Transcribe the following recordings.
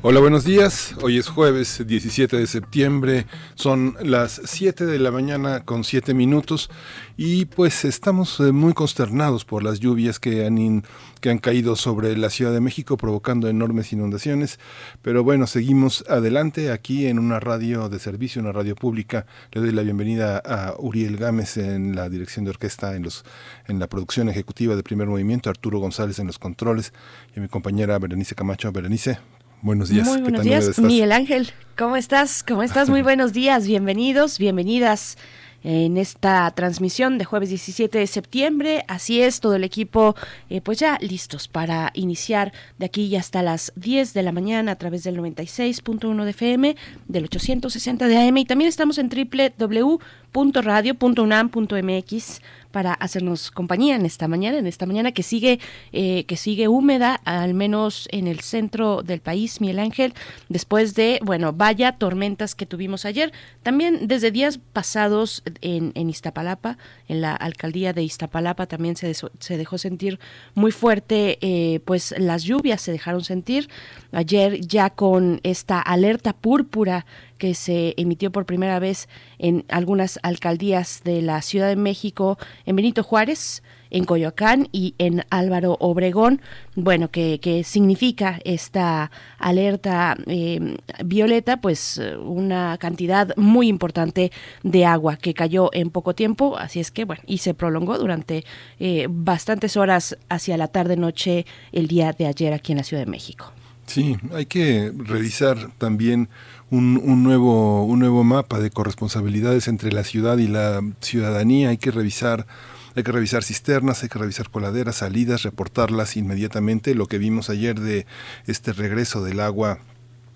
Hola, buenos días. Hoy es jueves 17 de septiembre. Son las 7 de la mañana con 7 minutos y pues estamos eh, muy consternados por las lluvias que han, que han caído sobre la Ciudad de México provocando enormes inundaciones. Pero bueno, seguimos adelante aquí en una radio de servicio, una radio pública. Le doy la bienvenida a Uriel Gámez en la dirección de orquesta, en, los, en la producción ejecutiva de Primer Movimiento, Arturo González en los controles y a mi compañera Berenice Camacho. Berenice, Buenos días. Muy buenos días, Miguel Ángel. ¿Cómo estás? ¿Cómo estás? Muy buenos días. Bienvenidos, bienvenidas en esta transmisión de jueves 17 de septiembre. Así es, todo el equipo eh, pues ya listos para iniciar de aquí y hasta las 10 de la mañana a través del 96.1 de FM, del 860 de AM y también estamos en www.radio.unam.mx para hacernos compañía en esta mañana, en esta mañana que sigue, eh, que sigue húmeda, al menos en el centro del país, Miguel Ángel, después de, bueno, vaya tormentas que tuvimos ayer. También desde días pasados en, en Iztapalapa, en la alcaldía de Iztapalapa también se, se dejó sentir muy fuerte, eh, pues las lluvias se dejaron sentir. Ayer ya con esta alerta púrpura que se emitió por primera vez en algunas alcaldías de la Ciudad de México, en Benito Juárez, en Coyoacán y en Álvaro Obregón. Bueno, que, significa esta alerta em, violeta, pues una cantidad muy importante de agua que cayó en poco tiempo, así es que bueno, y se prolongó durante eh, bastantes horas hacia la tarde-noche el día de ayer aquí en la Ciudad de México. Sí, hay que revisar también un, un, nuevo, un nuevo mapa de corresponsabilidades entre la ciudad y la ciudadanía. Hay que revisar hay que revisar cisternas, hay que revisar coladeras, salidas, reportarlas inmediatamente. Lo que vimos ayer de este regreso del agua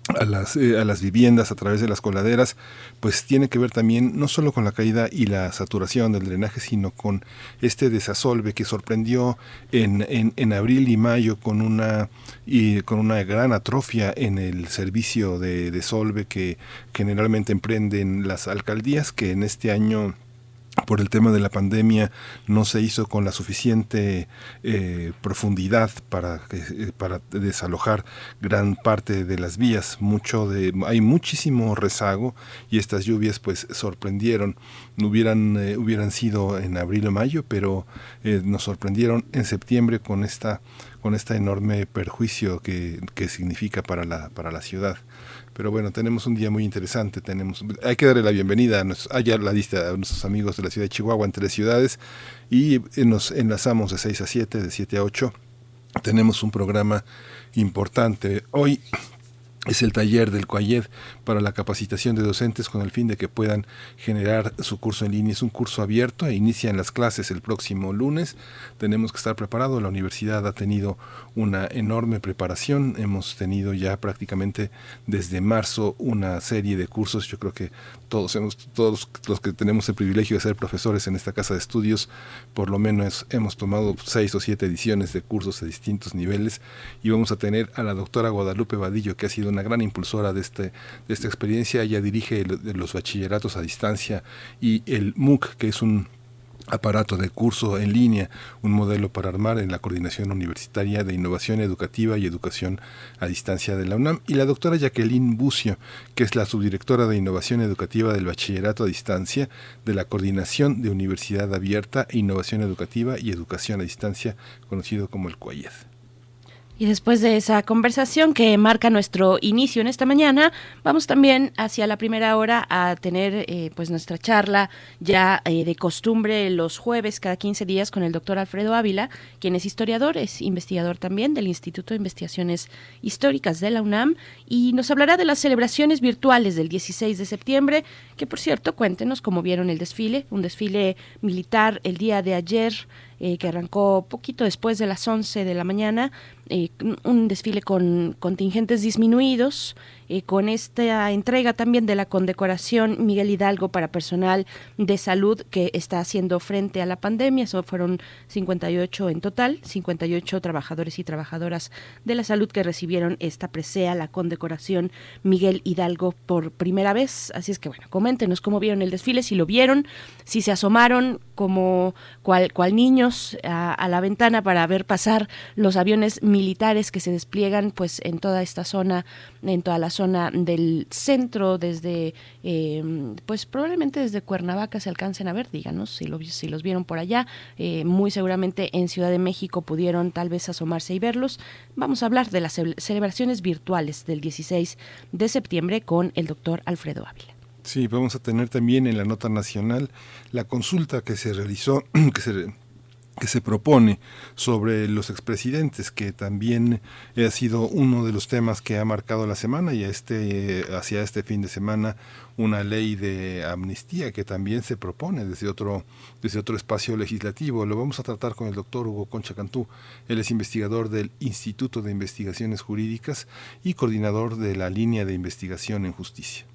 a las, eh, a las viviendas a través de las coladeras, pues tiene que ver también no solo con la caída y la saturación del drenaje, sino con este desasolve que sorprendió en, en, en abril y mayo con una, y con una gran atrofia en el servicio de desolve que generalmente emprenden las alcaldías, que en este año por el tema de la pandemia no se hizo con la suficiente eh, profundidad para eh, para desalojar gran parte de las vías. Mucho de hay muchísimo rezago y estas lluvias pues sorprendieron. Hubieran eh, hubieran sido en abril o mayo pero nos sorprendieron en septiembre con esta con este enorme perjuicio que, que significa para la para la ciudad pero bueno, tenemos un día muy interesante. Tenemos, hay que darle la bienvenida a, nuestros, la lista a nuestros amigos de la ciudad de Chihuahua entre ciudades y nos enlazamos de 6 a 7, de 7 a 8. Tenemos un programa importante. Hoy es el taller del COAYED para la capacitación de docentes con el fin de que puedan generar su curso en línea. Es un curso abierto e inician las clases el próximo lunes. Tenemos que estar preparados. La universidad ha tenido una enorme preparación. Hemos tenido ya prácticamente desde marzo una serie de cursos. Yo creo que todos, hemos, todos los que tenemos el privilegio de ser profesores en esta casa de estudios, por lo menos hemos tomado seis o siete ediciones de cursos de distintos niveles y vamos a tener a la doctora Guadalupe Vadillo, que ha sido una gran impulsora de, este, de esta experiencia. Ella dirige los bachilleratos a distancia y el MOOC, que es un aparato de curso en línea, un modelo para armar en la Coordinación Universitaria de Innovación Educativa y Educación a Distancia de la UNAM, y la doctora Jacqueline Bucio, que es la subdirectora de Innovación Educativa del Bachillerato a Distancia de la Coordinación de Universidad Abierta e Innovación Educativa y Educación a Distancia, conocido como el CUAYED. Y después de esa conversación que marca nuestro inicio en esta mañana, vamos también hacia la primera hora a tener eh, pues nuestra charla ya eh, de costumbre los jueves cada 15 días con el doctor Alfredo Ávila, quien es historiador, es investigador también del Instituto de Investigaciones Históricas de la UNAM y nos hablará de las celebraciones virtuales del 16 de septiembre, que por cierto, cuéntenos cómo vieron el desfile, un desfile militar el día de ayer eh, que arrancó poquito después de las 11 de la mañana, eh, un desfile con contingentes disminuidos, eh, con esta entrega también de la condecoración Miguel Hidalgo para personal de salud que está haciendo frente a la pandemia. Eso fueron 58 en total, 58 trabajadores y trabajadoras de la salud que recibieron esta presea, la condecoración Miguel Hidalgo por primera vez. Así es que bueno, coméntenos cómo vieron el desfile, si lo vieron, si se asomaron como cual, cual niños a, a la ventana para ver pasar los aviones militares que se despliegan pues en toda esta zona, en toda la zona del centro, desde eh, pues probablemente desde Cuernavaca se alcancen a ver, díganos si, lo, si los vieron por allá, eh, muy seguramente en Ciudad de México pudieron tal vez asomarse y verlos. Vamos a hablar de las celebraciones virtuales del 16 de septiembre con el doctor Alfredo Ávila. Sí, vamos a tener también en la nota nacional la consulta que se realizó, que se que se propone sobre los expresidentes, que también ha sido uno de los temas que ha marcado la semana y este, hacia este fin de semana una ley de amnistía que también se propone desde otro, desde otro espacio legislativo. Lo vamos a tratar con el doctor Hugo Concha Cantú. Él es investigador del Instituto de Investigaciones Jurídicas y coordinador de la línea de investigación en justicia.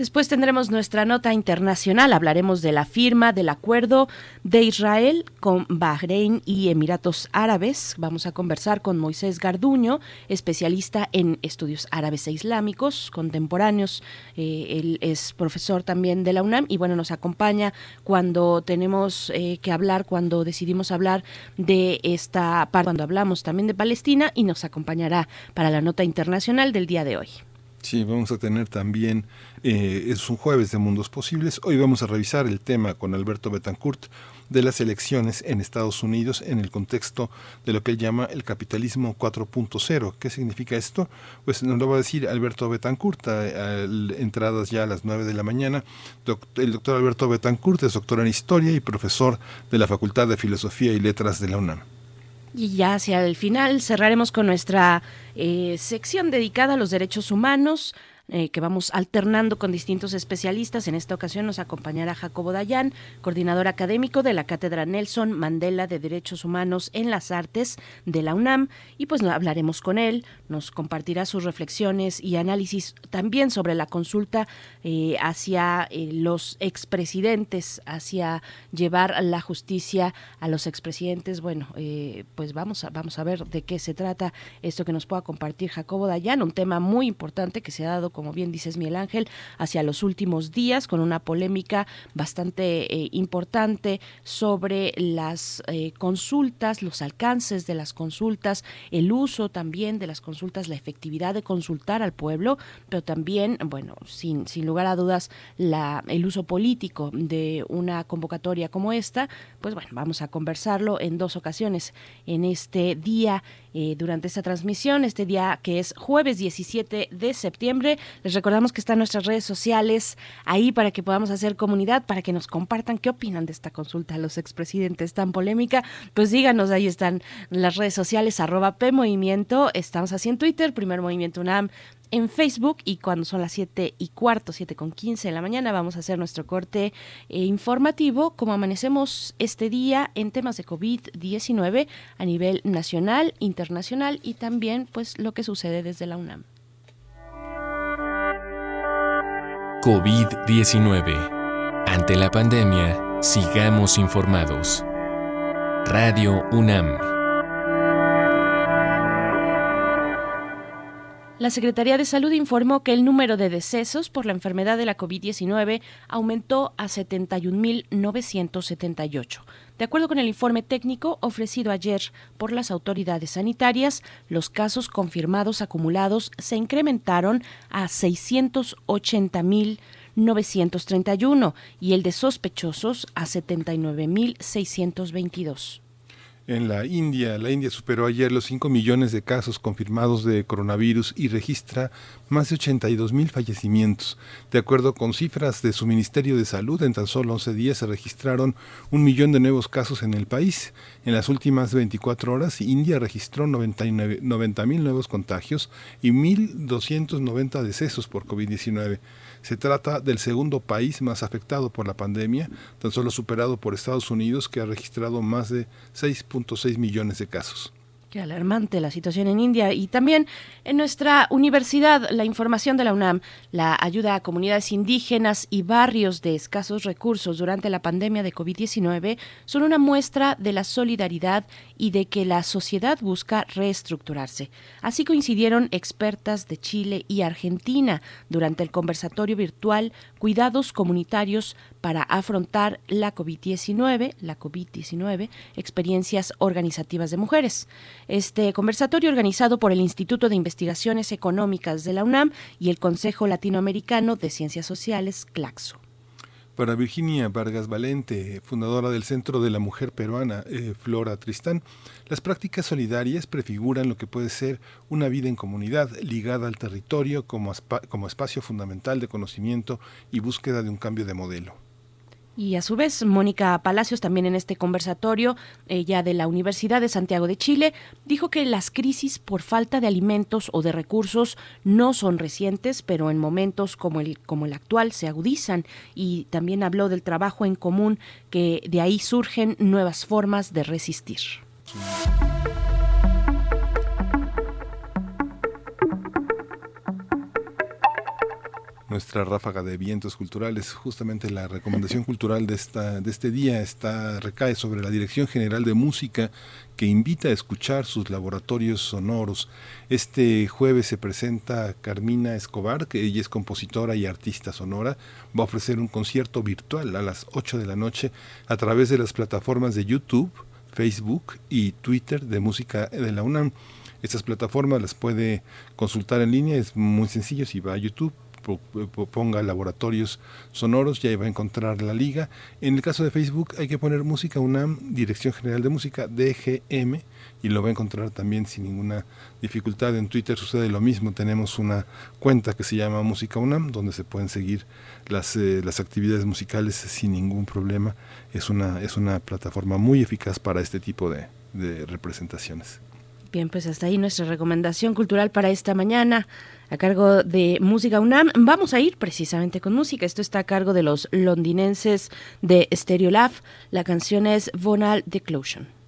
Después tendremos nuestra nota internacional. Hablaremos de la firma del acuerdo de Israel con Bahrein y Emiratos Árabes. Vamos a conversar con Moisés Garduño, especialista en estudios árabes e islámicos contemporáneos. Eh, él es profesor también de la UNAM y bueno, nos acompaña cuando tenemos eh, que hablar, cuando decidimos hablar de esta parte, cuando hablamos también de Palestina y nos acompañará para la nota internacional del día de hoy. Sí, vamos a tener también, eh, es un jueves de Mundos Posibles. Hoy vamos a revisar el tema con Alberto Betancourt de las elecciones en Estados Unidos en el contexto de lo que él llama el capitalismo 4.0. ¿Qué significa esto? Pues nos lo va a decir Alberto Betancourt entradas ya a las 9 de la mañana. el doctor Alberto Betancourt es doctor en Historia y profesor de la Facultad de Filosofía y Letras de la UNAM. Y ya hacia el final cerraremos con nuestra eh, sección dedicada a los derechos humanos. Eh, que vamos alternando con distintos especialistas. En esta ocasión nos acompañará Jacobo Dayan, coordinador académico de la Cátedra Nelson Mandela de Derechos Humanos en las Artes de la UNAM, y pues hablaremos con él, nos compartirá sus reflexiones y análisis también sobre la consulta eh, hacia eh, los expresidentes, hacia llevar la justicia a los expresidentes. Bueno, pues vamos a, vamos a ver de qué se trata esto que nos pueda compartir Jacobo Dayan, un tema muy importante que se ha dado como bien dices Miguel Ángel, hacia los últimos días con una polémica bastante eh, importante sobre las eh, consultas, los alcances de las consultas, el uso también de las consultas, la efectividad de consultar al pueblo, pero también, bueno, sin, sin lugar a dudas, la, el uso político de una convocatoria como esta, pues bueno, vamos a conversarlo en dos ocasiones en este día eh, durante esta transmisión, este día que es jueves 17 de septiembre. Les recordamos que están nuestras redes sociales ahí para que podamos hacer comunidad, para que nos compartan qué opinan de esta consulta a los expresidentes tan polémica. Pues díganos, ahí están las redes sociales, arroba P Movimiento, estamos así en Twitter, Primer Movimiento UNAM, en Facebook y cuando son las 7 y cuarto, 7 con 15 de la mañana, vamos a hacer nuestro corte eh, informativo, como amanecemos este día en temas de COVID-19 a nivel nacional, internacional y también pues lo que sucede desde la UNAM. COVID-19. Ante la pandemia, sigamos informados. Radio UNAM. La Secretaría de Salud informó que el número de decesos por la enfermedad de la COVID-19 aumentó a 71.978. De acuerdo con el informe técnico ofrecido ayer por las autoridades sanitarias, los casos confirmados acumulados se incrementaron a 680.931 y el de sospechosos a 79.622. En la India, la India superó ayer los 5 millones de casos confirmados de coronavirus y registra más de 82 mil fallecimientos. De acuerdo con cifras de su Ministerio de Salud, en tan solo 11 días se registraron un millón de nuevos casos en el país. En las últimas 24 horas, India registró 90 mil nuevos contagios y 1.290 decesos por COVID-19. Se trata del segundo país más afectado por la pandemia, tan solo superado por Estados Unidos, que ha registrado más de 6.6 millones de casos. Qué alarmante la situación en India y también en nuestra universidad, la información de la UNAM, la ayuda a comunidades indígenas y barrios de escasos recursos durante la pandemia de COVID-19 son una muestra de la solidaridad y de que la sociedad busca reestructurarse. Así coincidieron expertas de Chile y Argentina durante el conversatorio virtual Cuidados Comunitarios para afrontar la COVID-19, la COVID-19, experiencias organizativas de mujeres. Este conversatorio organizado por el Instituto de Investigaciones Económicas de la UNAM y el Consejo Latinoamericano de Ciencias Sociales, CLACSO. Para Virginia Vargas Valente, fundadora del Centro de la Mujer Peruana, eh, Flora Tristán, las prácticas solidarias prefiguran lo que puede ser una vida en comunidad ligada al territorio como, como espacio fundamental de conocimiento y búsqueda de un cambio de modelo. Y a su vez, Mónica Palacios, también en este conversatorio, ella de la Universidad de Santiago de Chile, dijo que las crisis por falta de alimentos o de recursos no son recientes, pero en momentos como el, como el actual se agudizan. Y también habló del trabajo en común, que de ahí surgen nuevas formas de resistir. Nuestra ráfaga de vientos culturales. Justamente la recomendación cultural de, esta, de este día está, recae sobre la Dirección General de Música que invita a escuchar sus laboratorios sonoros. Este jueves se presenta Carmina Escobar, que ella es compositora y artista sonora. Va a ofrecer un concierto virtual a las 8 de la noche a través de las plataformas de YouTube, Facebook y Twitter de música de la UNAM. Estas plataformas las puede consultar en línea, es muy sencillo, si va a YouTube ponga laboratorios sonoros, ya va a encontrar la liga. En el caso de Facebook hay que poner Música UNAM, Dirección General de Música, DGM, y lo va a encontrar también sin ninguna dificultad. En Twitter sucede lo mismo, tenemos una cuenta que se llama Música UNAM, donde se pueden seguir las, eh, las actividades musicales sin ningún problema. Es una, es una plataforma muy eficaz para este tipo de, de representaciones. Bien, pues hasta ahí nuestra recomendación cultural para esta mañana a cargo de Música UNAM. Vamos a ir precisamente con música. Esto está a cargo de los londinenses de Stereolab. La canción es Vonal Declusion.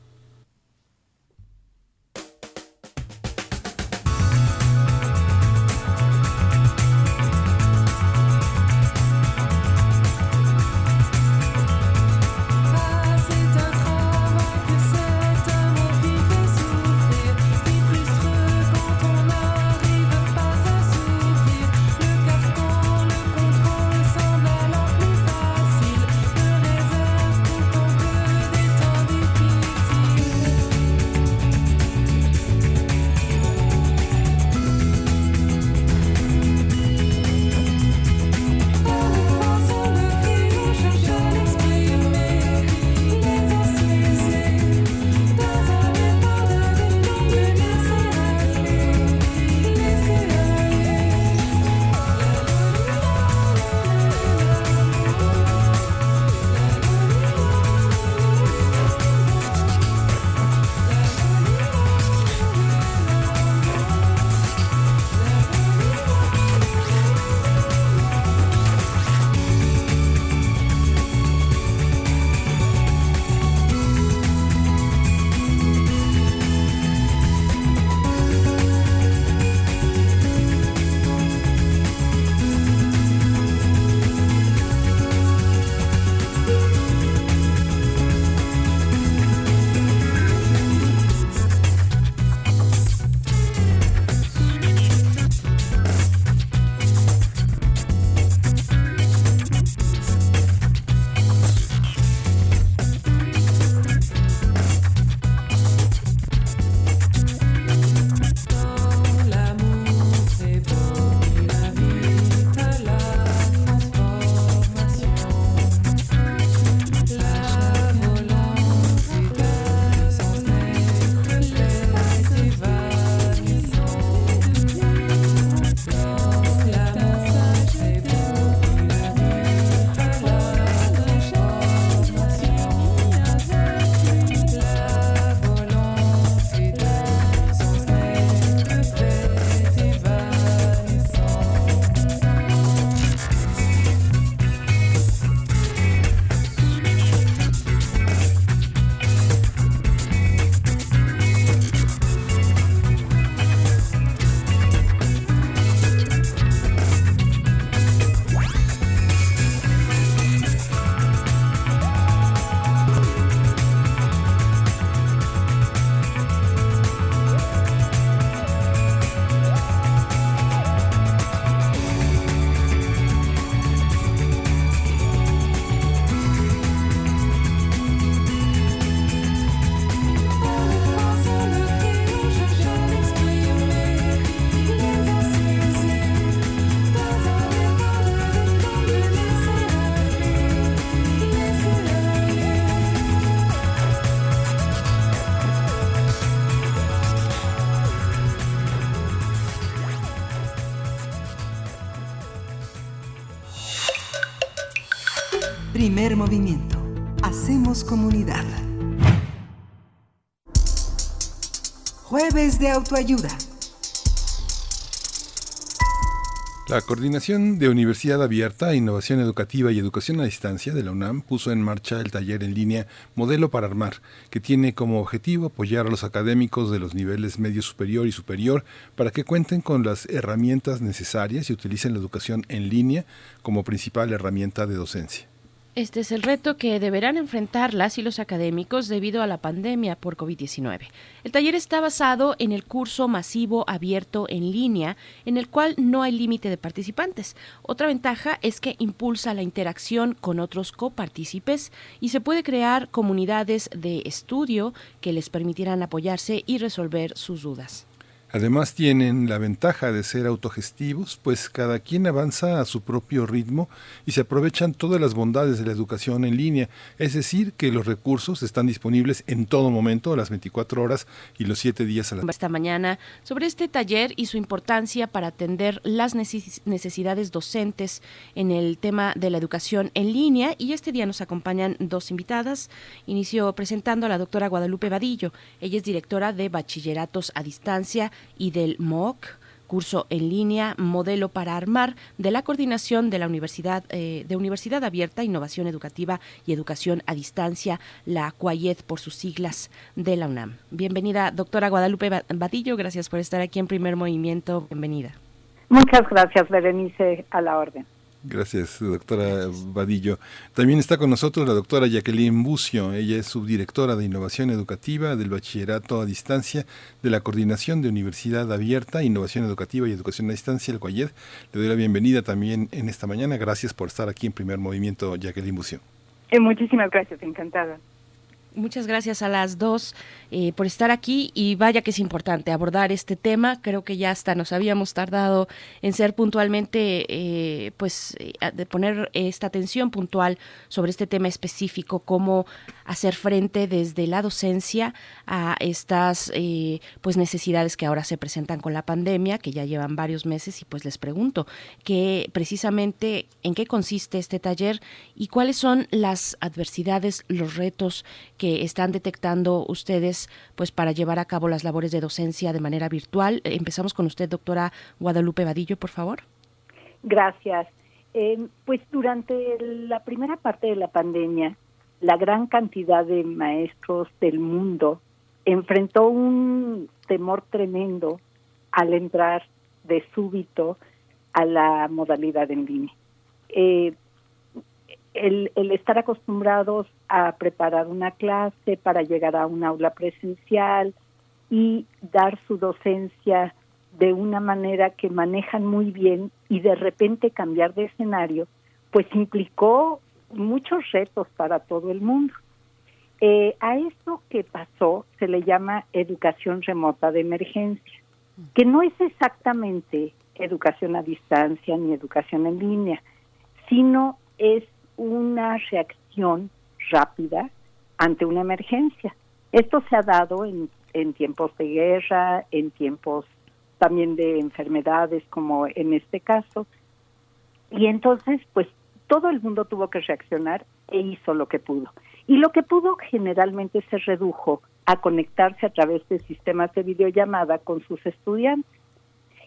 De autoayuda. La Coordinación de Universidad Abierta, Innovación Educativa y Educación a Distancia de la UNAM puso en marcha el taller en línea Modelo para Armar, que tiene como objetivo apoyar a los académicos de los niveles medio superior y superior para que cuenten con las herramientas necesarias y utilicen la educación en línea como principal herramienta de docencia. Este es el reto que deberán enfrentar las y los académicos debido a la pandemia por COVID-19. El taller está basado en el curso masivo abierto en línea, en el cual no hay límite de participantes. Otra ventaja es que impulsa la interacción con otros copartícipes y se puede crear comunidades de estudio que les permitirán apoyarse y resolver sus dudas. Además tienen la ventaja de ser autogestivos, pues cada quien avanza a su propio ritmo y se aprovechan todas las bondades de la educación en línea, es decir, que los recursos están disponibles en todo momento, a las 24 horas y los 7 días a la Esta mañana sobre este taller y su importancia para atender las necesidades docentes en el tema de la educación en línea y este día nos acompañan dos invitadas. Inicio presentando a la doctora Guadalupe Vadillo. Ella es directora de Bachilleratos a Distancia y del MOOC, curso en línea Modelo para Armar de la coordinación de la Universidad eh, de Universidad Abierta, Innovación Educativa y Educación a Distancia, la CUAYED por sus siglas de la UNAM. Bienvenida, doctora Guadalupe Badillo, gracias por estar aquí en Primer Movimiento. Bienvenida. Muchas gracias, Berenice, a la orden. Gracias, doctora Vadillo. También está con nosotros la doctora Jacqueline Bucio. Ella es subdirectora de Innovación Educativa del Bachillerato a Distancia de la Coordinación de Universidad Abierta, Innovación Educativa y Educación a Distancia, el COAYED. Le doy la bienvenida también en esta mañana. Gracias por estar aquí en Primer Movimiento, Jacqueline Bucio. Eh, muchísimas gracias, encantada. Muchas gracias a las dos eh, por estar aquí y vaya que es importante abordar este tema. Creo que ya hasta nos habíamos tardado en ser puntualmente, eh, pues, eh, de poner esta atención puntual sobre este tema específico, cómo hacer frente desde la docencia a estas, pues, necesidades que ahora se presentan con la pandemia, que ya llevan varios meses y pues les pregunto que precisamente en qué consiste este taller y cuáles son las adversidades, los retos que están detectando ustedes pues para llevar a cabo las labores de docencia de manera virtual. Empezamos con usted, doctora Guadalupe Vadillo, por favor. Gracias. Eh, pues durante la primera parte de la pandemia, la gran cantidad de maestros del mundo enfrentó un temor tremendo al entrar de súbito a la modalidad en línea. Eh, el, estar acostumbrados a preparar una clase para llegar a un aula presencial y dar su docencia de una manera que manejan muy bien y de repente cambiar de escenario, pues implicó muchos retos para todo el mundo. Eh, a eso que pasó se le llama educación remota de emergencia, que no es exactamente educación a distancia ni educación en línea, sino es una reacción rápida ante una emergencia. Esto se ha dado en tiempos de guerra, en tiempos también de enfermedades como en este caso. Y entonces, pues todo el mundo tuvo que reaccionar e hizo lo que pudo. Y lo que pudo generalmente se redujo a conectarse a través de sistemas de videollamada con sus estudiantes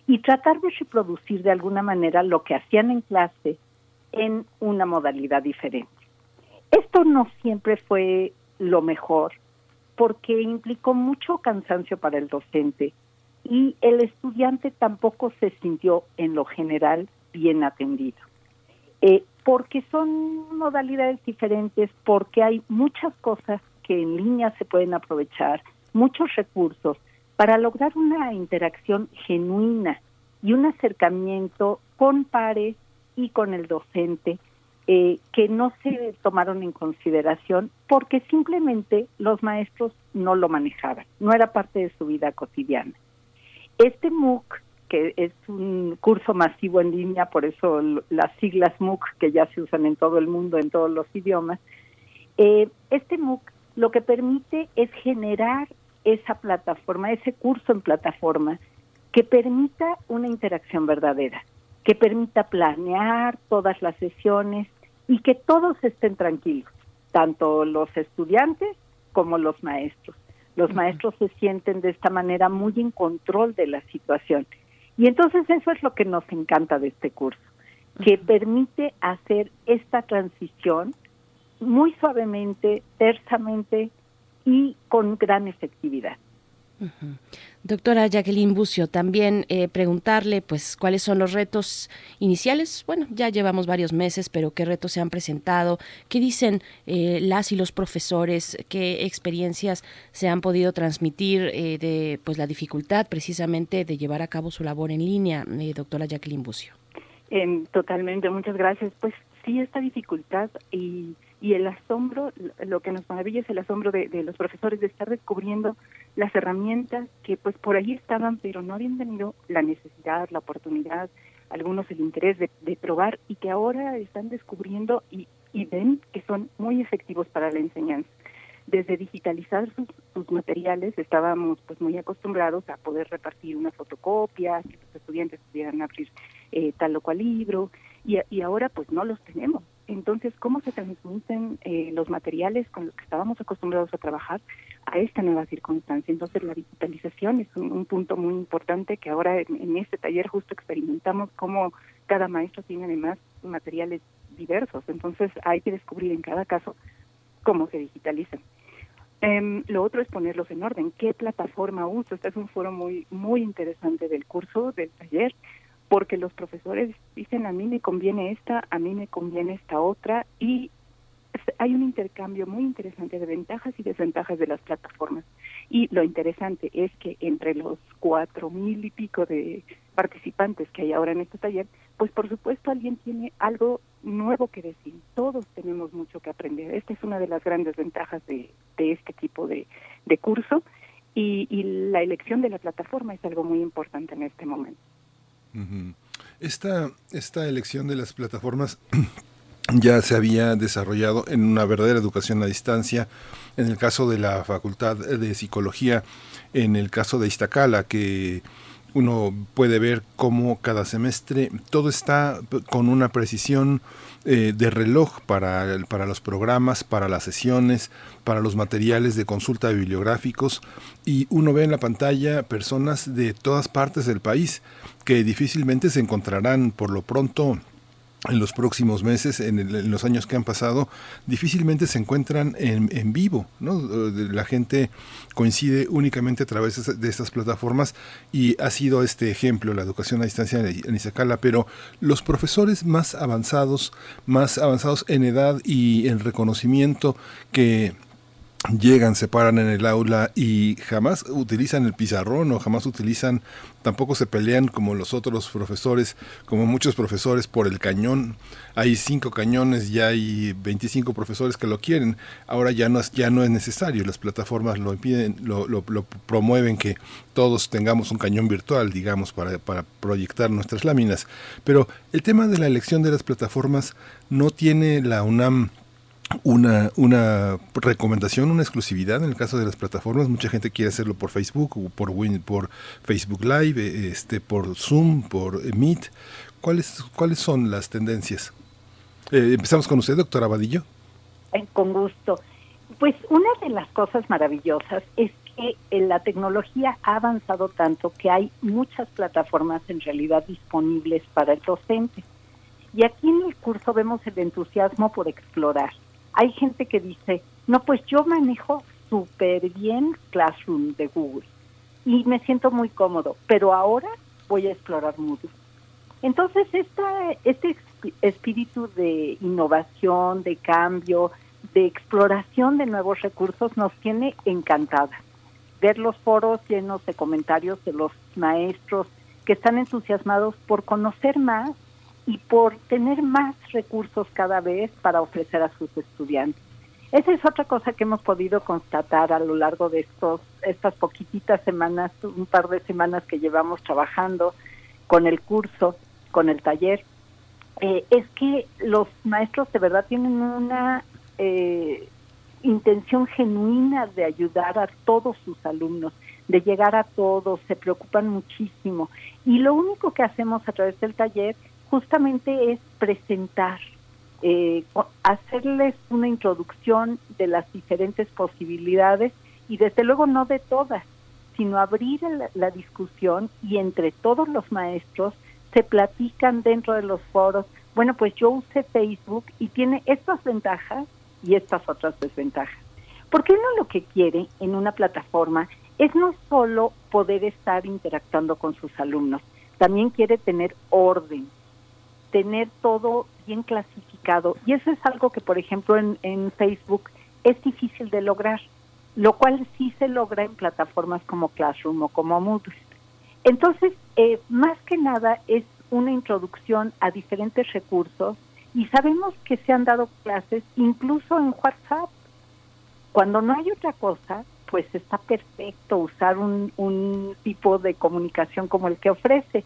y tratar de reproducir de alguna manera lo que hacían en clase en una modalidad diferente. Esto no siempre fue lo mejor porque implicó mucho cansancio para el docente y el estudiante tampoco se sintió en lo general bien atendido. Eh, porque son modalidades diferentes, porque hay muchas cosas que en línea se pueden aprovechar, muchos recursos para lograr una interacción genuina y un acercamiento con pares y con el docente eh, que no se tomaron en consideración porque simplemente los maestros no lo manejaban, no era parte de su vida cotidiana. Este MOOC, que es un curso masivo en línea, por eso las siglas MOOC que ya se usan en todo el mundo, en todos los idiomas, eh, este MOOC lo que permite es generar esa plataforma, ese curso en plataforma que permita una interacción verdadera que permita planear todas las sesiones y que todos estén tranquilos, tanto los estudiantes como los maestros. Los maestros se sienten de esta manera muy en control de la situación. Y entonces eso es lo que nos encanta de este curso, que permite hacer esta transición muy suavemente, tersamente y con gran efectividad. Doctora Jacqueline Bucio, también eh, preguntarle, pues, cuáles son los retos iniciales. Bueno, ya llevamos varios meses, pero qué retos se han presentado, qué dicen eh, las y los profesores, qué experiencias se han podido transmitir eh, de, pues, la dificultad precisamente de llevar a cabo su labor en línea, doctora Jacqueline Bucio. totalmente, muchas gracias. Pues sí, esta dificultad y y el asombro, lo que nos maravilla es el asombro de, los profesores de estar descubriendo las herramientas que pues por ahí estaban, pero no habían tenido la necesidad, la oportunidad, algunos el interés de, probar y que ahora están descubriendo y, ven que son muy efectivos para la enseñanza. Desde digitalizar sus, materiales estábamos pues muy acostumbrados a poder repartir una fotocopia, que los estudiantes pudieran abrir eh, tal o cual libro y, y ahora pues no los tenemos entonces, ¿cómo se transmiten eh, los materiales con los que estábamos acostumbrados a trabajar a esta nueva circunstancia? Entonces, la digitalización es un, punto muy importante que ahora en, este taller justo experimentamos cómo cada maestro tiene además materiales diversos. Entonces, hay que descubrir en cada caso cómo se digitalizan. Em, lo otro es ponerlos en orden. ¿Qué plataforma uso? Este es un foro muy, muy interesante del curso, del taller porque los profesores dicen a mí me conviene esta, a mí me conviene esta otra y hay un intercambio muy interesante de ventajas y desventajas de las plataformas. Y lo interesante es que entre los cuatro mil y pico de participantes que hay ahora en este taller, pues por supuesto alguien tiene algo nuevo que decir. Todos tenemos mucho que aprender. Esta es una de las grandes ventajas de, este tipo de, de curso y, y la elección de la plataforma es algo muy importante en este momento. Esta, esta elección de las plataformas ya se había desarrollado en una verdadera educación a distancia, en el caso de la Facultad de Psicología, en el caso de Iztacala, que uno puede ver cómo cada semestre todo está con una precisión eh, de reloj para, para los programas, para las sesiones, para los materiales de consulta bibliográficos y uno ve en la pantalla personas de todas partes del país que difícilmente se encontrarán. Por lo pronto en los próximos meses, en, los años que han pasado, difícilmente se encuentran en, en, vivo. ¿no? La gente coincide únicamente a través de estas plataformas y ha sido este ejemplo, la educación a distancia en Izacala, pero los profesores más avanzados, más avanzados en edad y en reconocimiento que llegan, se paran en el aula y jamás utilizan el pizarrón o jamás utilizan, tampoco se pelean como los otros profesores, como muchos profesores por el cañón. Hay cinco cañones, ya hay 25 profesores que lo quieren. Ahora ya no es, ya no es necesario, las plataformas lo impiden, lo, lo, promueven que todos tengamos un cañón virtual, digamos, para, para proyectar nuestras láminas. Pero el tema de la elección de las plataformas no tiene la UNAM una, una recomendación, una exclusividad en el caso de las plataformas. Mucha gente quiere hacerlo por Facebook, por, por Facebook Live, eh, este, por Zoom, por Meet. ¿Cuáles, ¿Cuáles son las tendencias? Eh, empezamos con usted, doctora Abadillo. Eh, con gusto. Pues una de las cosas maravillosas es que la tecnología ha avanzado tanto que hay muchas plataformas en realidad disponibles para el docente. Y aquí en el curso vemos el entusiasmo por explorar hay gente que dice, no, pues yo manejo súper bien Classroom de Google y me siento muy cómodo, pero ahora voy a explorar Moodle. Entonces, esta, este espíritu de innovación, de cambio, de exploración de nuevos recursos nos tiene encantada. Ver los foros llenos de comentarios de los maestros que están entusiasmados por conocer más y por tener más recursos cada vez para ofrecer a sus estudiantes. Esa es otra cosa que hemos podido constatar a lo largo de estos estas poquititas semanas, un par de semanas que llevamos trabajando con el curso, con el taller, eh, es que los maestros de verdad tienen una eh, intención genuina de ayudar a todos sus alumnos, de llegar a todos, se preocupan muchísimo. Y lo único que hacemos a través del taller justamente es presentar eh, hacerles una introducción de las diferentes posibilidades y desde luego no de todas, sino abrir la discusión y entre todos los maestros se platican dentro de los foros, bueno, pues yo usé Facebook y tiene estas ventajas y estas otras desventajas. Porque uno lo que quiere en una plataforma es no solo poder estar interactuando con sus alumnos, también quiere tener orden, tener todo bien clasificado. Y eso es algo que, por ejemplo, en, Facebook es difícil de lograr, lo cual sí se logra en plataformas como Classroom o como Moodle. Entonces, eh, más que nada es una introducción a diferentes recursos y sabemos que se han dado clases incluso en WhatsApp. Cuando no hay otra cosa, pues está perfecto usar un, un tipo de comunicación como el que ofrece.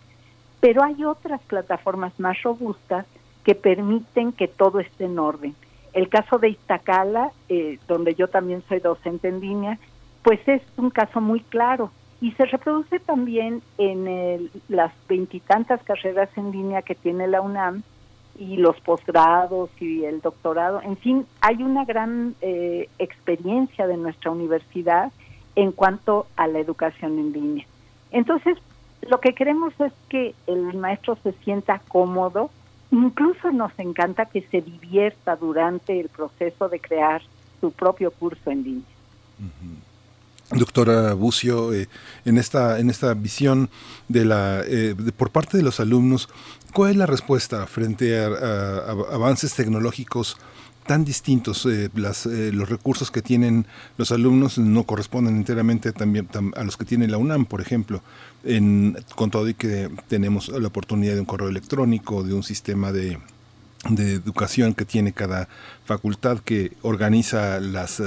Pero hay otras plataformas más robustas que permiten que todo esté en orden. El caso de Iztacala, eh, donde yo también soy docente en línea, pues es un caso muy claro y se reproduce también en las veintitantas carreras en línea que tiene la UNAM y los posgrados y el doctorado. En fin, hay una gran eh, experiencia de nuestra universidad en cuanto a la educación en línea. Entonces, lo que queremos es que el maestro se sienta cómodo, incluso nos encanta que se divierta durante el proceso de crear su propio curso en línea. Doctora Bucio, eh, en esta en esta visión de la eh, por parte de los alumnos, ¿cuál es la respuesta frente a, avances tecnológicos tan distintos? Eh, las, los recursos que tienen los alumnos no corresponden enteramente también a los que tiene la UNAM, por ejemplo, en, con todo y que tenemos la oportunidad de un correo electrónico, de un sistema de de educación que tiene cada facultad que organiza las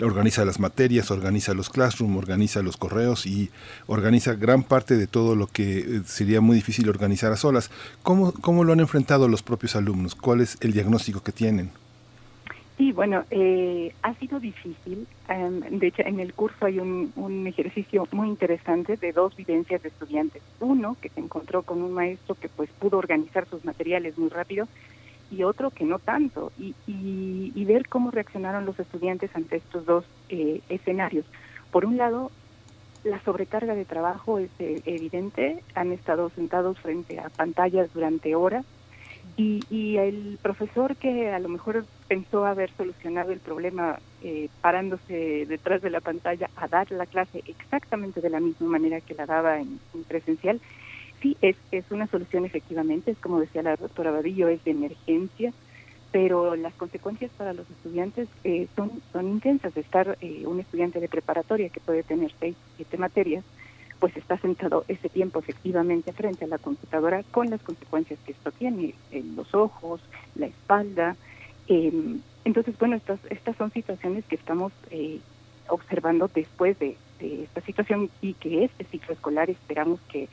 organiza las materias, organiza los classroom, organiza los correos y organiza gran parte de todo lo que eh, sería muy difícil organizar a solas. ¿Cómo, cómo lo han enfrentado los propios alumnos? ¿Cuál es el diagnóstico que tienen? Sí, bueno, eh, ha sido difícil. Em, de hecho, en el curso hay un, un, ejercicio muy interesante de dos vivencias de estudiantes. Uno, que se encontró con un maestro que pues pudo organizar sus materiales muy rápido y otro que no tanto, y, y, ver cómo reaccionaron los estudiantes ante estos dos eh, escenarios. Por un lado, la sobrecarga de trabajo es eh, evidente, han estado sentados frente a pantallas durante horas y, y, el profesor que a lo mejor pensó haber solucionado el problema eh, parándose detrás de la pantalla a dar la clase exactamente de la misma manera que la daba en presencial, sí, es, es una solución efectivamente, es como decía la doctora Badillo, es de emergencia, pero las consecuencias para los estudiantes eh, son, son intensas. Estar eh, un estudiante de preparatoria que puede tener seis, siete materias, pues está sentado ese tiempo efectivamente frente a la computadora con las consecuencias que esto tiene en los ojos, la espalda. Em, entonces, bueno, estas, estas son situaciones que estamos eh, observando después de, de esta situación y que este ciclo escolar esperamos que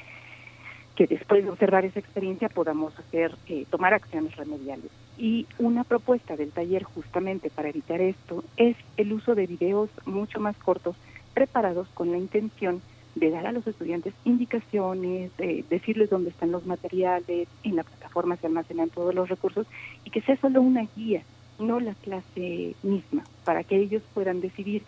que después de observar esa experiencia podamos hacer, eh, tomar acciones remediales. Y una propuesta del taller justamente para evitar esto es el uso de videos mucho más cortos preparados con la intención de dar a los estudiantes indicaciones, de decirles dónde están los materiales, en la plataforma se almacenan todos los recursos y que sea solo una guía, no la clase misma, para que ellos puedan decidir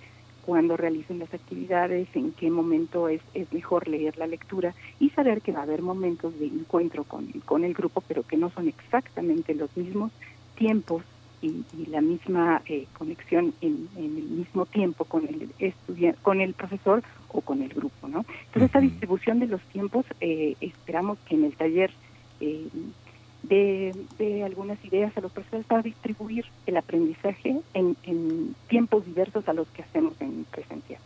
cuando realicen las actividades, en qué momento es, es mejor leer la lectura y saber que va a haber momentos de encuentro con, con el grupo, pero que no son exactamente los mismos tiempos y, la misma eh, conexión en, el mismo tiempo con el estudiante, con el profesor o con el grupo, ¿no? Entonces esta distribución de los tiempos eh, esperamos que en el taller eh, de, algunas ideas a los profesores para distribuir el aprendizaje en, en tiempos diversos a los que hacemos en presencial.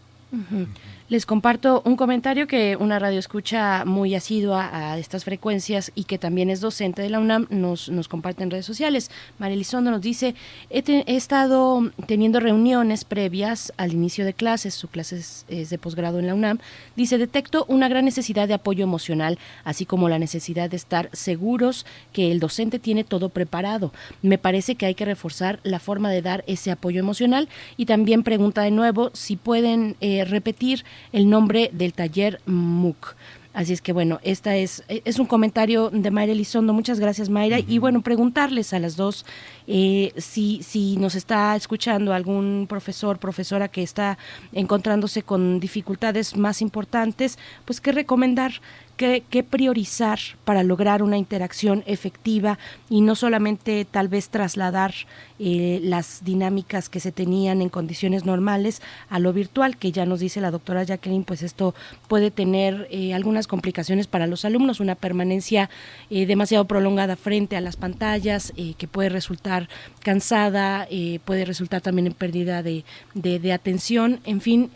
Les comparto un comentario que una radio escucha muy asidua a estas frecuencias y que también es docente de la UNAM nos, nos comparte en redes sociales. María Elizondo nos dice, he, estado teniendo reuniones previas al inicio de clases, su clase es, de posgrado en la UNAM, dice, detecto una gran necesidad de apoyo emocional, así como la necesidad de estar seguros que el docente tiene todo preparado. Me parece que hay que reforzar la forma de dar ese apoyo emocional y también pregunta de nuevo si pueden... Eh, repetir el nombre del taller MOOC. Así es que bueno, esta es, es un comentario de Mayra Elizondo. Muchas gracias, Mayra. Y bueno, preguntarles a las dos eh, si, si nos está escuchando algún profesor, profesora que está encontrándose con dificultades más importantes, pues qué recomendar qué, priorizar para lograr una interacción efectiva y no solamente tal vez trasladar eh, las dinámicas que se tenían en condiciones normales a lo virtual, que ya nos dice la doctora Jacqueline, pues esto puede tener eh, algunas complicaciones para los alumnos, una permanencia eh, demasiado prolongada frente a las pantallas, que puede resultar cansada, puede resultar también en pérdida de, de atención, en fin,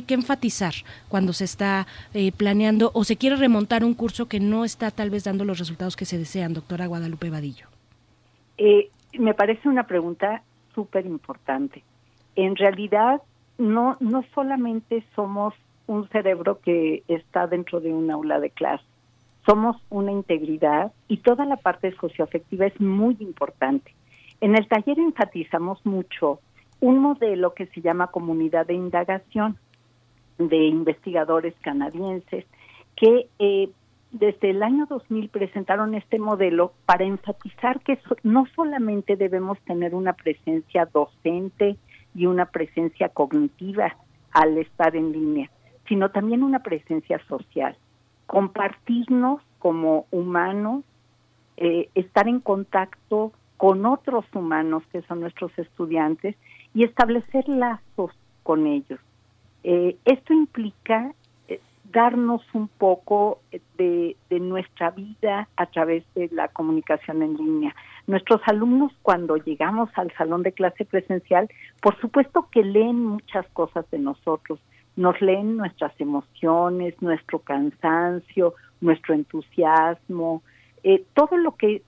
¿qué, enfatizar cuando se está planeando o se quiere remontar un curso que no está tal vez dando los resultados que se desean, doctora Guadalupe Vadillo? Eh, me parece una pregunta súper importante. En realidad, no, no solamente somos un cerebro que está dentro de un aula de clase, somos una integridad y toda la parte socioafectiva es muy importante. En el taller enfatizamos mucho un modelo que se llama comunidad de indagación de investigadores canadienses que eh, desde el año 2000 presentaron este modelo para enfatizar que no solamente debemos tener una presencia docente y una presencia cognitiva al estar en línea, sino también una presencia social. Compartirnos como humanos, eh, estar en contacto con otros humanos que son nuestros estudiantes y establecer lazos con ellos. Eh, esto implica darnos un poco de, nuestra vida a través de la comunicación en línea. Nuestros alumnos cuando llegamos al salón de clase presencial, por supuesto que leen muchas cosas de nosotros, nos leen nuestras emociones, nuestro cansancio, nuestro entusiasmo, eh, todo lo que,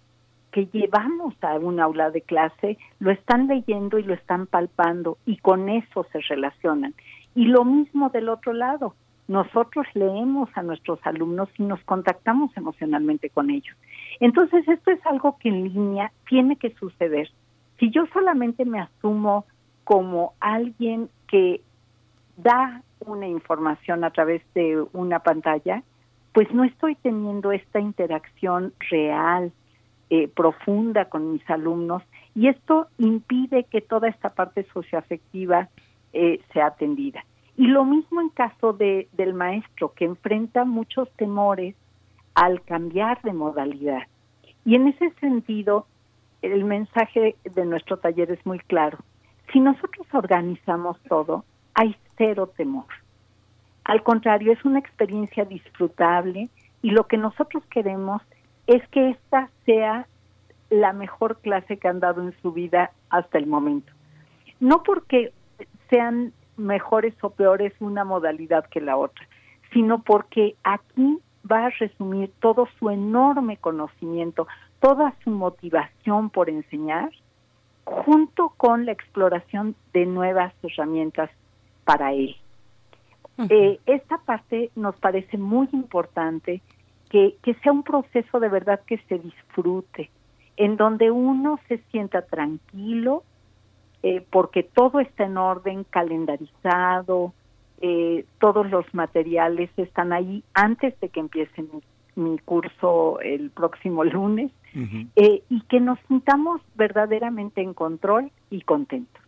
que llevamos a un aula de clase lo están leyendo y lo están palpando y con eso se relacionan. Y lo mismo del otro lado, nosotros leemos a nuestros alumnos y nos contactamos emocionalmente con ellos. Entonces, esto es algo que en línea tiene que suceder. Si yo solamente me asumo como alguien que da una información a través de una pantalla, pues no estoy teniendo esta interacción real, eh, profunda con mis alumnos y esto impide que toda esta parte socioafectiva eh, sea atendida. Y lo mismo en caso de, del maestro, que enfrenta muchos temores al cambiar de modalidad. Y en ese sentido, el mensaje de nuestro taller es muy claro. Si nosotros organizamos todo, hay cero temor. Al contrario, es una experiencia disfrutable y lo que nosotros queremos es que esta sea la mejor clase que han dado en su vida hasta el momento. No porque sean mejores o peores una modalidad que la otra, sino porque aquí va a resumir todo su enorme conocimiento, toda su motivación por enseñar, junto con la exploración de nuevas herramientas para él. Eh, esta parte nos parece muy importante que, que sea un proceso de verdad que se disfrute, en donde uno se sienta tranquilo, eh, porque todo está en orden, calendarizado, eh, todos los materiales están ahí antes de que empiece mi, curso el próximo lunes eh, y que nos sintamos verdaderamente en control y contentos.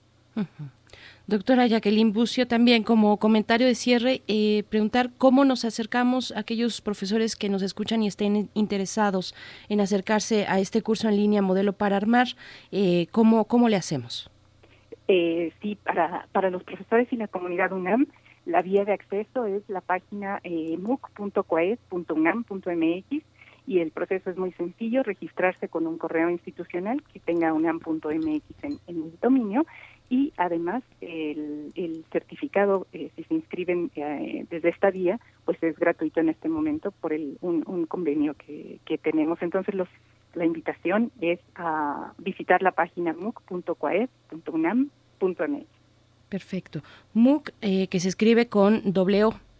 Doctora Jacqueline Bucio, también como comentario de cierre, preguntar cómo nos acercamos a aquellos profesores que nos escuchan y estén interesados en acercarse a este curso en línea Modelo para Armar, ¿cómo, ¿cómo le hacemos? Eh, sí, para, para los profesores y la comunidad UNAM, la vía de acceso es la página eh, y el proceso es muy sencillo, registrarse con un correo institucional que tenga unam.mx en, en el dominio y además el, el certificado, eh, si se inscriben eh, desde esta vía, pues es gratuito en este momento por el, un, un convenio que, que tenemos. Entonces los la invitación es a visitar la página muc.coed.unam.mx. Perfecto. MOOC, eh, que se escribe con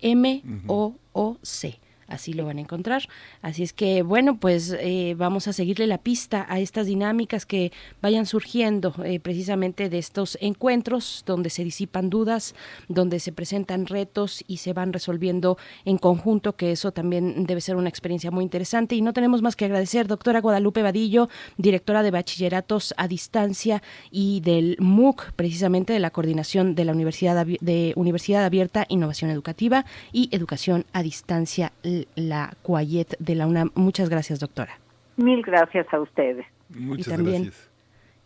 M O O C. así lo van a encontrar. Así es que, bueno, pues eh, vamos a seguirle la pista a estas dinámicas que vayan surgiendo eh, precisamente de estos encuentros donde se disipan dudas, donde se presentan retos y se van resolviendo en conjunto, que eso también debe ser una experiencia muy interesante. Y no tenemos más que agradecer, doctora Guadalupe Vadillo, directora de bachilleratos a distancia y del MOOC, precisamente de la coordinación de la Universidad de Universidad Abierta, Innovación Educativa y Educación a Distancia, la CUAYET de la UNAM. Muchas gracias, doctora. Mil gracias a ustedes. Muchas y también, gracias.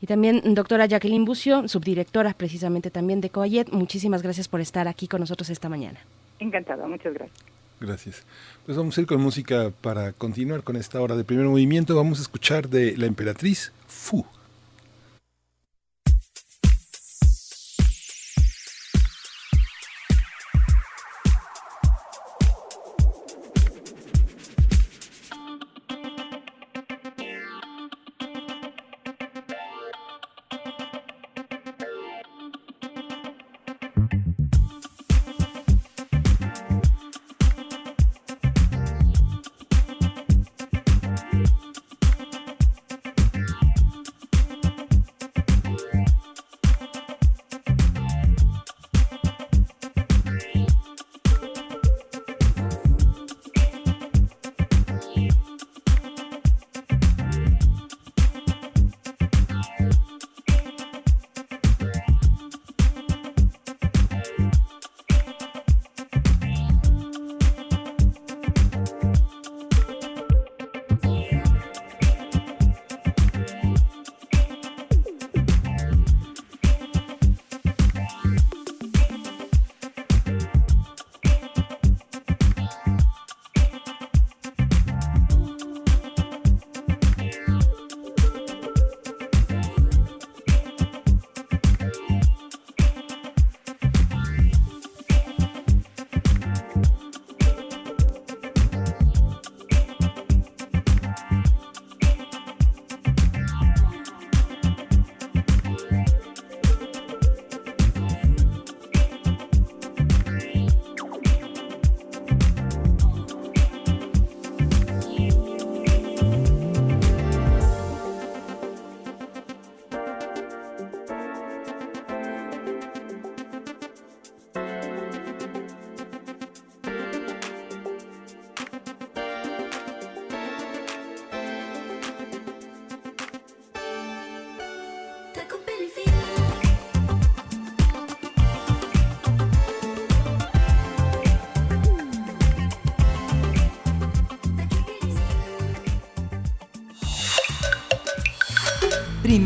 Y también doctora Jacqueline Bucio, subdirectora precisamente también de COAYET. Muchísimas gracias por estar aquí con nosotros esta mañana. Encantada, muchas gracias. Gracias. Pues vamos a ir con música para continuar con esta hora de primer movimiento. Vamos a escuchar de La Emperatriz Fu.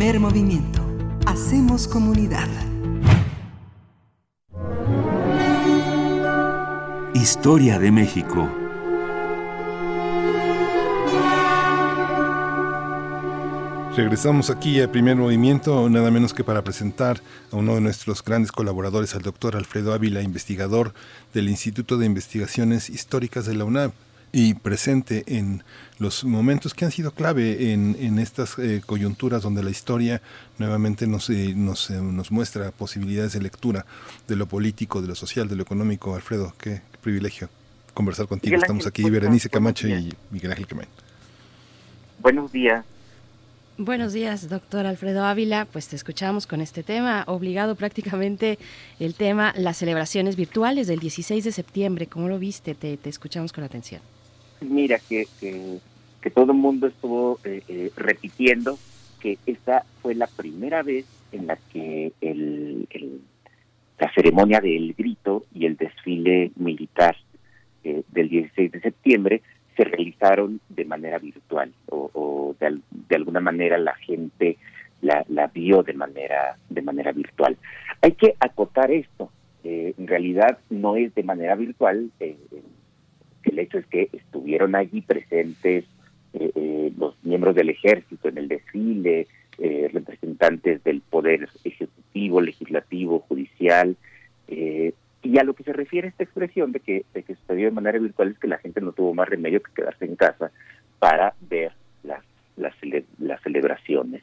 Primer movimiento. Hacemos comunidad. Historia de México. Regresamos aquí a Primer Movimiento, nada menos que para presentar a uno de nuestros grandes colaboradores, al doctor Alfredo Ávila, investigador del Instituto de Investigaciones Históricas de la UNAM y presente en los momentos que han sido clave en, en estas eh, coyunturas donde la historia nuevamente nos, eh, nos, eh, nos, muestra posibilidades de lectura de lo político, de lo social, de lo económico. Alfredo, qué, qué privilegio conversar contigo. Estamos aquí, Berenice Camacho y Miguel Ángel Quemén. Buenos días. Buenos días, doctor Alfredo Ávila. Pues te escuchamos con este tema, obligado prácticamente el tema, las celebraciones virtuales del 16 de septiembre. ¿Cómo lo viste? Te, te escuchamos con atención. Mira, que, que, todo el mundo estuvo eh, eh, repitiendo que esta fue la primera vez en la que el, el, la ceremonia del grito y el desfile militar eh, del 16 de septiembre se realizaron de manera virtual o, o de, de, alguna manera la gente la, la, vio de manera de manera virtual. Hay que acotar esto. Eh, en realidad no es de manera virtual. Eh, el hecho es que estuvieron allí presentes eh, eh, los miembros del ejército en el desfile, eh, representantes del poder ejecutivo, legislativo, judicial, y a lo que se refiere esta expresión de que, de que sucedió de manera virtual es que la gente no tuvo más remedio que quedarse en casa para ver las, las, las celebraciones.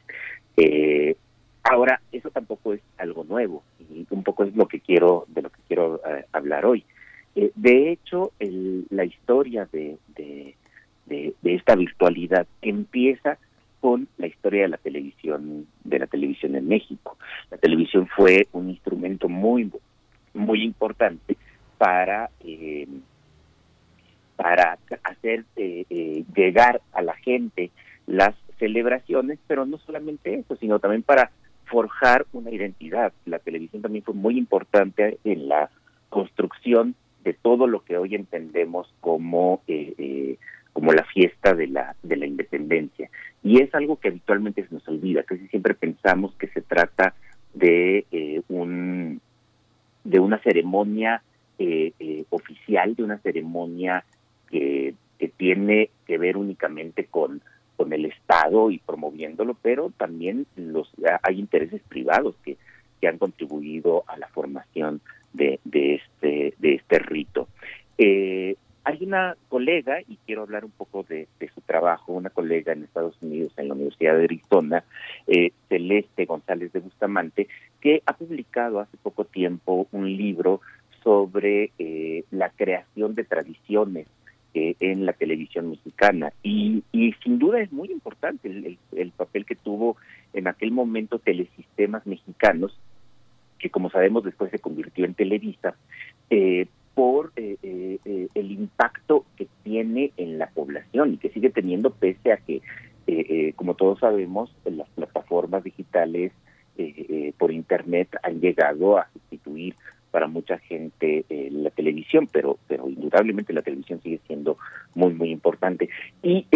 Eh, ahora, eso tampoco es algo nuevo y un poco es lo que quiero, de lo que quiero eh, hablar hoy. Eh, de hecho, el, la historia de, de, esta virtualidad empieza con la historia de la televisión de la televisión en México. La televisión fue un instrumento muy muy importante para eh, para hacer eh, eh, llegar a la gente las celebraciones, pero no solamente eso, sino también para forjar una identidad. La televisión también fue muy importante en la construcción de todo lo que hoy entendemos como como la fiesta de la de la independencia. Y es algo que habitualmente se nos olvida casi siempre pensamos que se trata de un de una ceremonia eh, eh, oficial, de una ceremonia que, que tiene que ver únicamente con, con el Estado y promoviéndolo, pero también los hay intereses privados que, que han contribuido a la formación de, de este de este rito. Eh, hay una colega, y quiero hablar un poco de, su trabajo, una colega en Estados Unidos, en la Universidad de Arizona, eh, Celeste González de Bustamante, que ha publicado hace poco tiempo un libro sobre eh, la creación de tradiciones eh, en la televisión mexicana. Y, y, sin duda es muy importante el, el, papel que tuvo en aquel momento Telesistemas Mexicanos, que como sabemos después se convirtió en Televisa, eh, por eh, eh, eh, el impacto que tiene en la población y que sigue teniendo pese a que, como todos sabemos, las plataformas digitales por Internet han llegado a sustituir para mucha gente la televisión, pero pero indudablemente la televisión sigue siendo muy, muy importante. Y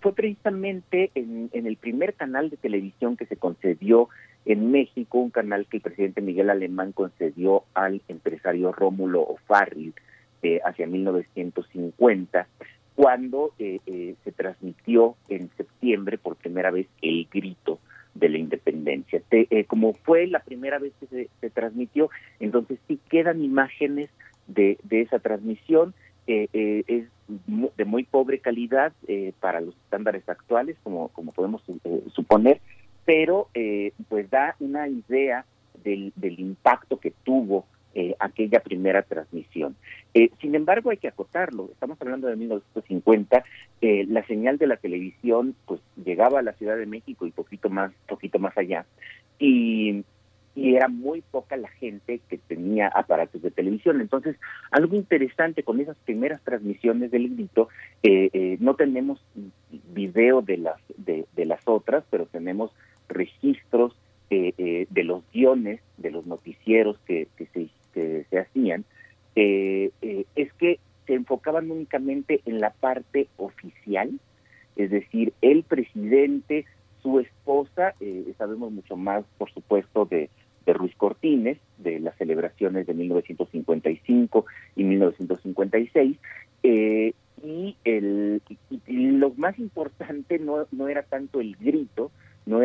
fue precisamente en, en el primer canal de televisión que se concedió en México, un canal que el presidente Miguel Alemán concedió al empresario Rómulo O'Farrill eh, hacia 1950, cuando eh, eh, se transmitió en septiembre por primera vez el grito de la independencia. como fue la primera vez que se, transmitió, entonces sí quedan imágenes de, esa transmisión. es de muy pobre calidad para los estándares actuales, como, como podemos suponer, pero eh, pues da una idea del, impacto que tuvo eh, aquella primera transmisión. Eh, sin embargo, hay que acotarlo. Estamos hablando de 1950. Eh, la señal de la televisión, pues, llegaba a la Ciudad de México y poquito más, poquito más allá. Y, era muy poca la gente que tenía aparatos de televisión. Entonces, algo interesante con esas primeras transmisiones del grito, no tenemos video de las de, de las otras, pero tenemos registros eh, eh, de los guiones, de los noticieros que, se, se, hacían, eh, es que se enfocaban únicamente en la parte oficial, es decir, el presidente, su esposa, sabemos mucho más, por supuesto, de, de Ruiz Cortines, de las celebraciones de 1955 y 1956, y, el, y lo más importante no, no era tanto el grito,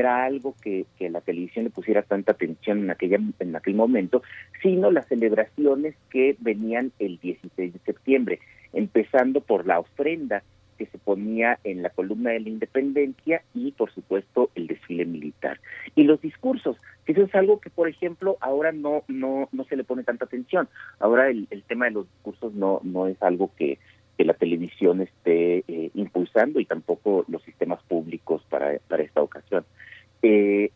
era algo que, que la televisión le pusiera tanta atención en, aquella, en aquel momento, sino las celebraciones que venían el 16 de septiembre, empezando por la ofrenda que se ponía en la columna de la independencia y por supuesto el desfile militar y los discursos que eso es algo que por ejemplo ahora no no no se le pone tanta atención ahora el, el tema de los discursos no no es algo que que la televisión esté eh, impulsando y tampoco los sistemas públicos para, para esta. Eh,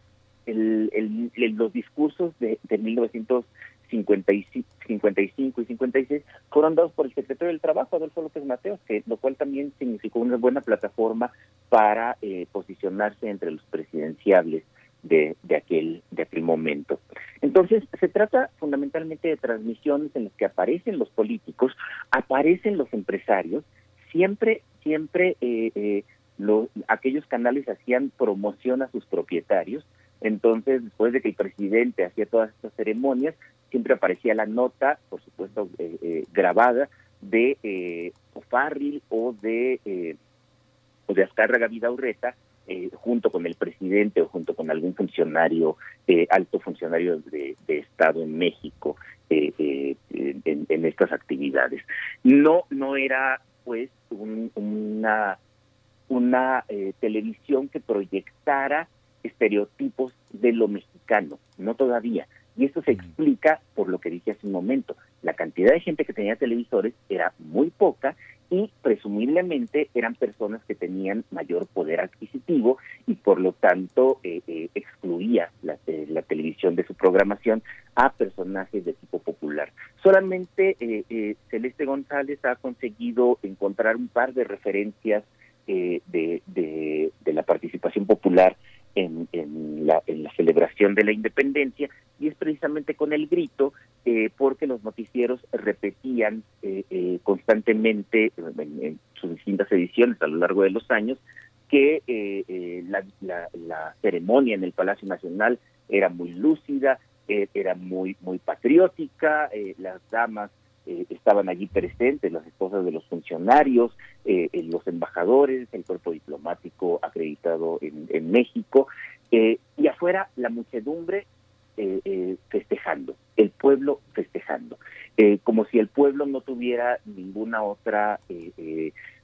el, los discursos de, de 1955 y 56 fueron dados por el secretario del Trabajo, Adolfo López Mateos, que, lo cual también significó una buena plataforma para eh, posicionarse entre los presidenciables de, de, aquel, de aquel momento. Entonces, se trata fundamentalmente de transmisiones en las que aparecen los políticos, aparecen los empresarios, siempre, siempre eh, eh aquellos canales hacían promoción a sus propietarios, entonces después de que el presidente hacía todas estas ceremonias, siempre aparecía la nota, por supuesto eh, eh grabada, de eh, O'Farrill o de, eh, o de Azcárraga Urreta, eh, junto con el presidente o junto con algún funcionario, eh, alto funcionario de, Estado en México eh, en, estas actividades. No, no era pues una, una televisión que proyectara estereotipos de lo mexicano, no todavía. Y esto se explica por lo que dije hace un momento. La cantidad de gente que tenía televisores era muy poca y presumiblemente eran personas que tenían mayor poder adquisitivo y por lo tanto eh, eh, excluía la, la, televisión de su programación a personajes de tipo popular. Solamente Celeste González ha conseguido encontrar un par de referencias de, de, de, la participación popular en, en, la, en, la, celebración de la independencia y es precisamente con el grito eh, porque los noticieros repetían eh, eh, constantemente en, sus distintas ediciones a lo largo de los años que la, la, la, ceremonia en el Palacio Nacional era muy lúcida, era muy muy patriótica, las damas eh, estaban allí presentes las esposas de los funcionarios, eh, eh, los embajadores, el cuerpo diplomático acreditado en, México, y afuera la muchedumbre festejando, el pueblo festejando, como si el pueblo no tuviera ninguna otra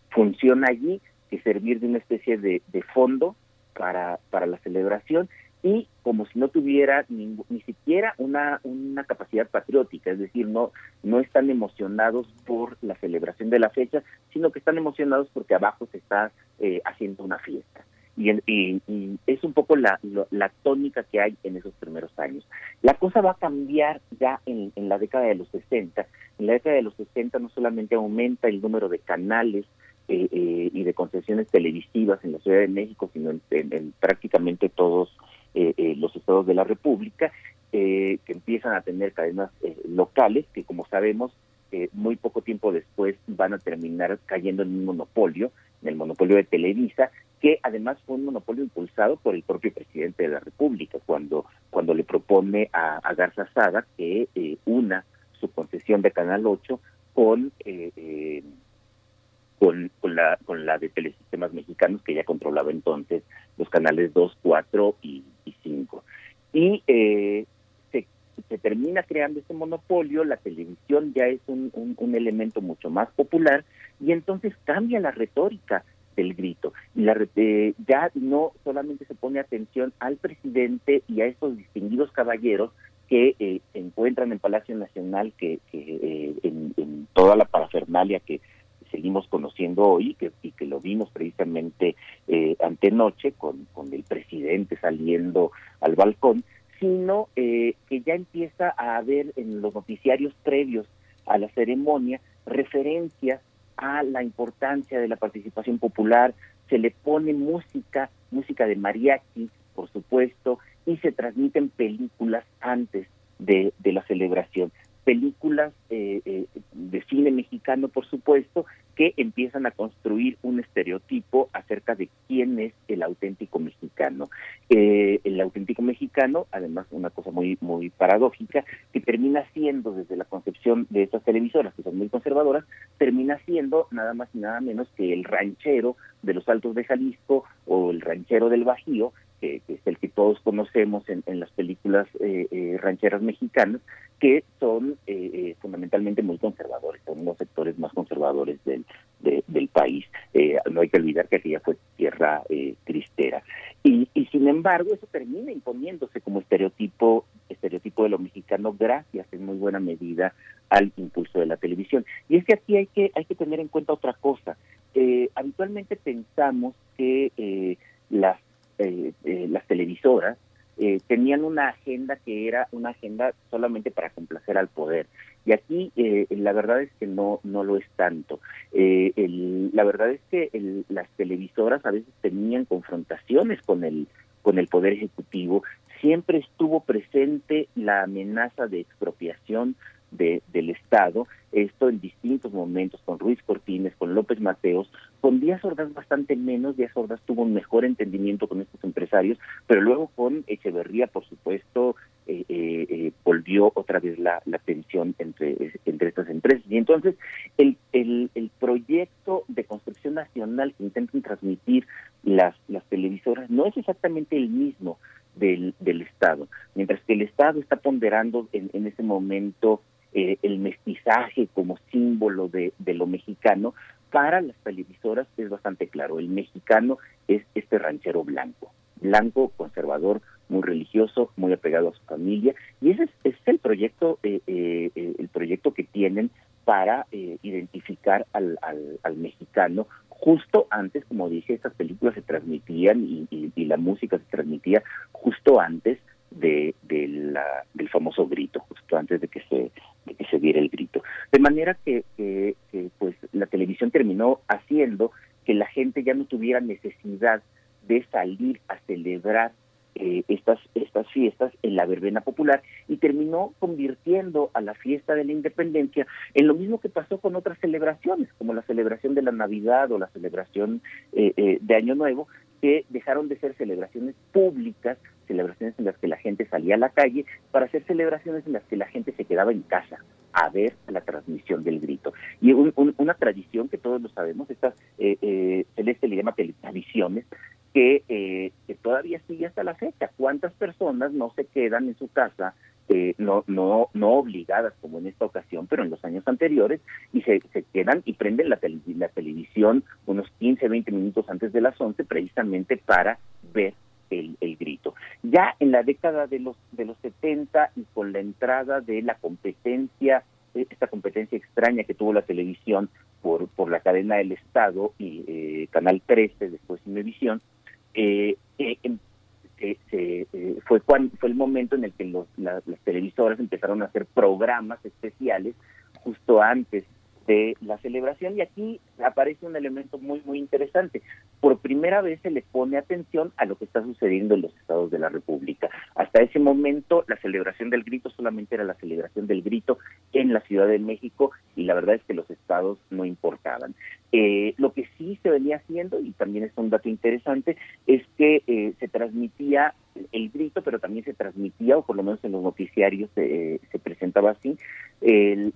función allí que servir de una especie de, de fondo para, para la celebración y como si no tuviera ni, ni siquiera una, una capacidad patriótica, es decir, no, no están emocionados por la celebración de la fecha, sino que están emocionados porque abajo se está eh, haciendo una fiesta. Y, y, es un poco la, la, tónica que hay en esos primeros años. La cosa va a cambiar ya en, en la década de los 60. En la década de los 60 no solamente aumenta el número de canales, eh, eh, y de concesiones televisivas en la Ciudad de México, sino en prácticamente todos eh, eh, los estados de la República, eh, que empiezan a tener cadenas locales, que como sabemos, muy poco tiempo después van a terminar cayendo en un monopolio, en el monopolio de Televisa, que además fue un monopolio impulsado por el propio presidente de la República, cuando, cuando le propone a, Garza Sada que una su concesión de Canal 8 con con, con, la, con la de Telesistemas Mexicanos, que ya controlaba entonces los canales 2, 4 y, 5. Y eh, se, se, termina creando este monopolio, la televisión ya es un, un, elemento mucho más popular y entonces cambia la retórica del grito. Y la, eh, ya no solamente se pone atención al presidente y a esos distinguidos caballeros que eh, se encuentran en Palacio Nacional, que, que en, en toda la parafernalia que seguimos conociendo hoy que, y que lo vimos precisamente eh, antenoche con, con el presidente saliendo al balcón, sino eh, que ya empieza a haber en los noticiarios previos a la ceremonia referencias a la importancia de la participación popular, se le pone música, música de mariachi, por supuesto, y se transmiten películas antes de, de la celebración películas eh, eh, de cine mexicano, por supuesto, que empiezan a construir un estereotipo acerca de quién es el auténtico mexicano. Eh, el auténtico mexicano, además, una cosa muy muy paradójica, que termina siendo desde la concepción de estas televisoras, que son muy conservadoras, termina siendo nada más y nada menos que el ranchero de los Altos de Jalisco o el ranchero del Bajío, que, es el que todos conocemos en, las películas eh, eh, rancheras mexicanas, que son eh, fundamentalmente muy conservadores, son los sectores más conservadores del, del país. no hay que olvidar que aquella fue tierra cristera. Y, y sin embargo, eso termina imponiéndose como estereotipo estereotipo de lo mexicano gracias en muy buena medida al impulso de la televisión. Y es que aquí hay que hay que tener en cuenta otra cosa. habitualmente pensamos que eh, eh, las televisoras eh, tenían una agenda que era una agenda solamente para complacer al poder. Y aquí la verdad es que no no lo es tanto. la verdad es que las televisoras a veces tenían confrontaciones con el con el poder ejecutivo. Siempre estuvo presente la amenaza de expropiación de, del Estado, esto en distintos momentos, con Ruiz Cortines, con López Mateos, con Díaz Ordaz bastante menos, Díaz Ordaz tuvo un mejor entendimiento con estos empresarios, pero luego con Echeverría, por supuesto, eh, eh, eh, volvió otra vez la, tensión entre, entre estas empresas. Y entonces el, el, el proyecto de construcción nacional que intentan transmitir las, las televisoras no es exactamente el mismo del, del Estado, mientras que el Estado está ponderando en, en ese momento eh, el mestizaje como símbolo de, de lo mexicano, para las televisoras es bastante claro. El mexicano es este ranchero blanco, blanco, conservador, muy religioso, muy apegado a su familia, y ese es, el proyecto, eh, eh, el proyecto que tienen para eh, identificar al, al, mexicano justo antes, como dije, estas películas se transmitían y, la música se transmitía justo antes de, la, del famoso grito, justo antes de que se de que se diera el grito. De manera que, que, la televisión terminó haciendo que la gente ya no tuviera necesidad de salir a celebrar eh, estas, estas fiestas en la verbena popular y terminó convirtiendo a la fiesta de la independencia en lo mismo que pasó con otras celebraciones, como la celebración de la Navidad o la celebración eh, eh, de Año Nuevo, que dejaron de ser celebraciones públicas, celebraciones en las que la gente salía a la calle, para ser celebraciones en las que la gente se quedaba en casa a ver la transmisión del grito. Y una tradición que todos lo sabemos, estas eh, Celeste le llama televisiones, que, eh, todavía sigue hasta la fecha. ¿Cuántas personas no se quedan en su casa eh, no, no, no obligadas como en esta ocasión, pero en los años anteriores, y se, se quedan y prenden la, la televisión unos 15, 20 minutos antes de las 11 precisamente para ver el, el, grito. Ya en la década de los, de los 70 y con la entrada de la competencia, eh, esta competencia extraña que tuvo la televisión por, por la cadena del Estado y eh, Canal 13, después Imevisión, eh, eh, eh, fue, cuando, fue el momento en el que los, las televisoras empezaron a hacer programas especiales justo antes de la celebración y aquí aparece un elemento muy muy interesante. Por primera vez se le pone atención a lo que está sucediendo en los estados de la República. Hasta ese momento la celebración del grito solamente era la celebración del grito en la Ciudad de México y la verdad es que los estados no importaban. Eh, lo que sí se venía haciendo, y también es un dato interesante, es que eh, se transmitía el grito, pero también se transmitía, o por lo menos en los noticiarios eh, se presentaba así, el,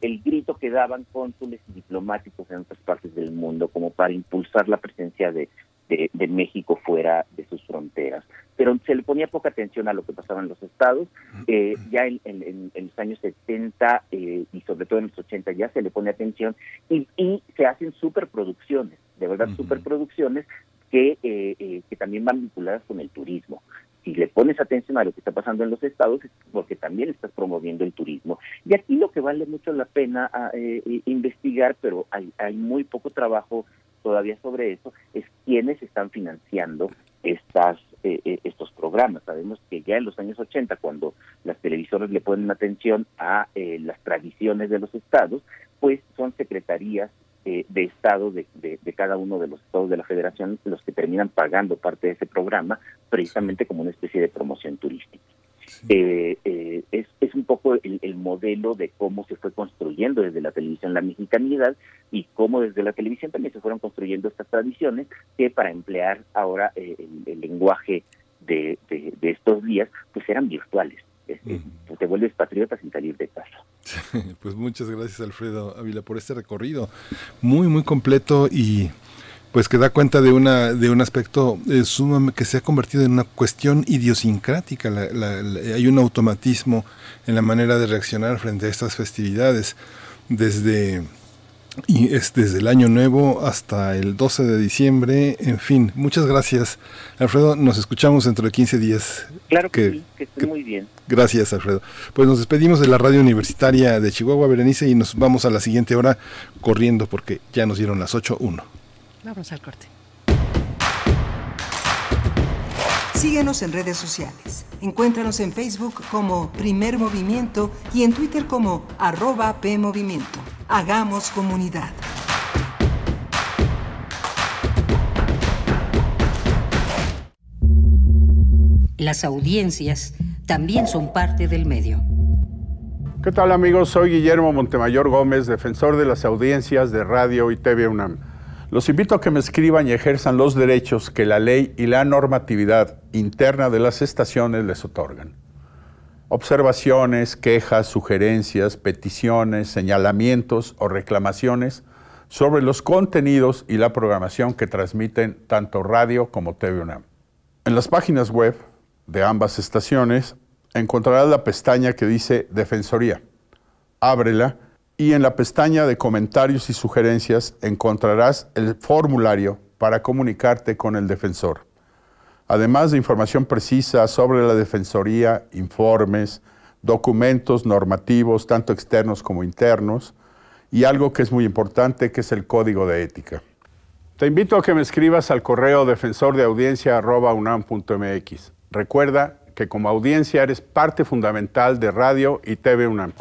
el grito que daban cónsules y diplomáticos en otras partes del mundo, como para impulsar la presencia de, de, México fuera de sus fronteras. Pero se le ponía poca atención a lo que pasaba en los estados. Eh, ya en, en, los años 70 eh, y sobre todo en los 80 ya se le pone atención y, y se hacen superproducciones, de verdad superproducciones que, eh, que también van vinculadas con el turismo si le pones atención a lo que está pasando en los estados es porque también estás promoviendo el turismo. Y aquí lo que vale mucho la pena ah, eh, investigar, pero hay, hay muy poco trabajo todavía sobre eso, es quiénes están financiando estas eh, eh, estos programas. Sabemos que ya en los años 80, cuando las televisoras le ponen atención a las tradiciones de los estados, pues son secretarías eh, de Estado de, de, cada uno de los estados de la federación los que terminan pagando parte de ese programa precisamente como una especie de promoción turística. Eh, eh, es, es un poco el, el, modelo de cómo se fue construyendo desde la televisión la mexicanidad y cómo desde la televisión también se fueron construyendo estas tradiciones que para emplear ahora el, el, lenguaje de, de, de estos días pues eran virtuales te vuelves patriota sin salir de casa. pues muchas gracias Alfredo Ávila por este recorrido muy muy completo y pues que da cuenta de una de un aspecto eh, que se ha convertido en una cuestión idiosincrática hay un automatismo en la manera de reaccionar frente a estas festividades desde y es desde el año nuevo hasta el 12 de diciembre. En fin, muchas gracias, Alfredo. Nos escuchamos dentro de 15 días. Claro que, sí, que esté muy bien. Gracias, Alfredo. Pues nos despedimos de la radio universitaria de Chihuahua, Berenice, y nos vamos a la siguiente hora corriendo porque ya nos dieron las 8.1. Vamos al corte. Síguenos en redes sociales. Encuéntranos en Facebook como Primer Movimiento y en Twitter como arroba PMovimiento. Hagamos comunidad. Las audiencias también son parte del medio. ¿Qué tal amigos? Soy Guillermo Montemayor Gómez, defensor de las audiencias de Radio y TV UNAM. Los invito a que me escriban y ejerzan los derechos que la ley y la normatividad interna de las estaciones les otorgan. Observaciones, quejas, sugerencias, peticiones, señalamientos o reclamaciones sobre los contenidos y la programación que transmiten tanto radio como TV UNAM. En las páginas web de ambas estaciones encontrarás la pestaña que dice Defensoría. Ábrela y en la pestaña de comentarios y sugerencias encontrarás el formulario para comunicarte con el defensor. Además de información precisa sobre la Defensoría, informes, documentos normativos, tanto externos como internos, y algo que es muy importante, que es el código de ética. Te invito a que me escribas al correo defensor de audiencia Recuerda que como audiencia eres parte fundamental de Radio y TV UNAM.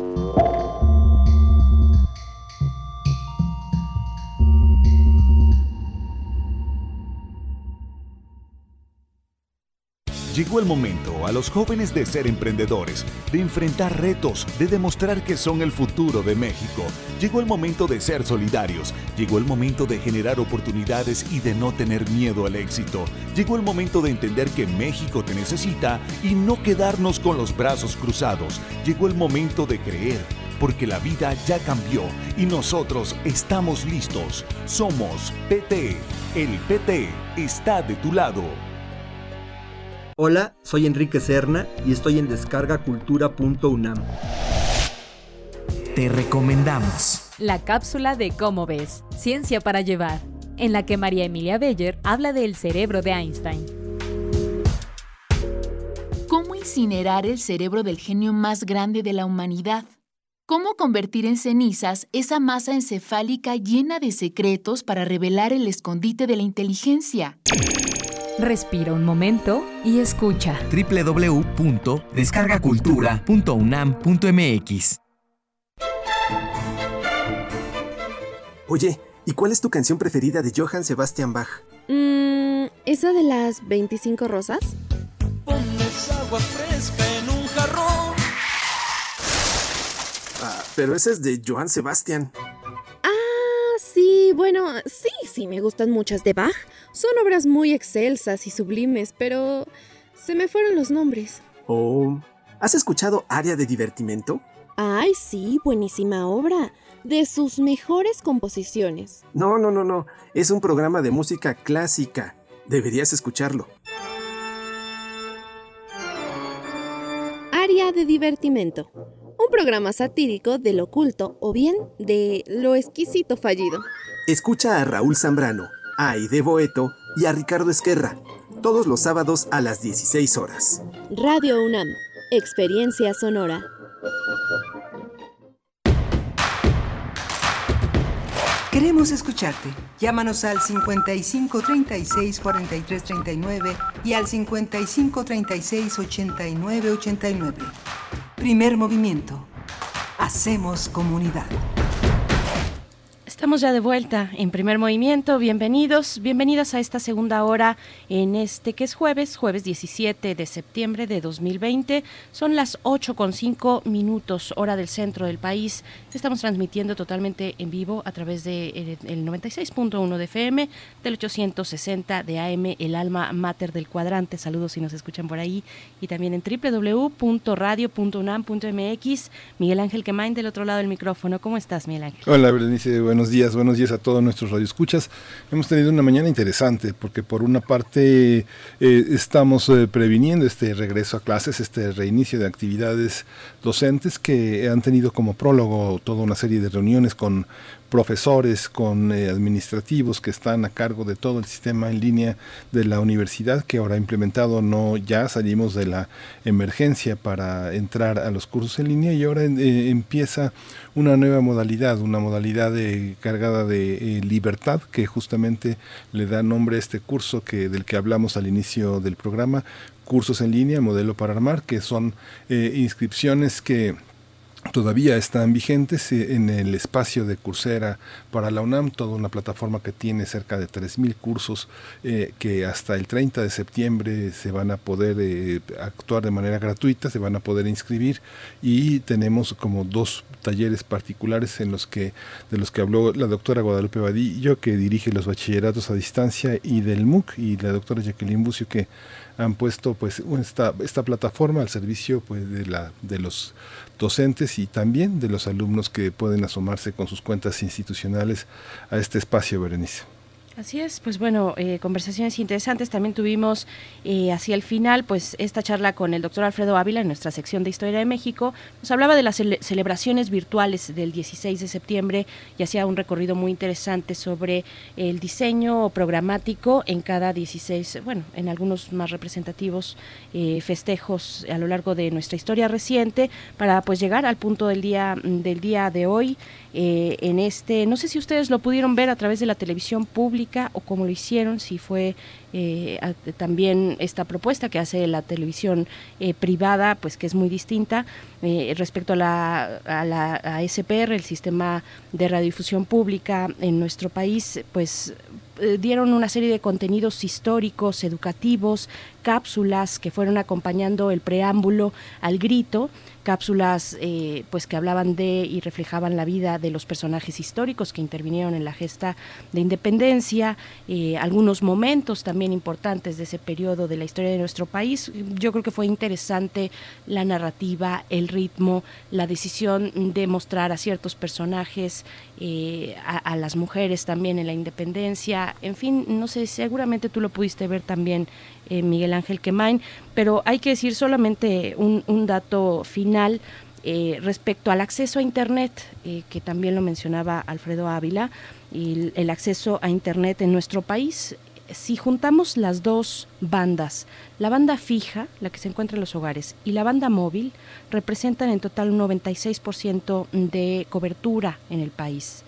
Llegó el momento a los jóvenes de ser emprendedores, de enfrentar retos, de demostrar que son el futuro de México. Llegó el momento de ser solidarios, llegó el momento de generar oportunidades y de no tener miedo al éxito. Llegó el momento de entender que México te necesita y no quedarnos con los brazos cruzados. Llegó el momento de creer, porque la vida ya cambió y nosotros estamos listos. Somos PT. El PT está de tu lado. Hola, soy Enrique Serna y estoy en descargacultura.unam. Te recomendamos la cápsula de Cómo ves, Ciencia para llevar, en la que María Emilia Beller habla del cerebro de Einstein. ¿Cómo incinerar el cerebro del genio más grande de la humanidad? ¿Cómo convertir en cenizas esa masa encefálica llena de secretos para revelar el escondite de la inteligencia? Respira un momento y escucha. www.descargacultura.unam.mx Oye, ¿y cuál es tu canción preferida de Johann Sebastian Bach? Mmm, ¿esa de las 25 rosas? Pones agua fresca en un jarrón. Ah, pero esa es de Johann Sebastian. Ah, sí, bueno, sí, sí, me gustan muchas de Bach. Son obras muy excelsas y sublimes, pero se me fueron los nombres. Oh, ¿has escuchado Área de Divertimento? Ay, sí, buenísima obra. De sus mejores composiciones. No, no, no, no. Es un programa de música clásica. Deberías escucharlo. Área de Divertimento. Un programa satírico del oculto o bien de lo exquisito fallido. Escucha a Raúl Zambrano a Aide Boeto y a Ricardo Esquerra, todos los sábados a las 16 horas. Radio UNAM, Experiencia Sonora. Queremos escucharte. Llámanos al 55 36 43 39 y al 55 36 89 89. Primer movimiento. Hacemos comunidad. Estamos ya de vuelta en primer movimiento. Bienvenidos, bienvenidas a esta segunda hora en este que es jueves, jueves 17 de septiembre de 2020. Son las 8 con 5 minutos, hora del centro del país. Estamos transmitiendo totalmente en vivo a través del de, 96.1 de FM, del 860 de AM, el alma mater del cuadrante. Saludos si nos escuchan por ahí. Y también en www.radio.unam.mx. Miguel Ángel Quemain del otro lado del micrófono. ¿Cómo estás, Miguel Ángel? Hola, Berenice. Buenos días, buenos días a todos nuestros radioescuchas. Hemos tenido una mañana interesante porque por una parte eh, estamos eh, previniendo este regreso a clases, este reinicio de actividades docentes que han tenido como prólogo toda una serie de reuniones con profesores, con eh, administrativos que están a cargo de todo el sistema en línea de la universidad que ahora ha implementado no ya salimos de la emergencia para entrar a los cursos en línea y ahora eh, empieza una nueva modalidad, una modalidad de, cargada de eh, libertad que justamente le da nombre a este curso que del que hablamos al inicio del programa, cursos en línea, modelo para armar, que son inscripciones que todavía están vigentes eh, en el espacio de Coursera para la UNAM, toda una plataforma que tiene cerca de 3.000 cursos eh, que hasta el 30 de septiembre se van a poder eh, actuar de manera gratuita, se van a poder inscribir. Y tenemos como dos talleres particulares en los que de los que habló la doctora Guadalupe Vadillo que dirige los bachilleratos a distancia y del MOOC y la doctora Jacqueline Bucio que han puesto pues esta, esta plataforma al servicio pues de la de los docentes y también de los alumnos que pueden asomarse con sus cuentas institucionales a este espacio, Berenice. Así es, pues bueno, eh, conversaciones interesantes. También tuvimos eh, hacia el final, pues esta charla con el doctor Alfredo Ávila en nuestra sección de Historia de México. Nos hablaba de las celebraciones virtuales del 16 de septiembre y hacía un recorrido muy interesante sobre el diseño programático en cada 16, bueno, en algunos más representativos eh, festejos a lo largo de nuestra historia reciente para pues llegar al punto del día del día de hoy en este. No sé si ustedes lo pudieron ver a través de la televisión pública o cómo lo hicieron, si fue eh, también esta propuesta que hace la televisión eh, privada, pues que es muy distinta eh, respecto a la, a la a SPR, el sistema de radiodifusión pública en nuestro país, pues dieron una serie de contenidos históricos, educativos, cápsulas que fueron acompañando el preámbulo al grito cápsulas eh, pues que hablaban de y reflejaban la vida de los personajes históricos que intervinieron en la gesta de independencia, eh, algunos momentos también importantes de ese periodo de la historia de nuestro país. Yo creo que fue interesante la narrativa, el ritmo, la decisión de mostrar a ciertos personajes, eh, a, las mujeres también en la independencia, en fin, no sé, seguramente tú lo pudiste ver también eh, Miguel Ángel Quemain, pero hay que decir solamente un, dato final. Eh, respecto al acceso a Internet, eh, que también lo mencionaba Alfredo Ávila, y el acceso a Internet en nuestro país, si juntamos las dos bandas, la banda fija, la que se encuentra en los hogares, y la banda móvil, representan en total un 96% de cobertura en el país.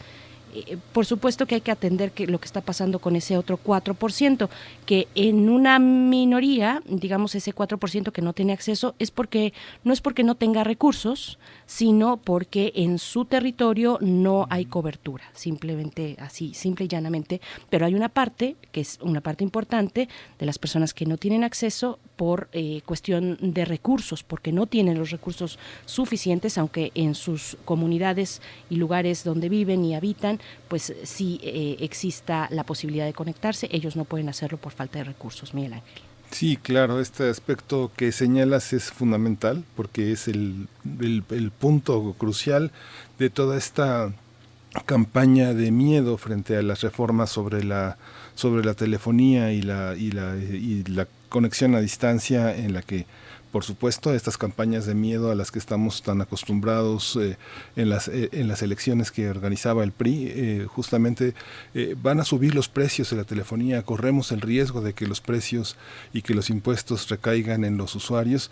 Eh, por supuesto que hay que atender que lo que está pasando con ese otro 4%, que en una minoría, digamos ese 4% que no tiene acceso, es porque no es porque no tenga recursos, sino porque en su territorio no hay cobertura, simplemente así, simple y llanamente, pero hay una parte, que es una parte importante, de las personas que no tienen acceso por eh, cuestión de recursos, porque no tienen los recursos suficientes, aunque en sus comunidades y lugares donde viven y habitan pues sí eh, exista la posibilidad de conectarse, ellos no pueden hacerlo por falta de recursos, Miguel Ángel. Sí, claro, este aspecto que señalas es fundamental porque es el, el, punto crucial de toda esta campaña de miedo frente a las reformas sobre la sobre la telefonía y la y la y la conexión a distancia en la que por supuesto, estas campañas de miedo a las que estamos tan acostumbrados eh, en, las, eh, en las elecciones que organizaba el PRI, eh, justamente van a subir los precios de la telefonía, corremos el riesgo de que los precios y que los impuestos recaigan en los usuarios.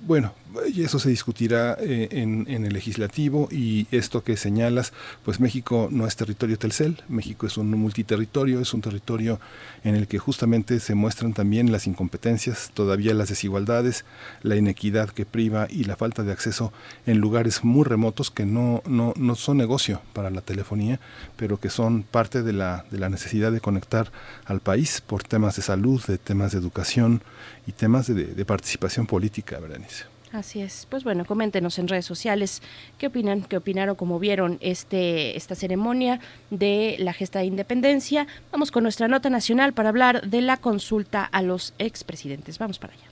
Bueno, eso se discutirá eh, en, el legislativo y esto que señalas, pues México no es territorio Telcel, México es un multiterritorio, es un territorio en el que justamente se muestran también las incompetencias, todavía las desigualdades, la inequidad que priva y la falta de acceso en lugares muy remotos que no, no, no son negocio para la telefonía, pero que son parte de la, de la necesidad de conectar al país por temas de salud, de temas de educación y temas de, de participación política, Berenice. Así es. Pues bueno, coméntenos en redes sociales qué opinan, qué opinaron, cómo vieron este, esta ceremonia de la gesta de independencia. Vamos con nuestra nota nacional para hablar de la consulta a los expresidentes. Vamos para allá.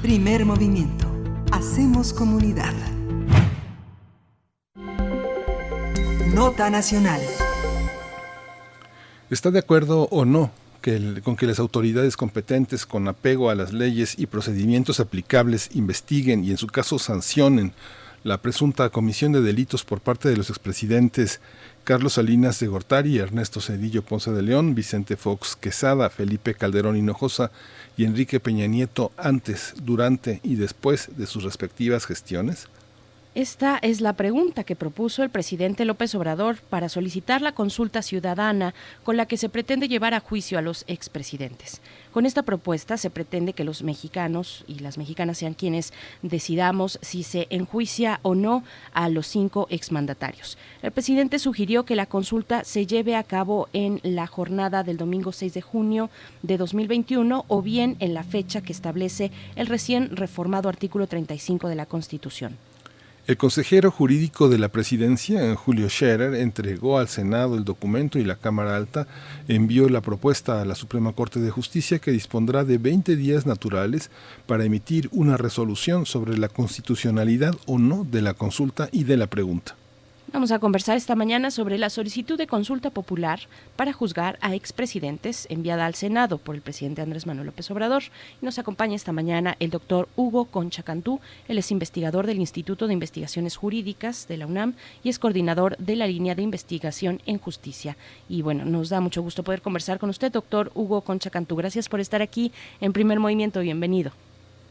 Primer movimiento. Hacemos comunidad. Nota nacional. ¿Está de acuerdo o no con que las autoridades competentes, con apego a las leyes y procedimientos aplicables, investiguen y en su caso sancionen la presunta comisión de delitos por parte de los expresidentes Carlos Salinas de Gortari, Ernesto Cedillo Ponce de León, Vicente Fox Quesada, Felipe Calderón Hinojosa y Enrique Peña Nieto antes, durante y después de sus respectivas gestiones? Esta es la pregunta que propuso el presidente López Obrador para solicitar la consulta ciudadana con la que se pretende llevar a juicio a los expresidentes. Con esta propuesta se pretende que los mexicanos y las mexicanas sean quienes decidamos si se enjuicia o no a los cinco exmandatarios. El presidente sugirió que la consulta se lleve a cabo en la jornada del domingo 6 de junio de 2021 o bien en la fecha que establece el recién reformado artículo 35 de la Constitución. El consejero jurídico de la presidencia, Julio Scherer, entregó al Senado el documento y la Cámara Alta envió la propuesta a la Suprema Corte de Justicia que dispondrá de 20 días naturales para emitir una resolución sobre la constitucionalidad o no de la consulta y de la pregunta. Vamos a conversar esta mañana sobre la solicitud de consulta popular para juzgar a expresidentes enviada al Senado por el presidente Andrés Manuel López Obrador. Y nos acompaña esta mañana el doctor Hugo Concha Cantú. Él es investigador del Instituto de Investigaciones Jurídicas de la UNAM y es coordinador de la línea de investigación en justicia. Y bueno, nos da mucho gusto poder conversar con usted, doctor Hugo Concha Cantú. Gracias por estar aquí en Primer Movimiento. Bienvenido.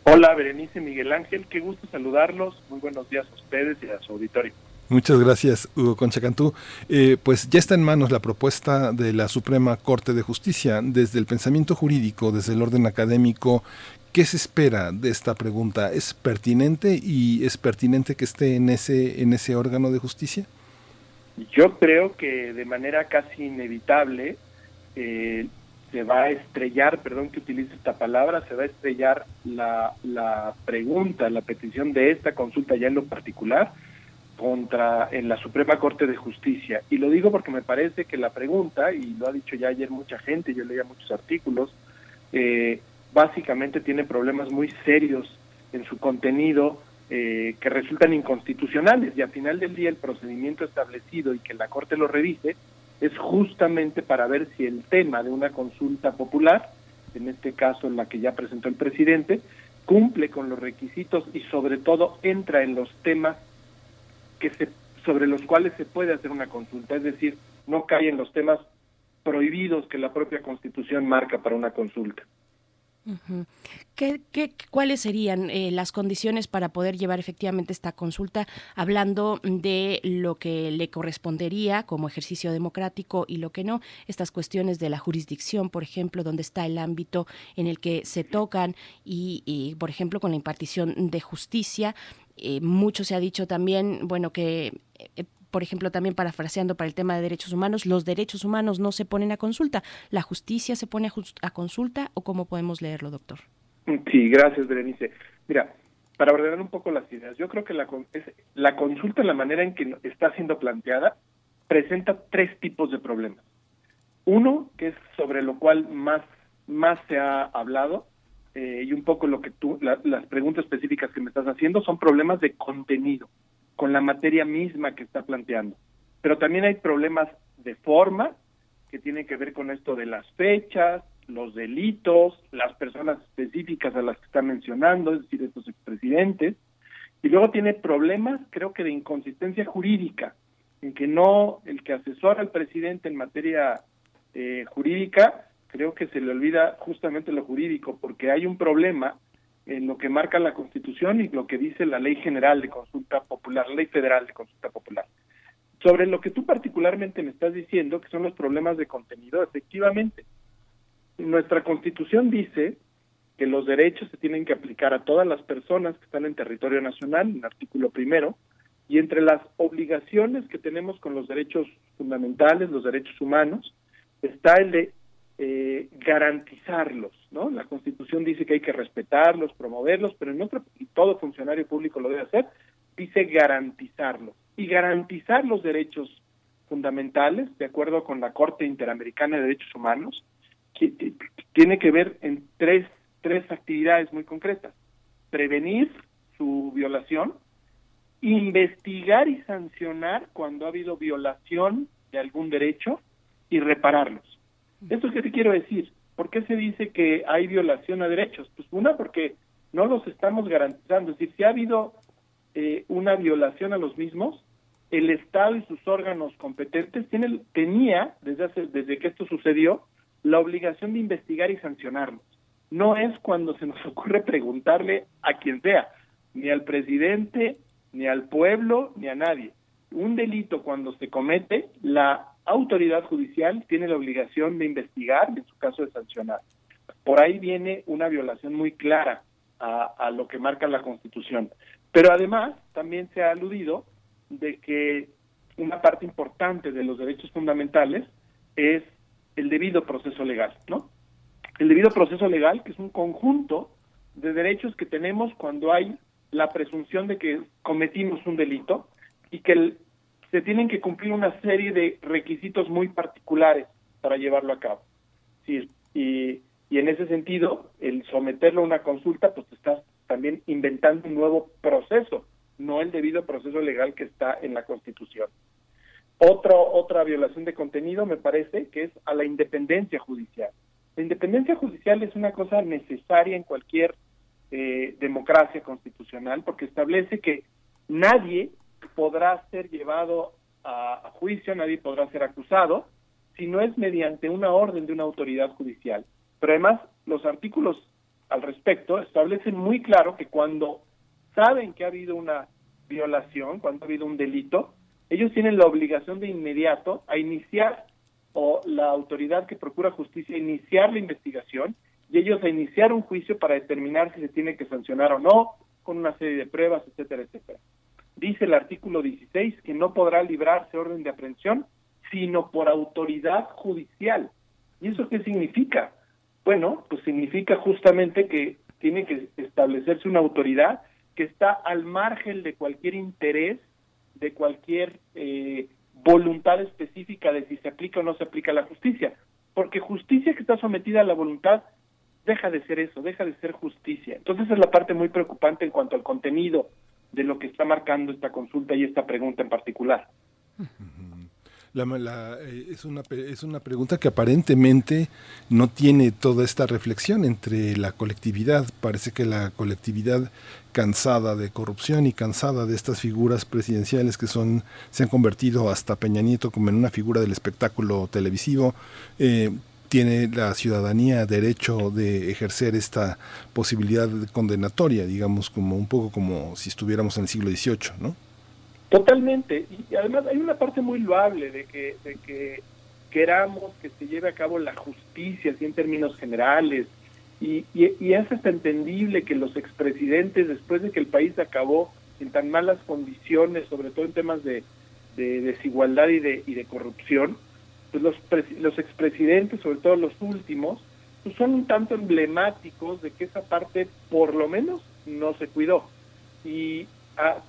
Hola, Berenice Miguel Ángel. Qué gusto saludarlos. Muy buenos días a ustedes y a su auditorio. Muchas gracias, Hugo Conchacantú. Eh, pues ya está en manos la propuesta de la Suprema Corte de Justicia. Desde el pensamiento jurídico, desde el orden académico, ¿qué se espera de esta pregunta? ¿Es pertinente y es pertinente que esté en ese, en ese órgano de justicia? Yo creo que de manera casi inevitable eh, se va a estrellar, perdón que utilice esta palabra, se va a estrellar la, la pregunta, la petición de esta consulta ya en lo particular contra en la Suprema Corte de Justicia. Y lo digo porque me parece que la pregunta, y lo ha dicho ya ayer mucha gente, yo leía muchos artículos, eh, básicamente tiene problemas muy serios en su contenido eh, que resultan inconstitucionales y al final del día el procedimiento establecido y que la Corte lo revise es justamente para ver si el tema de una consulta popular, en este caso en la que ya presentó el presidente, cumple con los requisitos y sobre todo entra en los temas que se, sobre los cuales se puede hacer una consulta, es decir, no cae en los temas prohibidos que la propia Constitución marca para una consulta. ¿Qué, qué, cuáles serían eh, las condiciones para poder llevar efectivamente esta consulta, hablando de lo que le correspondería como ejercicio democrático y lo que no? Estas cuestiones de la jurisdicción, por ejemplo, donde está el ámbito en el que se tocan y, y por ejemplo, con la impartición de justicia, eh, mucho se ha dicho también, bueno, que, eh, por ejemplo, también parafraseando para el tema de derechos humanos, los derechos humanos no se ponen a consulta, la justicia se pone a, consulta o cómo podemos leerlo, doctor. Sí, gracias, Berenice. Mira, para ordenar un poco las ideas, yo creo que la, la consulta, la manera en que está siendo planteada, presenta tres tipos de problemas. Uno, que es sobre lo cual más, más se ha hablado, eh, y un poco lo que tú, las preguntas específicas que me estás haciendo son problemas de contenido, con la materia misma que está planteando. Pero también hay problemas de forma, que tienen que ver con esto de las fechas, los delitos, las personas específicas a las que está mencionando, es decir, estos expresidentes. Y luego tiene problemas, creo que de inconsistencia jurídica, en que no, el que asesora al presidente en materia eh, jurídica creo que se le olvida justamente lo jurídico, porque hay un problema en lo que marca la Constitución y lo que dice la Ley General de Consulta Popular, la Ley Federal de Consulta Popular. Sobre lo que tú particularmente me estás diciendo, que son los problemas de contenido, efectivamente, nuestra Constitución dice que los derechos se tienen que aplicar a todas las personas que están en territorio nacional, en artículo primero, y entre las obligaciones que tenemos con los derechos fundamentales, los derechos humanos, está el de eh, garantizarlos, ¿no? La Constitución dice que hay que respetarlos, promoverlos, pero en otro, y todo funcionario público lo debe hacer, dice garantizarlos. Y garantizar los derechos fundamentales, de acuerdo con la Corte Interamericana de Derechos Humanos, que, tiene que ver en tres, tres actividades muy concretas. Prevenir su violación, investigar y sancionar cuando ha habido violación de algún derecho y repararlos. ¿Esto qué te quiero decir? ¿Por qué se dice que hay violación a derechos? Pues una, porque no los estamos garantizando. Es decir, si ha habido eh, una violación a los mismos, el Estado y sus órganos competentes tienen, tenía, desde, hace, desde que esto sucedió, la obligación de investigar y sancionarlos. No es cuando se nos ocurre preguntarle a quien sea, ni al presidente, ni al pueblo, ni a nadie. Un delito cuando se comete, la autoridad judicial tiene la obligación de investigar, en su caso de sancionar. Por ahí viene una violación muy clara a, lo que marca la Constitución. Pero además también se ha aludido de que una parte importante de los derechos fundamentales es el debido proceso legal, ¿no? El debido proceso legal, que es un conjunto de derechos que tenemos cuando hay la presunción de que cometimos un delito y que el se tienen que cumplir una serie de requisitos muy particulares para llevarlo a cabo. Y, en ese sentido, el someterlo a una consulta, pues estás también inventando un nuevo proceso, no el debido proceso legal que está en la Constitución. Otra, otra violación de contenido me parece que es a la independencia judicial. La independencia judicial es una cosa necesaria en cualquier eh, democracia constitucional porque establece que nadie podrá ser llevado a, juicio, nadie podrá ser acusado si no es mediante una orden de una autoridad judicial. Pero además los artículos al respecto establecen muy claro que cuando saben que ha habido una violación, cuando ha habido un delito, ellos tienen la obligación de inmediato a iniciar o la autoridad que procura justicia iniciar la investigación y ellos a iniciar un juicio para determinar si se tiene que sancionar o no, con una serie de pruebas, etcétera, etcétera. Dice el artículo 16 que no podrá librarse orden de aprehensión sino por autoridad judicial. ¿Y eso qué significa? Bueno, pues significa justamente que tiene que establecerse una autoridad que está al margen de cualquier interés, de cualquier eh, voluntad específica de si se aplica o no se aplica la justicia. Porque justicia que está sometida a la voluntad deja de ser eso, deja de ser justicia. Entonces es la parte muy preocupante en cuanto al contenido de lo que está marcando esta consulta y esta pregunta en particular. La, eh, es, una, es una pregunta que aparentemente no tiene toda esta reflexión entre la colectividad. Parece que la colectividad cansada de corrupción y cansada de estas figuras presidenciales que son se han convertido hasta Peña Nieto como en una figura del espectáculo televisivo. Eh, tiene la ciudadanía derecho de ejercer esta posibilidad condenatoria, digamos, como un poco como si estuviéramos en el siglo XVIII, ¿no? Totalmente. Y además hay una parte muy loable de que, de que queramos que se lleve a cabo la justicia, así en términos generales. Y, y, es hasta entendible que los expresidentes, después de que el país acabó en tan malas condiciones, sobre todo en temas de, desigualdad y de, y de corrupción, pues los, los expresidentes, sobre todo los últimos, pues son un tanto emblemáticos de que esa parte por lo menos no se cuidó. Y,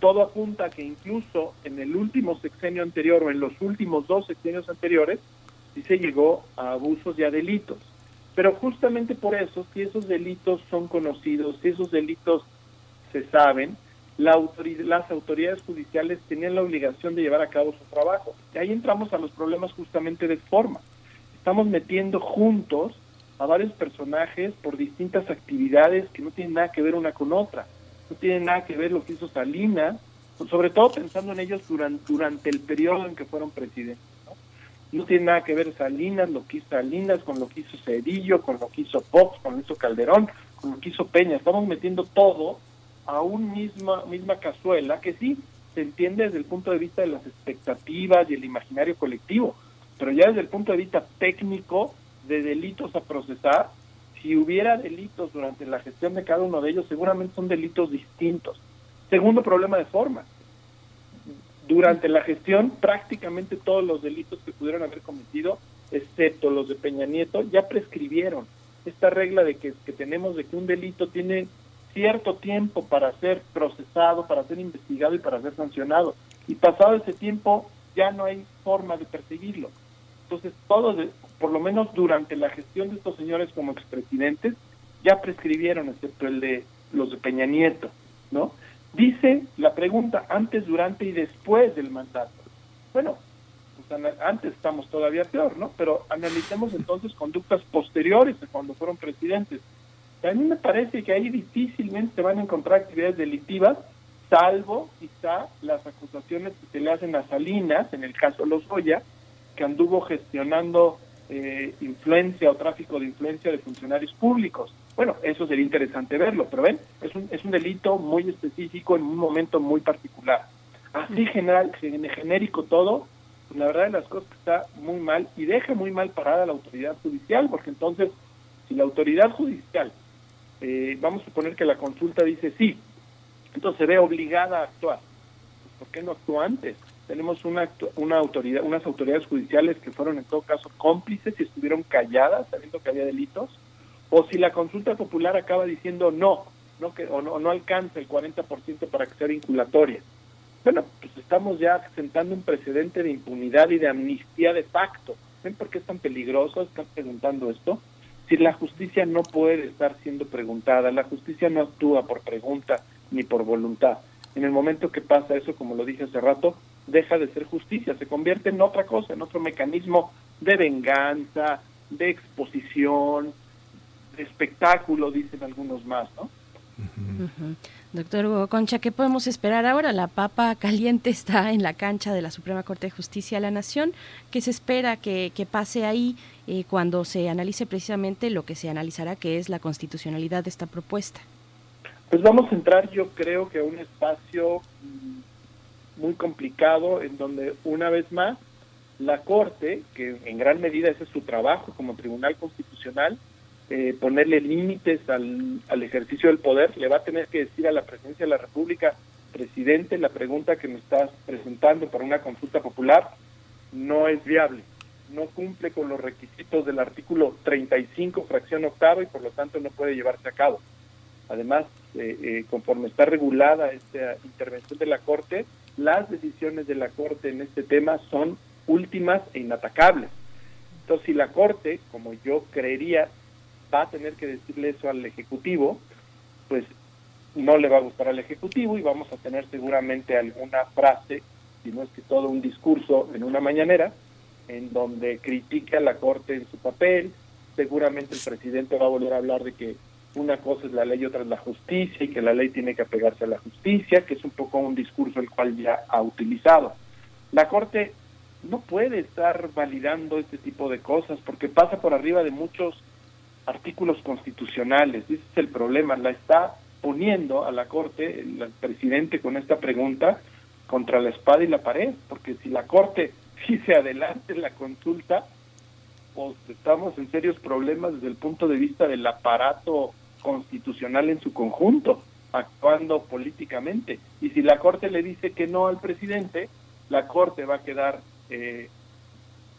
todo apunta a que incluso en el último sexenio anterior o en los últimos dos sexenios anteriores sí se llegó a abusos y a delitos. Pero justamente por eso, si esos delitos son conocidos, si esos delitos se saben, la las autoridades judiciales tenían la obligación de llevar a cabo su trabajo. Y ahí entramos a los problemas justamente de forma. Estamos metiendo juntos a varios personajes por distintas actividades que no tienen nada que ver una con otra no tiene nada que ver lo que hizo Salinas, sobre todo pensando en ellos durante, durante el periodo en que fueron presidentes. ¿no? tiene nada que ver Salinas, lo que hizo Salinas, con lo que hizo Cedillo, con lo que hizo Fox, con lo que hizo Calderón, con lo que hizo Peña. Estamos metiendo todo a una misma, misma cazuela que sí se entiende desde el punto de vista de las expectativas y el imaginario colectivo, pero ya desde el punto de vista técnico de delitos a procesar, si hubiera delitos durante la gestión de cada uno de ellos, seguramente son delitos distintos. Segundo problema de forma. Durante la gestión, prácticamente todos los delitos que pudieron haber cometido, excepto los de Peña Nieto, ya prescribieron. Esta regla de que, que tenemos de que un delito tiene cierto tiempo para ser procesado, para ser investigado y para ser sancionado. Y pasado ese tiempo ya no hay forma de perseguirlo. Entonces, todos, por lo menos durante la gestión de estos señores como expresidentes, ya prescribieron, excepto el de los de Peña Nieto, ¿no? Dice la pregunta antes, durante y después del mandato. Bueno, pues antes estamos todavía peor, ¿no? Pero analicemos entonces conductas posteriores a cuando fueron presidentes. A mí me parece que ahí difícilmente se van a encontrar actividades delictivas, salvo quizá las acusaciones que se le hacen a Salinas, en el caso de los Goya, que anduvo gestionando eh, influencia o tráfico de influencia de funcionarios públicos. Bueno, eso sería interesante verlo, pero ven, es un, es un delito muy específico en un momento muy particular. Así general, genérico todo, la verdad de las cosas está muy mal y deja muy mal parada la autoridad judicial, porque entonces, si la autoridad judicial, eh, vamos a suponer que la consulta dice sí, entonces se ve obligada a actuar. ¿Por qué no actuó antes? tenemos una, una autoridad, unas autoridades judiciales que fueron en todo caso cómplices y estuvieron calladas sabiendo que había delitos, o si la consulta popular acaba diciendo no, no que, o no, no alcanza el 40% para que sea vinculatoria. Bueno, pues estamos ya sentando un precedente de impunidad y de amnistía de facto. ¿Ven por qué es tan peligroso estar preguntando esto? Si la justicia no puede estar siendo preguntada, la justicia no actúa por pregunta ni por voluntad. En el momento que pasa eso, como lo dije hace rato, deja de ser justicia, se convierte en otra cosa, en otro mecanismo de venganza, de exposición, de espectáculo, dicen algunos más, ¿no? Doctor Hugo Concha, ¿qué podemos esperar ahora? La papa caliente está en la cancha de la Suprema Corte de Justicia de la Nación. ¿Qué se espera que, pase ahí eh, cuando se analice precisamente lo que se analizará, que es la constitucionalidad de esta propuesta? Pues vamos a entrar, yo creo que a un espacio mm, muy complicado en donde una vez más la Corte, que en gran medida ese es su trabajo como Tribunal Constitucional, eh, ponerle límites al, al, ejercicio del poder, le va a tener que decir a la presidencia de la República, presidente, la pregunta que me estás presentando para una consulta popular no es viable, no cumple con los requisitos del artículo 35, fracción octava, y por lo tanto no puede llevarse a cabo. Además, eh, eh, conforme está regulada esta intervención de la Corte, las decisiones de la Corte en este tema son últimas e inatacables. Entonces, si la Corte, como yo creería, va a tener que decirle eso al Ejecutivo, pues no le va a gustar al Ejecutivo y vamos a tener seguramente alguna frase, si no es que todo un discurso en una mañanera, en donde critica a la Corte en su papel, seguramente el presidente va a volver a hablar de que una cosa es la ley y otra es la justicia y que la ley tiene que apegarse a la justicia, que es un poco un discurso el cual ya ha utilizado. La Corte no puede estar validando este tipo de cosas porque pasa por arriba de muchos artículos constitucionales. Ese es el problema. La está poniendo a la Corte, el presidente con esta pregunta, contra la espada y la pared, porque si la Corte dice adelante la consulta, pues estamos en serios problemas desde el punto de vista del aparato constitucional en su conjunto, actuando políticamente. Y si la Corte le dice que no al presidente, la Corte va a quedar eh,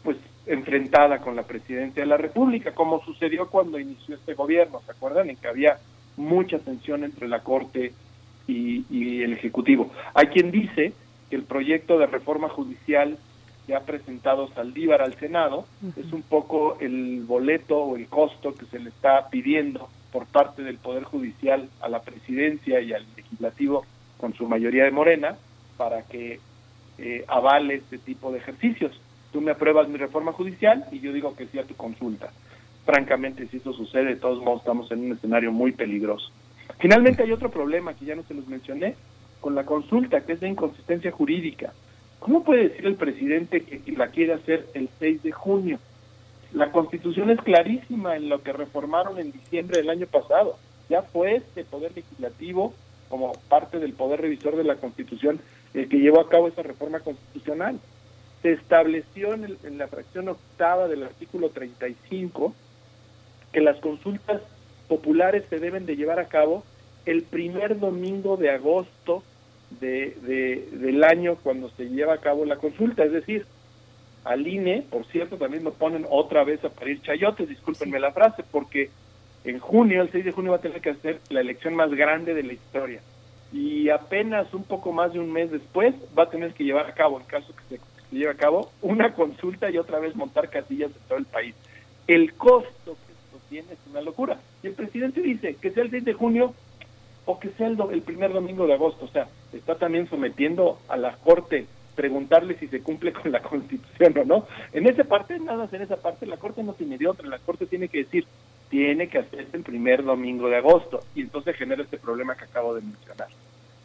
pues enfrentada con la presidencia de la República, como sucedió cuando inició este gobierno, ¿se acuerdan? En que había mucha tensión entre la Corte y, el Ejecutivo. Hay quien dice que el proyecto de reforma judicial que ha presentado Saldívar al Senado es un poco el boleto o el costo que se le está pidiendo por parte del Poder Judicial a la presidencia y al legislativo con su mayoría de Morena para que eh, avale este tipo de ejercicios tú me apruebas mi reforma judicial y yo digo que sí a tu consulta. Francamente, si eso sucede, de todos modos estamos en un escenario muy peligroso. Finalmente hay otro problema que ya no se los mencioné, con la consulta, que es de inconsistencia jurídica. ¿Cómo puede decir el presidente que la quiere hacer el 6 de junio? La constitución es clarísima en lo que reformaron en diciembre del año pasado. Ya fue este poder legislativo, como parte del poder revisor de la constitución, el que llevó a cabo esa reforma constitucional se estableció en, la fracción octava del artículo 35 que las consultas populares se deben de llevar a cabo el primer domingo de agosto de, del año cuando se lleva a cabo la consulta, es decir, al INE, por cierto, también nos ponen otra vez a parir chayotes, discúlpenme la frase, porque en junio, el 6 de junio va a tener que hacer la elección más grande de la historia y apenas un poco más de un mes después va a tener que llevar a cabo, en caso que se se lleva a cabo una consulta y otra vez montar casillas en todo el país. El costo que esto tiene es una locura. Y el presidente dice que sea el 6 de junio o que sea el, primer domingo de agosto. O sea, está también sometiendo a la Corte preguntarle si se cumple con la Constitución o no. En esa parte, nada en esa parte, la Corte no tiene de otra. La Corte tiene que decir, tiene que hacerse el primer domingo de agosto. Y entonces genera este problema que acabo de mencionar.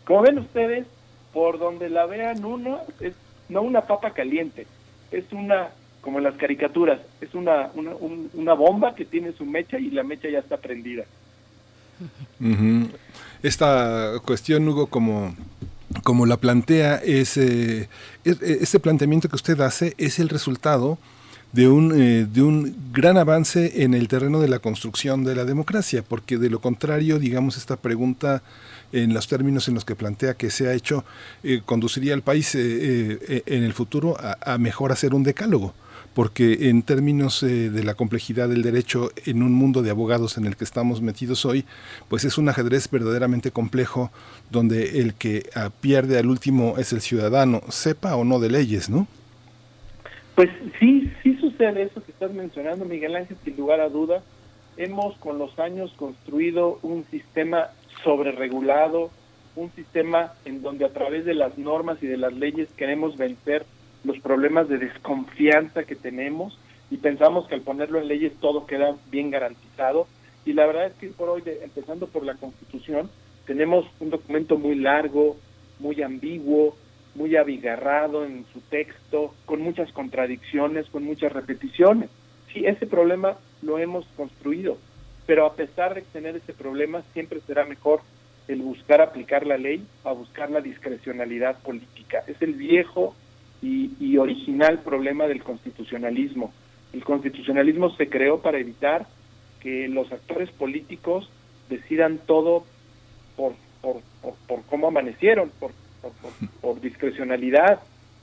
Como ven ustedes, por donde la vean uno, es no una papa caliente, es una, como en las caricaturas, es una, una, una bomba que tiene su mecha y la mecha ya está prendida. Esta cuestión, Hugo, como, como la plantea, es, eh, este planteamiento que usted hace es el resultado de un, eh, de un gran avance en el terreno de la construcción de la democracia, porque de lo contrario, digamos, esta pregunta en los términos en los que plantea que se ha hecho, eh, conduciría al país eh, eh, en el futuro a, mejor hacer un decálogo porque en términos de la complejidad del derecho en un mundo de abogados en el que estamos metidos hoy, pues es un ajedrez verdaderamente complejo donde el que ah, pierde al último es el ciudadano, sepa o no de leyes, ¿no? Pues sí, sí sucede eso que estás mencionando, Miguel Ángel, sin lugar a duda. Hemos con los años construido un sistema sobreregulado, un sistema en donde a través de las normas y de las leyes queremos vencer los problemas de desconfianza que tenemos y pensamos que al ponerlo en leyes todo queda bien garantizado. Y la verdad es que por hoy, empezando por la Constitución, tenemos un documento muy largo, muy ambiguo, muy abigarrado en su texto, con muchas contradicciones, con muchas repeticiones. Sí, ese problema lo hemos construido, pero a pesar de tener ese problema, siempre será mejor el buscar aplicar la ley a buscar la discrecionalidad política. Es el viejo y, y original problema del constitucionalismo. El constitucionalismo se creó para evitar que los actores políticos decidan todo por, por, por, cómo amanecieron, por, por, discrecionalidad,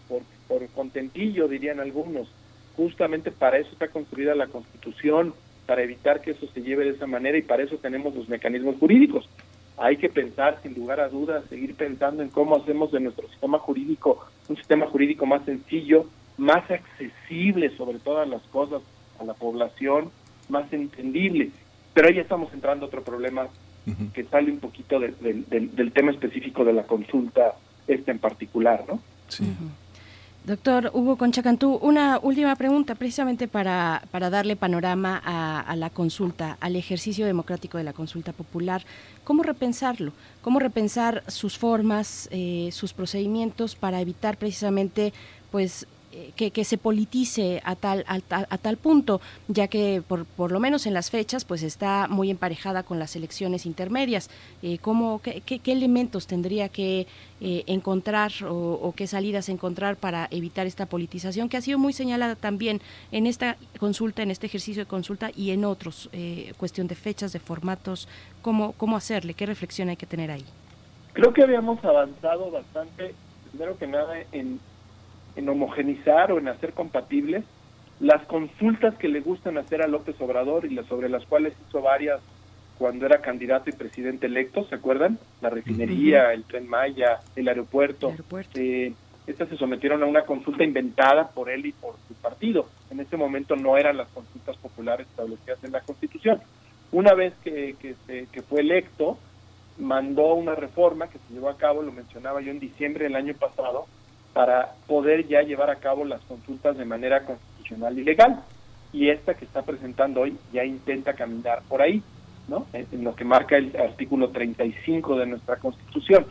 por, por contentillo, dirían algunos. Justamente para eso está construida la Constitución, para evitar que eso se lleve de esa manera y para eso tenemos los mecanismos jurídicos. Hay que pensar, sin lugar a dudas, seguir pensando en cómo hacemos de nuestro sistema jurídico un sistema jurídico más sencillo, más accesible sobre todas las cosas a la población, más entendible. Pero ahí estamos entrando a otro problema que sale un poquito del tema específico de la consulta esta en particular, ¿no? Sí. Doctor Hugo Conchacantú, una última pregunta precisamente para, para darle panorama a, la consulta, al ejercicio democrático de la consulta popular. ¿Cómo repensarlo? ¿Cómo repensar sus formas, eh, sus procedimientos para evitar precisamente pues eh, que, se politice a tal, a, tal punto, ya que por, por lo menos en las fechas pues está muy emparejada con las elecciones intermedias. Eh, ¿cómo, qué, qué, elementos tendría que eh, encontrar o, qué salidas encontrar para evitar esta politización que ha sido muy señalada también en esta consulta, en este ejercicio de consulta y en otros, cuestión de fechas, de formatos, cómo, cómo hacerle, qué reflexión hay que tener ahí? Creo que habíamos avanzado bastante, primero que nada, en en homogenizar o en hacer compatibles las consultas que le gustan hacer a López Obrador y las sobre las cuales hizo varias cuando era candidato y presidente electo, ¿se acuerdan? La refinería, el tren Maya, el aeropuerto. Eh, estas se sometieron a una consulta inventada por él y por su partido. En ese momento no eran las consultas populares establecidas en la Constitución. Una vez que, que, que fue electo, mandó una reforma que se llevó a cabo, lo mencionaba yo en diciembre del año pasado, para poder ya llevar a cabo las consultas de manera constitucional y legal. Y esta que está presentando hoy ya intenta caminar por ahí, ¿no? En lo que marca el artículo 35 de nuestra Constitución.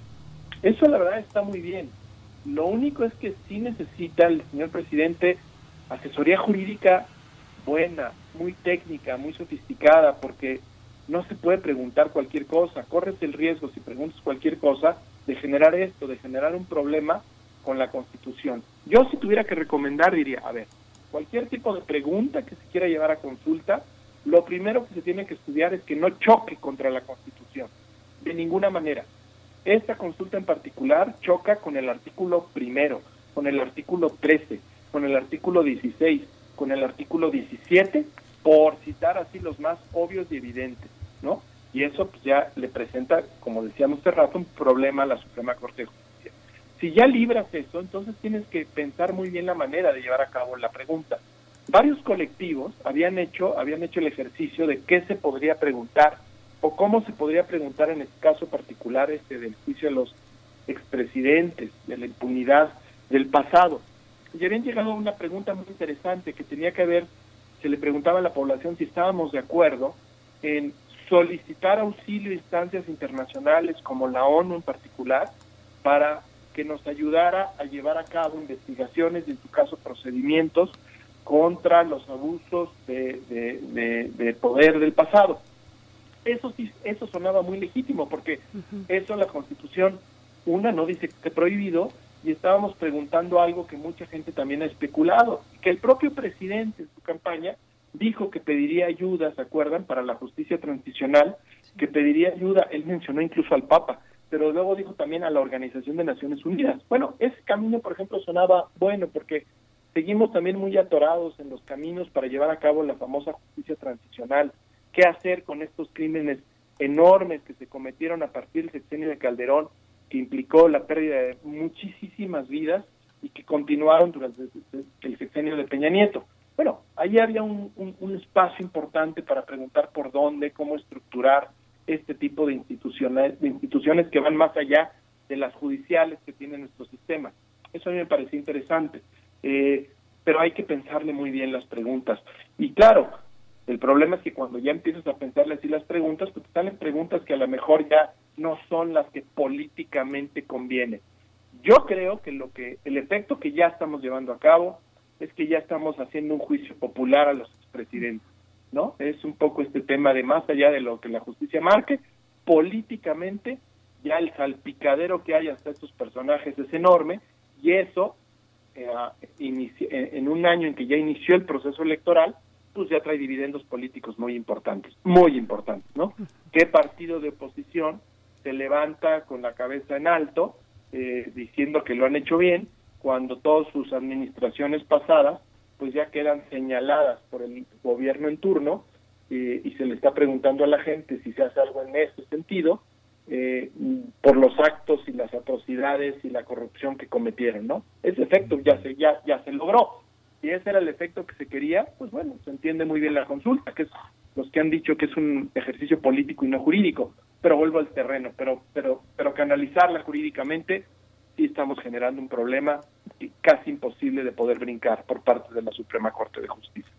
Eso la verdad está muy bien. Lo único es que sí necesita el señor presidente asesoría jurídica buena, muy técnica, muy sofisticada, porque no se puede preguntar cualquier cosa. Corres el riesgo, si preguntas cualquier cosa, de generar esto, de generar un problema con la Constitución. Yo si tuviera que recomendar diría, a ver, cualquier tipo de pregunta que se quiera llevar a consulta, lo primero que se tiene que estudiar es que no choque contra la Constitución, de ninguna manera. Esta consulta en particular choca con el artículo primero, con el artículo 13, con el artículo 16, con el artículo 17, por citar así los más obvios y evidentes, ¿no? Y eso pues, ya le presenta, como decíamos hace rato, un problema a la Suprema Corte si ya libras eso, entonces tienes que pensar muy bien la manera de llevar a cabo la pregunta. Varios colectivos habían hecho, habían hecho el ejercicio de qué se podría preguntar o cómo se podría preguntar en el caso particular este del juicio de los expresidentes, de la impunidad del pasado. Y habían llegado a una pregunta muy interesante que tenía que ver, se le preguntaba a la población si estábamos de acuerdo en solicitar auxilio a instancias internacionales como la ONU en particular para que nos ayudara a llevar a cabo investigaciones y en su caso procedimientos contra los abusos de, poder del pasado. Eso sí, eso sonaba muy legítimo porque eso la Constitución, una, no dice que esté prohibido y estábamos preguntando algo que mucha gente también ha especulado, que el propio presidente en su campaña dijo que pediría ayuda, ¿se acuerdan?, para la justicia transicional, que pediría ayuda, él mencionó incluso al Papa, pero luego dijo también a la Organización de Naciones Unidas. Bueno, ese camino, por ejemplo, sonaba bueno porque seguimos también muy atorados en los caminos para llevar a cabo la famosa justicia transicional. ¿Qué hacer con estos crímenes enormes que se cometieron a partir del sexenio de Calderón, que implicó la pérdida de muchísimas vidas y que continuaron durante el sexenio de Peña Nieto? Bueno, ahí había un espacio importante para preguntar por dónde, cómo estructurar este tipo de instituciones, de instituciones que van más allá de las judiciales que tiene nuestro sistema. Eso a mí me pareció interesante. Eh, pero hay que pensarle muy bien las preguntas. Y claro, el problema es que cuando ya empiezas a pensarle así las preguntas, pues te salen preguntas que a lo mejor ya no son las que políticamente conviene. Yo creo que lo que el efecto que ya estamos llevando a cabo es que ya estamos haciendo un juicio popular a los expresidentes, ¿no? Es un poco este tema de más allá de lo que la justicia marque, políticamente ya el salpicadero que hay hasta estos personajes es enorme y eso eh, en un año en que ya inició el proceso electoral, pues ya trae dividendos políticos muy importantes, muy importantes, ¿no? ¿Qué partido de oposición se levanta con la cabeza en alto eh, diciendo que lo han hecho bien cuando todas sus administraciones pasadas pues ya quedan señaladas por el gobierno en turno eh, y se le está preguntando a la gente si se hace algo en ese sentido eh, por los actos y las atrocidades y la corrupción que cometieron, ¿no? Ese efecto ya se ya ya se logró. Si ese era el efecto que se quería, pues bueno, se entiende muy bien la consulta, que es los que han dicho que es un ejercicio político y no jurídico, pero vuelvo al terreno, pero pero pero canalizarla jurídicamente sí estamos generando un problema casi imposible de poder brincar por parte de la Suprema Corte de Justicia.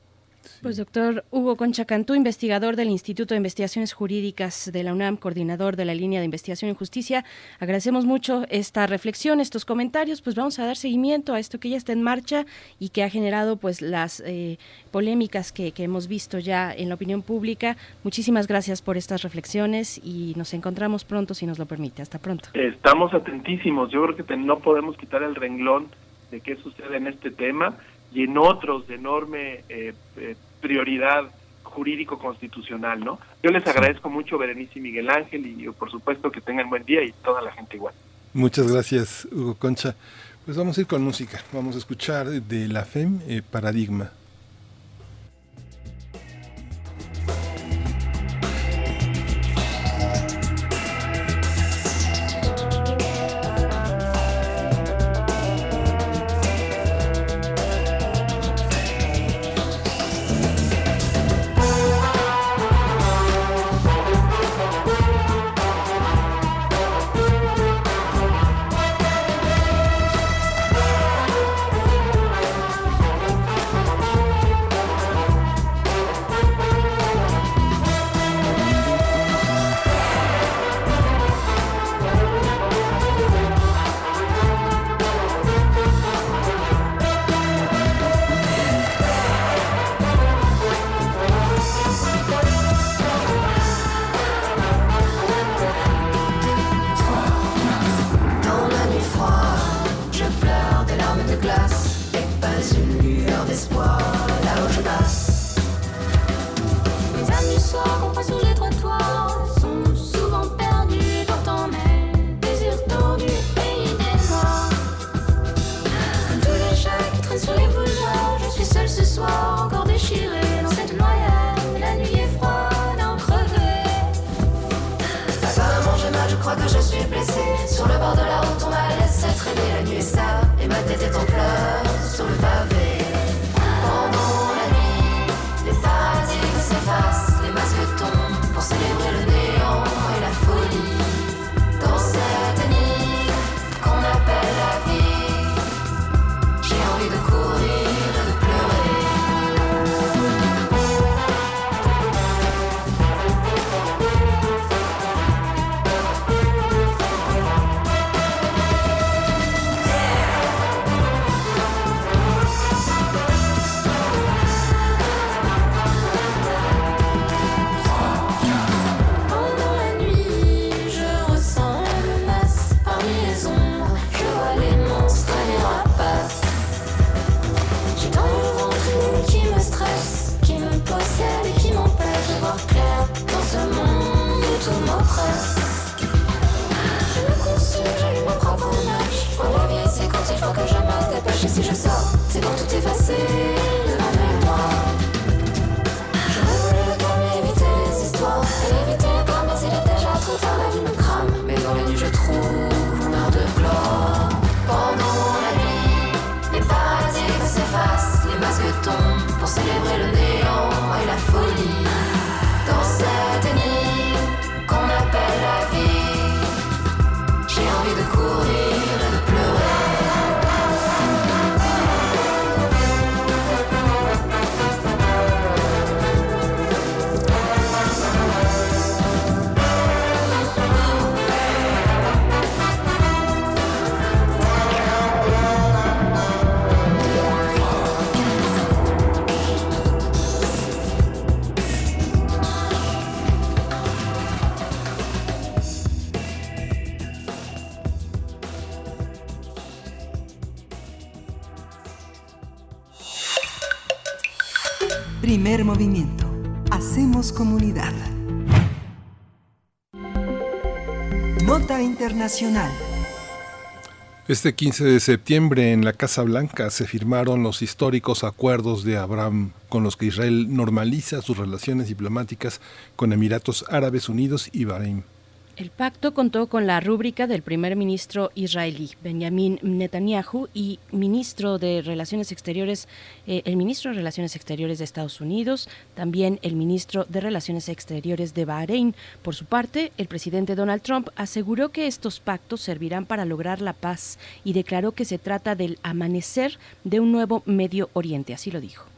Pues doctor Hugo Concha Cantú, investigador del Instituto de Investigaciones Jurídicas de la UNAM, coordinador de la línea de investigación en justicia, agradecemos mucho esta reflexión, estos comentarios, pues vamos a dar seguimiento a esto que ya está en marcha y que ha generado pues las eh, polémicas que, hemos visto ya en la opinión pública. Muchísimas gracias por estas reflexiones y nos encontramos pronto si nos lo permite. Hasta pronto. Estamos atentísimos, yo creo que no podemos quitar el renglón de qué sucede en este tema y en otros de enorme eh, eh, prioridad jurídico-constitucional, ¿no? Yo les agradezco mucho, Berenice y Miguel Ángel, y por supuesto que tengan buen día y toda la gente igual. Muchas gracias, Hugo Concha. Pues vamos a ir con música. Vamos a escuchar de la FEM eh, Paradigma. Movimiento. Hacemos comunidad. Nota Internacional. Este 15 de septiembre en la Casa Blanca se firmaron los históricos acuerdos de Abraham con los que Israel normaliza sus relaciones diplomáticas con Emiratos Árabes Unidos y Bahrein. El pacto contó con la rúbrica del primer ministro israelí, Benjamin Netanyahu, y ministro de Relaciones Exteriores, eh, el ministro de Relaciones Exteriores de Estados Unidos, también el ministro de Relaciones Exteriores de Bahrein. Por su parte, el presidente Donald Trump aseguró que estos pactos servirán para lograr la paz y declaró que se trata del amanecer de un nuevo Medio Oriente, así lo dijo.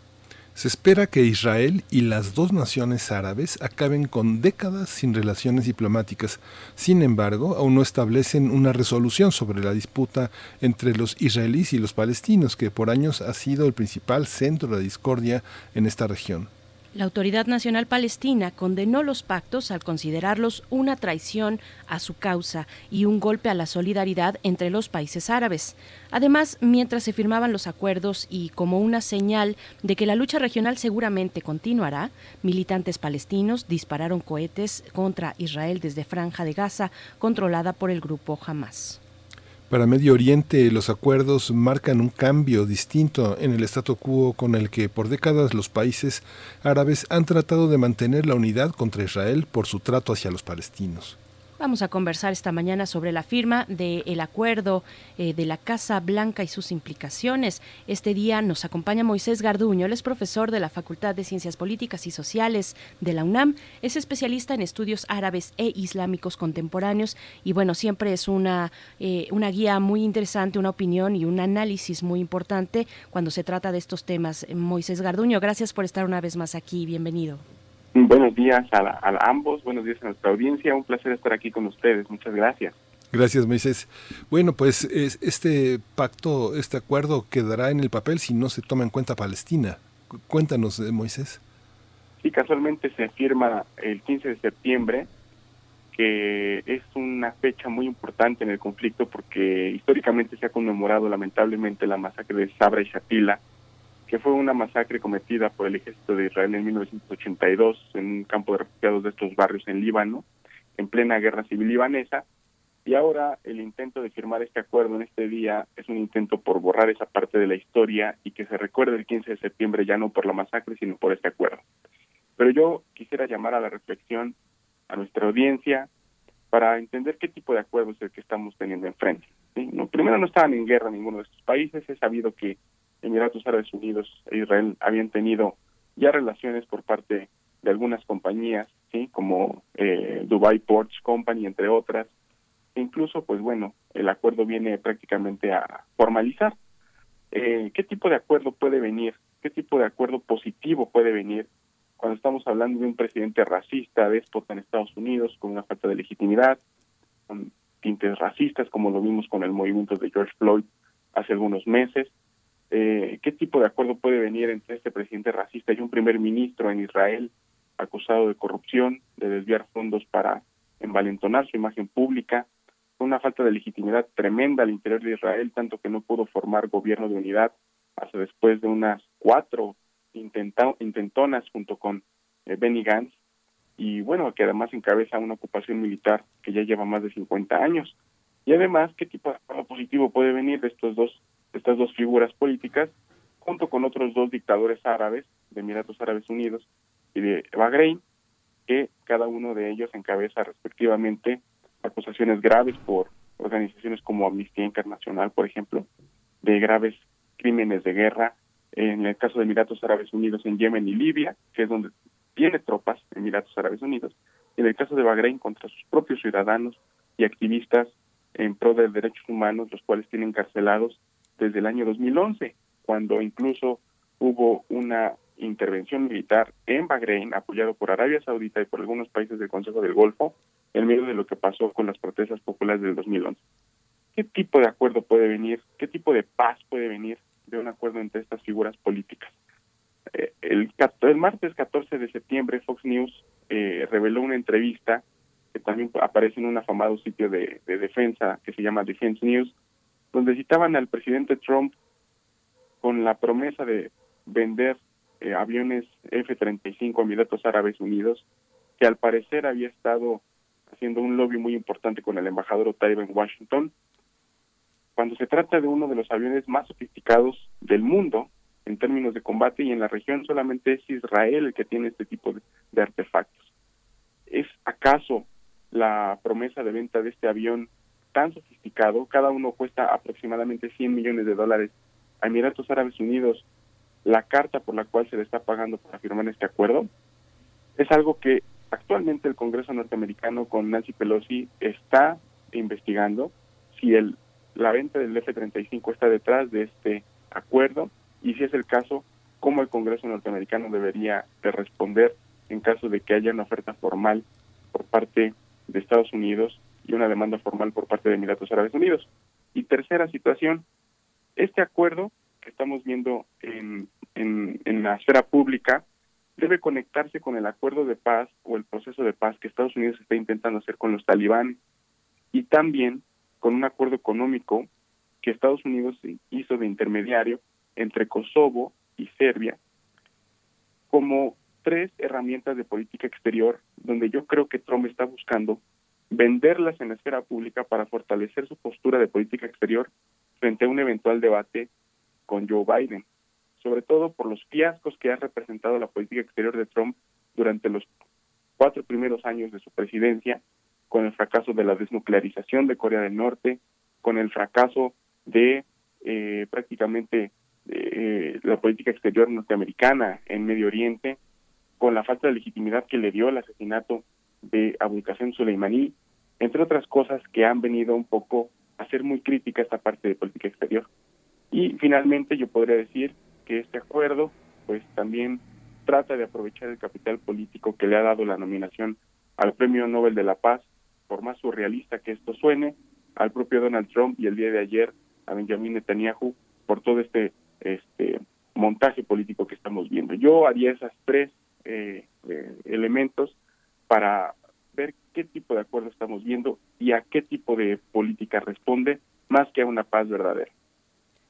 Se espera que Israel y las dos naciones árabes acaben con décadas sin relaciones diplomáticas. Sin embargo, aún no establecen una resolución sobre la disputa entre los israelíes y los palestinos, que por años ha sido el principal centro de discordia en esta región. La Autoridad Nacional Palestina condenó los pactos al considerarlos una traición a su causa y un golpe a la solidaridad entre los países árabes. Además, mientras se firmaban los acuerdos y como una señal de que la lucha regional seguramente continuará, militantes palestinos dispararon cohetes contra Israel desde Franja de Gaza, controlada por el grupo Hamas. Para Medio Oriente, los acuerdos marcan un cambio distinto en el statu quo con el que por décadas los países árabes han tratado de mantener la unidad contra Israel por su trato hacia los palestinos. Vamos a conversar esta mañana sobre la firma del acuerdo eh, de la Casa Blanca y sus implicaciones. Este día nos acompaña Moisés Garduño, él es profesor de la Facultad de Ciencias Políticas y Sociales de la UNAM, es especialista en estudios árabes e islámicos contemporáneos y bueno, siempre es una, eh, una guía muy interesante, una opinión y un análisis muy importante cuando se trata de estos temas. Moisés Garduño, gracias por estar una vez más aquí, bienvenido. Buenos días a, ambos, buenos días a nuestra audiencia, un placer estar aquí con ustedes, muchas gracias. Gracias, Moisés. Bueno, pues este pacto, este acuerdo quedará en el papel si no se toma en cuenta Palestina. Cuéntanos, eh, Moisés. Sí, casualmente se firma el 15 de septiembre, que es una fecha muy importante en el conflicto porque históricamente se ha conmemorado lamentablemente la masacre de Sabra y Shatila, que fue una masacre cometida por el ejército de Israel en 1982 en un campo de refugiados de estos barrios en Líbano, en plena guerra civil libanesa. Y ahora el intento de firmar este acuerdo en este día es un intento por borrar esa parte de la historia y que se recuerde el 15 de septiembre ya no por la masacre, sino por este acuerdo. Pero yo quisiera llamar a la reflexión a nuestra audiencia para entender qué tipo de acuerdo es el que estamos teniendo enfrente. Primero, no estaban en guerra ninguno de estos países. He sabido que Emiratos Árabes Unidos e Israel habían tenido ya relaciones por parte de algunas compañías, sí, como eh, Dubai Ports Company, entre otras. E incluso, pues bueno, el acuerdo viene prácticamente a formalizar. Eh, ¿Qué tipo de acuerdo puede venir? ¿Qué tipo de acuerdo positivo puede venir cuando estamos hablando de un presidente racista, déspota en Estados Unidos, con una falta de legitimidad, con tintes racistas, como lo vimos con el movimiento de George Floyd hace algunos meses? Eh, qué tipo de acuerdo puede venir entre este presidente racista y un primer ministro en Israel acusado de corrupción, de desviar fondos para envalentonar su imagen pública, una falta de legitimidad tremenda al interior de Israel, tanto que no pudo formar gobierno de unidad hasta después de unas cuatro intentonas junto con eh, Benny Gantz, y bueno, que además encabeza una ocupación militar que ya lleva más de 50 años. Y además, ¿qué tipo de acuerdo positivo puede venir de estos dos estas dos figuras políticas, junto con otros dos dictadores árabes, de Emiratos Árabes Unidos y de Bahrein, que cada uno de ellos encabeza respectivamente acusaciones graves por organizaciones como Amnistía Internacional, por ejemplo, de graves crímenes de guerra, en el caso de Emiratos Árabes Unidos en Yemen y Libia, que es donde tiene tropas Emiratos Árabes Unidos, en el caso de Bahrein contra sus propios ciudadanos y activistas en pro de derechos humanos, los cuales tienen encarcelados desde el año 2011, cuando incluso hubo una intervención militar en Bahrein, apoyado por Arabia Saudita y por algunos países del Consejo del Golfo, en medio de lo que pasó con las protestas populares del 2011. ¿Qué tipo de acuerdo puede venir? ¿Qué tipo de paz puede venir de un acuerdo entre estas figuras políticas? Eh, el, el, martes 14 de septiembre, Fox News eh, reveló una entrevista que también aparece en un afamado sitio de, de defensa que se llama Defense News, donde citaban al presidente Trump con la promesa de vender eh, aviones F-35 Emiratos Árabes Unidos, que al parecer había estado haciendo un lobby muy importante con el embajador Otaiba en Washington, cuando se trata de uno de los aviones más sofisticados del mundo en términos de combate y en la región solamente es Israel el que tiene este tipo de artefactos. ¿Es acaso la promesa de venta de este avión tan sofisticado? Cada uno cuesta aproximadamente 100 millones de dólares a Emiratos Árabes Unidos la carta por la cual se le está pagando para firmar este acuerdo. Es algo que actualmente el Congreso norteamericano con Nancy Pelosi está investigando si el la venta del F-35 está detrás de este acuerdo y si es el caso, cómo el Congreso norteamericano debería de responder en caso de que haya una oferta formal por parte de Estados Unidos y una demanda formal por parte de Emiratos Árabes Unidos. Y tercera situación, este acuerdo que estamos viendo en, en, en la esfera pública debe conectarse con el acuerdo de paz o el proceso de paz que Estados Unidos está intentando hacer con los talibanes y también con un acuerdo económico que Estados Unidos hizo de intermediario entre Kosovo y Serbia como tres herramientas de política exterior donde yo creo que Trump está buscando venderlas en la esfera pública para fortalecer su postura de política exterior frente a un eventual debate con Joe Biden, sobre todo por los fiascos que ha representado la política exterior de Trump durante los cuatro primeros años de su presidencia con el fracaso de la desnuclearización de Corea del Norte, con el fracaso de eh, prácticamente eh, la política exterior norteamericana en Medio Oriente, con la falta de legitimidad que le dio el asesinato de Abu Qasem Soleimani, entre otras cosas que han venido un poco a ser muy crítica esta parte de política exterior. Y finalmente yo podría decir que este acuerdo pues también trata de aprovechar el capital político que le ha dado la nominación al Premio Nobel de la Paz por más surrealista que esto suene, al propio Donald Trump y el día de ayer a Benjamin Netanyahu por todo este este montaje político que estamos viendo. Yo haría esas tres eh, eh, elementos para ver qué tipo de acuerdo estamos viendo y a qué tipo de política responde más que a una paz verdadera.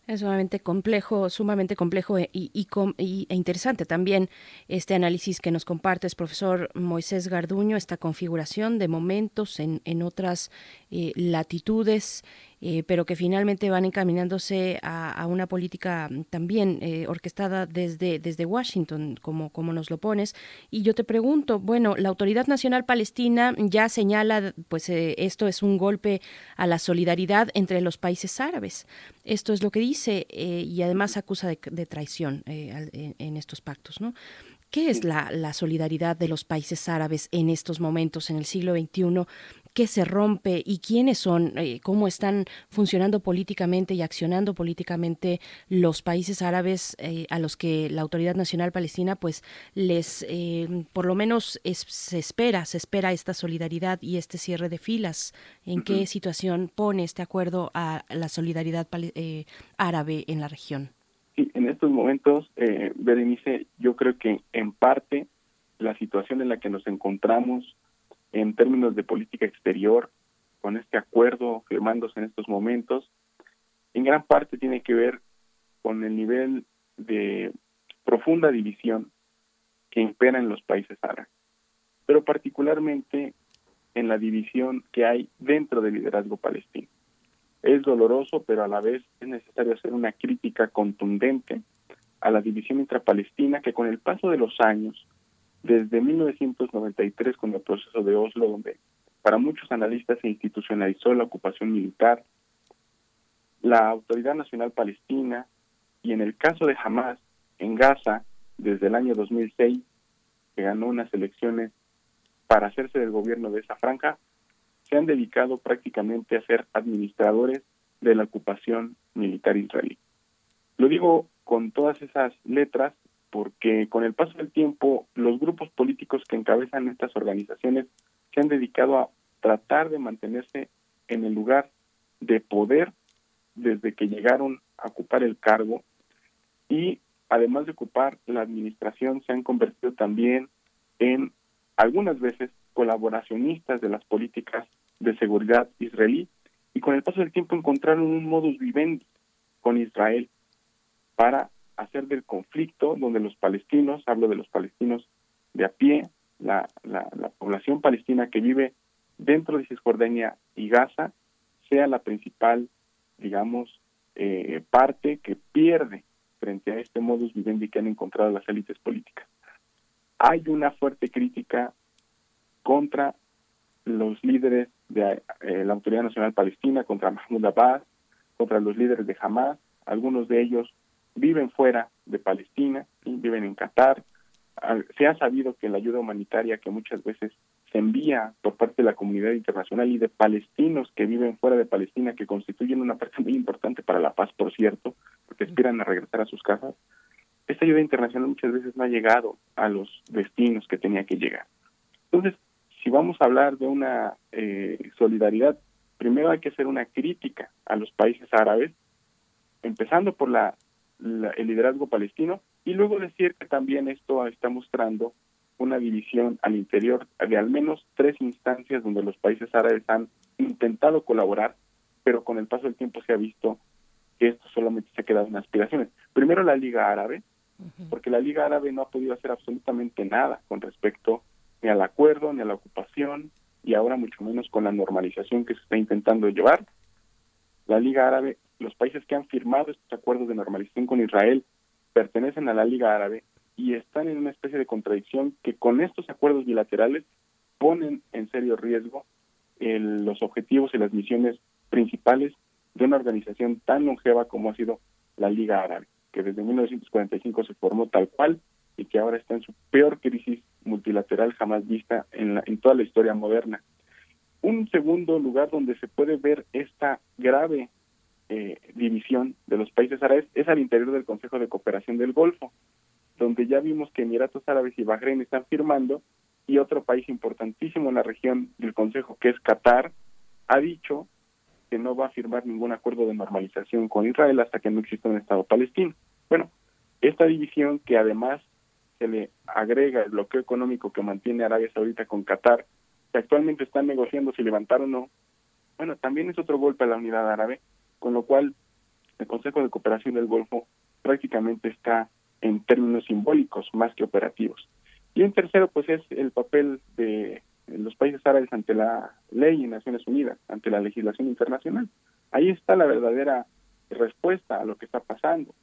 Es sumamente complejo, sumamente complejo e, y, e interesante también este análisis que nos compartes, profesor Moisés Garduño, esta configuración de momentos en, en otras eh, latitudes eh, pero que finalmente van encaminándose a, una política también eh, orquestada desde, desde Washington, como, como nos lo pones. Y yo te pregunto, bueno, la Autoridad Nacional Palestina ya señala, pues eh, esto es un golpe a la solidaridad entre los países árabes. Esto es lo que dice y además acusa de, traición en, en estos pactos, ¿no? ¿Qué es la, la, solidaridad de los países árabes en estos momentos, en el siglo XXI, qué se rompe y quiénes son, eh, cómo están funcionando políticamente y accionando políticamente los países árabes eh, a los que la Autoridad Nacional Palestina pues les, eh, por lo menos se espera, se espera esta solidaridad y este cierre de filas. ¿En qué situación pone este acuerdo a la solidaridad árabe en la región? Estos momentos, Berenice, yo creo que en parte la situación en la que nos encontramos en términos de política exterior con este acuerdo firmándose en estos momentos, en gran parte tiene que ver con el nivel de profunda división que impera en los países árabes, pero particularmente en la división que hay dentro del liderazgo palestino. Es doloroso, pero a la vez es necesario hacer una crítica contundente a la división intrapalestina que con el paso de los años desde 1993 con el proceso de Oslo, donde para muchos analistas se institucionalizó la ocupación militar, la Autoridad Nacional Palestina y en el caso de Hamas en Gaza, desde el año 2006, que ganó unas elecciones para hacerse del gobierno de esa franja, se han dedicado prácticamente a ser administradores de la ocupación militar israelí. Lo digo con todas esas letras porque con el paso del tiempo los grupos políticos que encabezan estas organizaciones se han dedicado a tratar de mantenerse en el lugar de poder desde que llegaron a ocupar el cargo. Y además de ocupar la administración se han convertido también en algunas veces colaboracionistas de las políticas de seguridad israelí y con el paso del tiempo encontraron un modus vivendi con Israel para hacer del conflicto donde los palestinos, hablo de los palestinos de a pie, la, la, población palestina que vive dentro de Cisjordania y Gaza, sea la principal, digamos, eh, parte que pierde frente a este modus vivendi que han encontrado las élites políticas. Hay una fuerte crítica contra los líderes de eh, la Autoridad Nacional Palestina, contra Mahmoud Abbas, contra los líderes de Hamas. Algunos de ellos viven fuera de Palestina, viven en Qatar. Ah, se ha sabido que la ayuda humanitaria que muchas veces se envía por parte de la comunidad internacional y de palestinos que viven fuera de Palestina, que constituyen una parte muy importante para la paz, por cierto, porque aspiran a regresar a sus casas, esta ayuda internacional muchas veces no ha llegado a los destinos que tenía que llegar. Entonces, si vamos a hablar de una eh, solidaridad, primero hay que hacer una crítica a los países árabes, empezando por la, el liderazgo palestino, y luego decir que también esto está mostrando una división al interior de al menos tres instancias donde los países árabes han intentado colaborar, pero con el paso del tiempo se ha visto que esto solamente se ha quedado en aspiraciones. Primero la Liga Árabe, porque la Liga Árabe no ha podido hacer absolutamente nada con respecto ni al acuerdo, ni a la ocupación, y ahora mucho menos con la normalización que se está intentando llevar. La Liga Árabe, los países que han firmado estos acuerdos de normalización con Israel pertenecen a la Liga Árabe y están en una especie de contradicción que con estos acuerdos bilaterales ponen en serio riesgo los objetivos y las misiones principales de una organización tan longeva como ha sido la Liga Árabe, que desde 1945 se formó tal cual y que ahora está en su peor crisis multilateral jamás vista en, la, en toda la historia moderna. Un segundo lugar donde se puede ver esta grave eh, división de los países árabes es al interior del Consejo de Cooperación del Golfo, donde ya vimos que Emiratos Árabes y Bahrein están firmando y otro país importantísimo en la región del Consejo, que es Qatar, ha dicho que no va a firmar ningún acuerdo de normalización con Israel hasta que no exista un Estado palestino. Bueno, esta división que además se le agrega el bloqueo económico que mantiene Arabia Saudita con Qatar, que actualmente están negociando si levantar o no, bueno, también es otro golpe a la unidad árabe, con lo cual el Consejo de Cooperación del Golfo prácticamente está en términos simbólicos más que operativos. Y en tercero, pues es el papel de los países árabes ante la ley en Naciones Unidas, ante la legislación internacional. Ahí está la verdadera respuesta a lo que está pasando.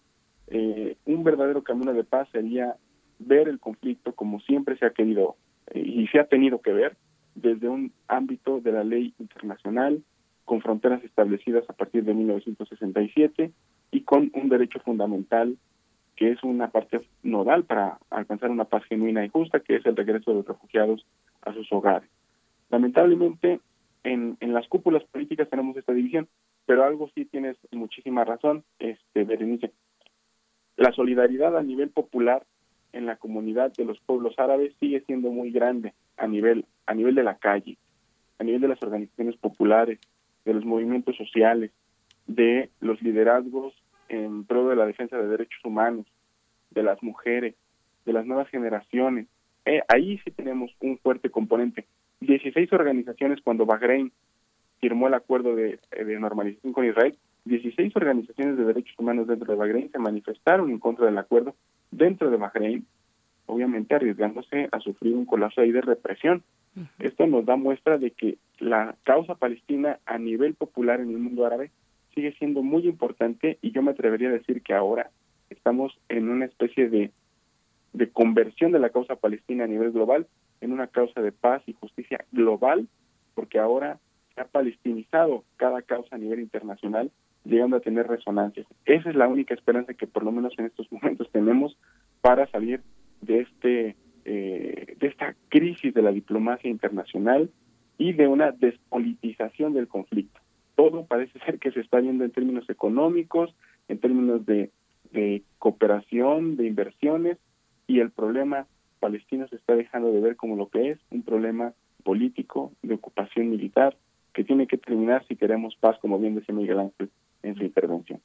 Eh, un verdadero camino de paz sería ver el conflicto como siempre se ha querido eh, y se ha tenido que ver desde un ámbito de la ley internacional, con fronteras establecidas a partir de 1967 y con un derecho fundamental que es una parte nodal para alcanzar una paz genuina y justa, que es el regreso de los refugiados a sus hogares. Lamentablemente, en, en las cúpulas políticas tenemos esta división, pero algo sí tienes muchísima razón, este Berenice. La solidaridad a nivel popular en la comunidad de los pueblos árabes sigue siendo muy grande a nivel a nivel de la calle, a nivel de las organizaciones populares, de los movimientos sociales, de los liderazgos en pro de la defensa de derechos humanos, de las mujeres, de las nuevas generaciones. Eh, ahí sí tenemos un fuerte componente. 16 organizaciones cuando Bahrein firmó el acuerdo de, de normalización con Israel, 16 organizaciones de derechos humanos dentro de Bahrein se manifestaron en contra del acuerdo dentro de Bahrein, obviamente arriesgándose a sufrir un colapso ahí de represión. Esto nos da muestra de que la causa palestina a nivel popular en el mundo árabe sigue siendo muy importante y yo me atrevería a decir que ahora estamos en una especie de, de conversión de la causa palestina a nivel global en una causa de paz y justicia global, porque ahora se ha palestinizado cada causa a nivel internacional llegando a tener resonancias. Esa es la única esperanza que por lo menos en estos momentos tenemos para salir de este eh, de esta crisis de la diplomacia internacional y de una despolitización del conflicto. Todo parece ser que se está viendo en términos económicos, en términos de, de cooperación, de inversiones, y el problema palestino se está dejando de ver como lo que es, un problema político, de ocupación militar, que tiene que terminar si queremos paz, como bien decía Miguel Ángel en su intervención.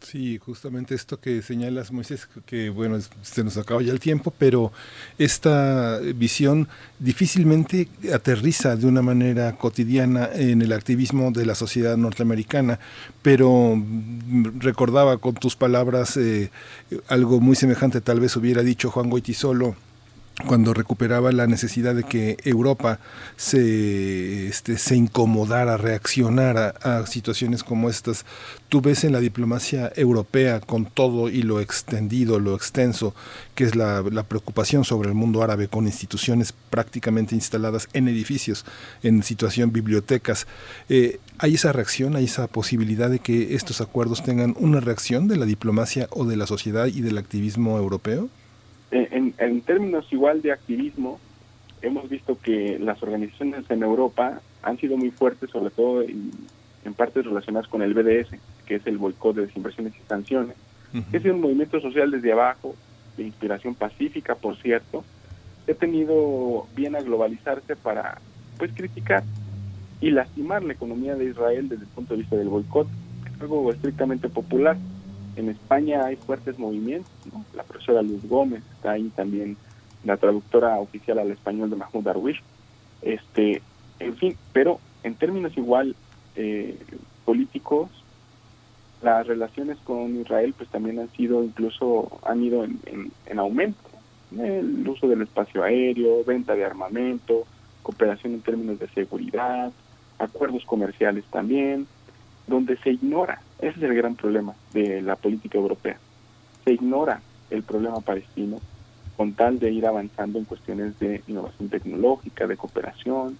Sí, justamente esto que señalas, Moisés, que bueno, se nos acaba ya el tiempo, pero esta visión difícilmente aterriza de una manera cotidiana en el activismo de la sociedad norteamericana, pero mm, recordaba con tus palabras eh, algo muy semejante, tal vez hubiera dicho Juan Goitisolo cuando recuperaba la necesidad de que Europa se, este, se incomodara, reaccionara a situaciones como estas. Tú ves en la diplomacia europea, con todo y lo extendido, lo extenso, que es la, preocupación sobre el mundo árabe, con instituciones prácticamente instaladas en edificios, en situación bibliotecas, eh, ¿hay esa reacción, hay esa posibilidad de que estos acuerdos tengan una reacción de la diplomacia o de la sociedad y del activismo europeo? En, términos igual de activismo, hemos visto que las organizaciones en Europa han sido muy fuertes, sobre todo en, partes relacionadas con el BDS, que es el boicot de desinversiones y sanciones. Es un movimiento social desde abajo, de inspiración pacífica, por cierto, he tenido bien a globalizarse para pues criticar y lastimar la economía de Israel desde el punto de vista del boicot, es algo estrictamente popular en España hay fuertes movimientos, la profesora Luz Gómez está ahí también, la traductora oficial al español de Mahmoud Darwish, este, en fin, pero en términos igual eh, políticos, las relaciones con Israel pues también han sido incluso, han ido en aumento, el uso del espacio aéreo, venta de armamento, cooperación en términos de seguridad, acuerdos comerciales también, donde se ignora, ese es el gran problema de la política europea, se ignora el problema palestino con tal de ir avanzando en cuestiones de innovación tecnológica, de cooperación,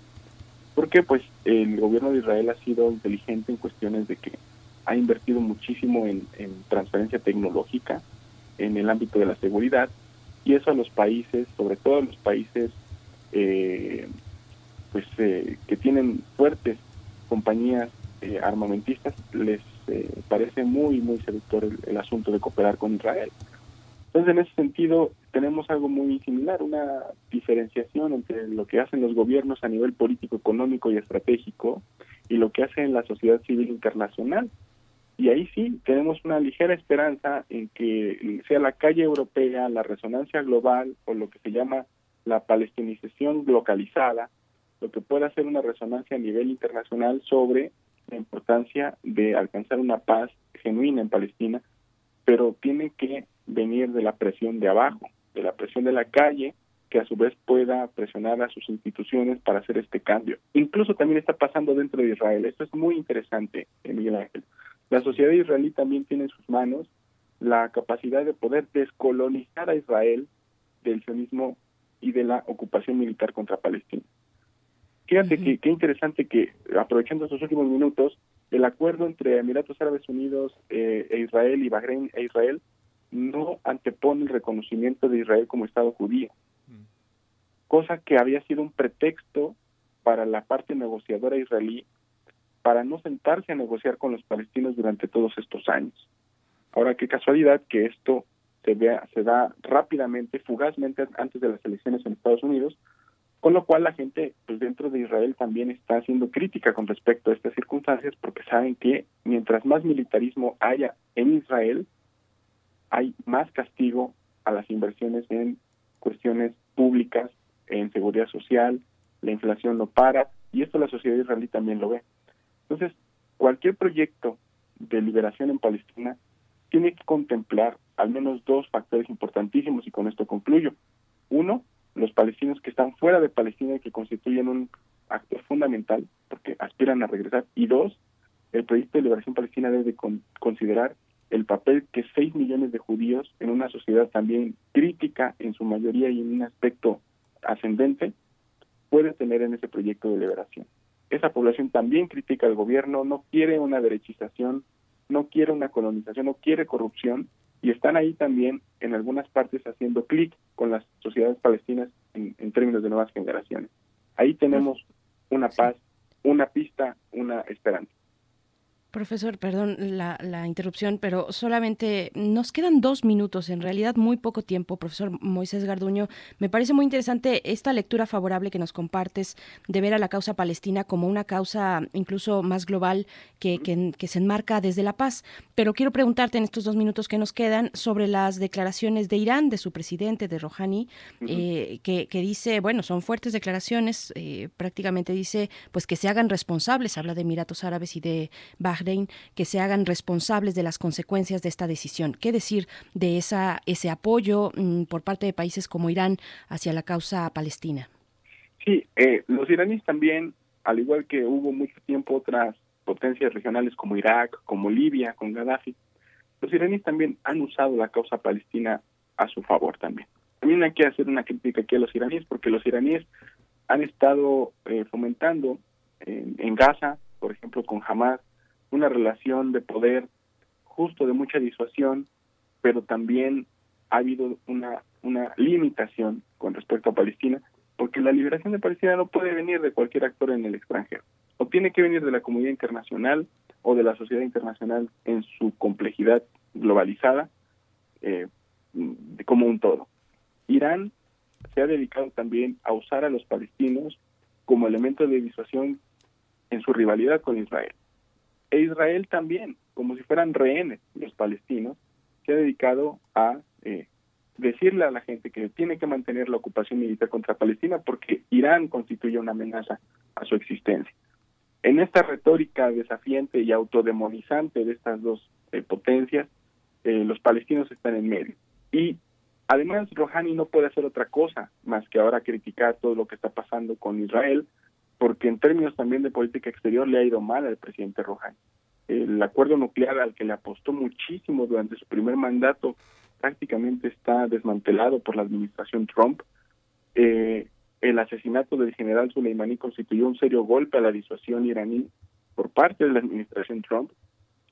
porque pues el gobierno de Israel ha sido inteligente en cuestiones de que ha invertido muchísimo en, transferencia tecnológica en el ámbito de la seguridad y eso a los países, sobre todo a los países eh, pues eh, que tienen fuertes compañías eh, armamentistas les eh, parece muy, muy seductor el, asunto de cooperar con Israel. Entonces, en ese sentido, tenemos algo muy similar, una diferenciación entre lo que hacen los gobiernos a nivel político, económico y estratégico y lo que hace la sociedad civil internacional. Y ahí sí, tenemos una ligera esperanza en que sea la calle europea, la resonancia global o lo que se llama la palestinización localizada, lo que pueda hacer una resonancia a nivel internacional sobre la importancia de alcanzar una paz genuina en Palestina, pero tiene que venir de la presión de abajo, de la presión de la calle, que a su vez pueda presionar a sus instituciones para hacer este cambio. Incluso también está pasando dentro de Israel. Esto es muy interesante, Miguel Ángel. La sociedad israelí también tiene en sus manos la capacidad de poder descolonizar a Israel del sionismo y de la ocupación militar contra Palestina. Fíjate que qué interesante que, aprovechando estos últimos minutos, el acuerdo entre Emiratos Árabes Unidos eh, e Israel y Bahrein e Israel no antepone el reconocimiento de Israel como Estado judío, cosa que había sido un pretexto para la parte negociadora israelí para no sentarse a negociar con los palestinos durante todos estos años. Ahora, qué casualidad que esto se, vea, se da rápidamente, fugazmente antes de las elecciones en Estados Unidos, con lo cual la gente pues dentro de Israel también está haciendo crítica con respecto a estas circunstancias porque saben que mientras más militarismo haya en Israel, hay más castigo a las inversiones en cuestiones públicas, en seguridad social, la inflación no para y esto la sociedad israelí también lo ve. Entonces, cualquier proyecto de liberación en Palestina tiene que contemplar al menos dos factores importantísimos y con esto concluyo. Uno, los palestinos que están fuera de Palestina y que constituyen un actor fundamental porque aspiran a regresar. Y dos, el proyecto de liberación palestina debe considerar el papel que seis millones de judíos en una sociedad también crítica en su mayoría y en un aspecto ascendente puede tener en ese proyecto de liberación. Esa población también critica al gobierno, no quiere una derechización, no quiere una colonización, no quiere corrupción y están ahí también en algunas partes haciendo clic con las sociedades palestinas en, términos de nuevas generaciones. Ahí tenemos una paz, una pista, una esperanza. Profesor, perdón la, la, interrupción, pero solamente nos quedan dos minutos, en realidad muy poco tiempo, profesor Moisés Garduño. Me parece muy interesante esta lectura favorable que nos compartes de ver a la causa palestina como una causa incluso más global que, que, se enmarca desde la paz. Pero quiero preguntarte en estos dos minutos que nos quedan sobre las declaraciones de Irán, de su presidente, de Rouhani, eh, que, que, dice, bueno, son fuertes declaraciones, eh, prácticamente dice, pues que se hagan responsables, habla de Emiratos Árabes y de Que se hagan responsables de las consecuencias de esta decisión. ¿Qué decir de esa, ese apoyo mm, por parte de países como Irán hacia la causa palestina? Sí, eh, los iraníes también, al igual que hubo mucho tiempo otras potencias regionales como Irak, como Libia, con Gaddafi, los iraníes también han usado la causa palestina a su favor también. También hay que hacer una crítica aquí a los iraníes, porque los iraníes han estado eh, fomentando en Gaza, por ejemplo, con Hamas, una relación de poder justo de mucha disuasión, pero también ha habido una, una limitación con respecto a Palestina, porque la liberación de Palestina no puede venir de cualquier actor en el extranjero, o tiene que venir de la comunidad internacional o de la sociedad internacional en su complejidad globalizada eh, como un todo. Irán se ha dedicado también a usar a los palestinos como elemento de disuasión en su rivalidad con Israel. E Israel también, como si fueran rehenes los palestinos, se ha dedicado a eh, decirle a la gente que tiene que mantener la ocupación militar contra Palestina porque Irán constituye una amenaza a su existencia. En esta retórica desafiante y autodemonizante de estas dos eh, potencias, eh, los palestinos están en medio. Y además Rouhani no puede hacer otra cosa más que ahora criticar todo lo que está pasando con Israel, porque en términos también de política exterior le ha ido mal al presidente Rouhani. El acuerdo nuclear al que le apostó muchísimo durante su primer mandato prácticamente está desmantelado por la administración Trump. Eh, el asesinato del general Soleimani constituyó un serio golpe a la disuasión iraní por parte de la administración Trump.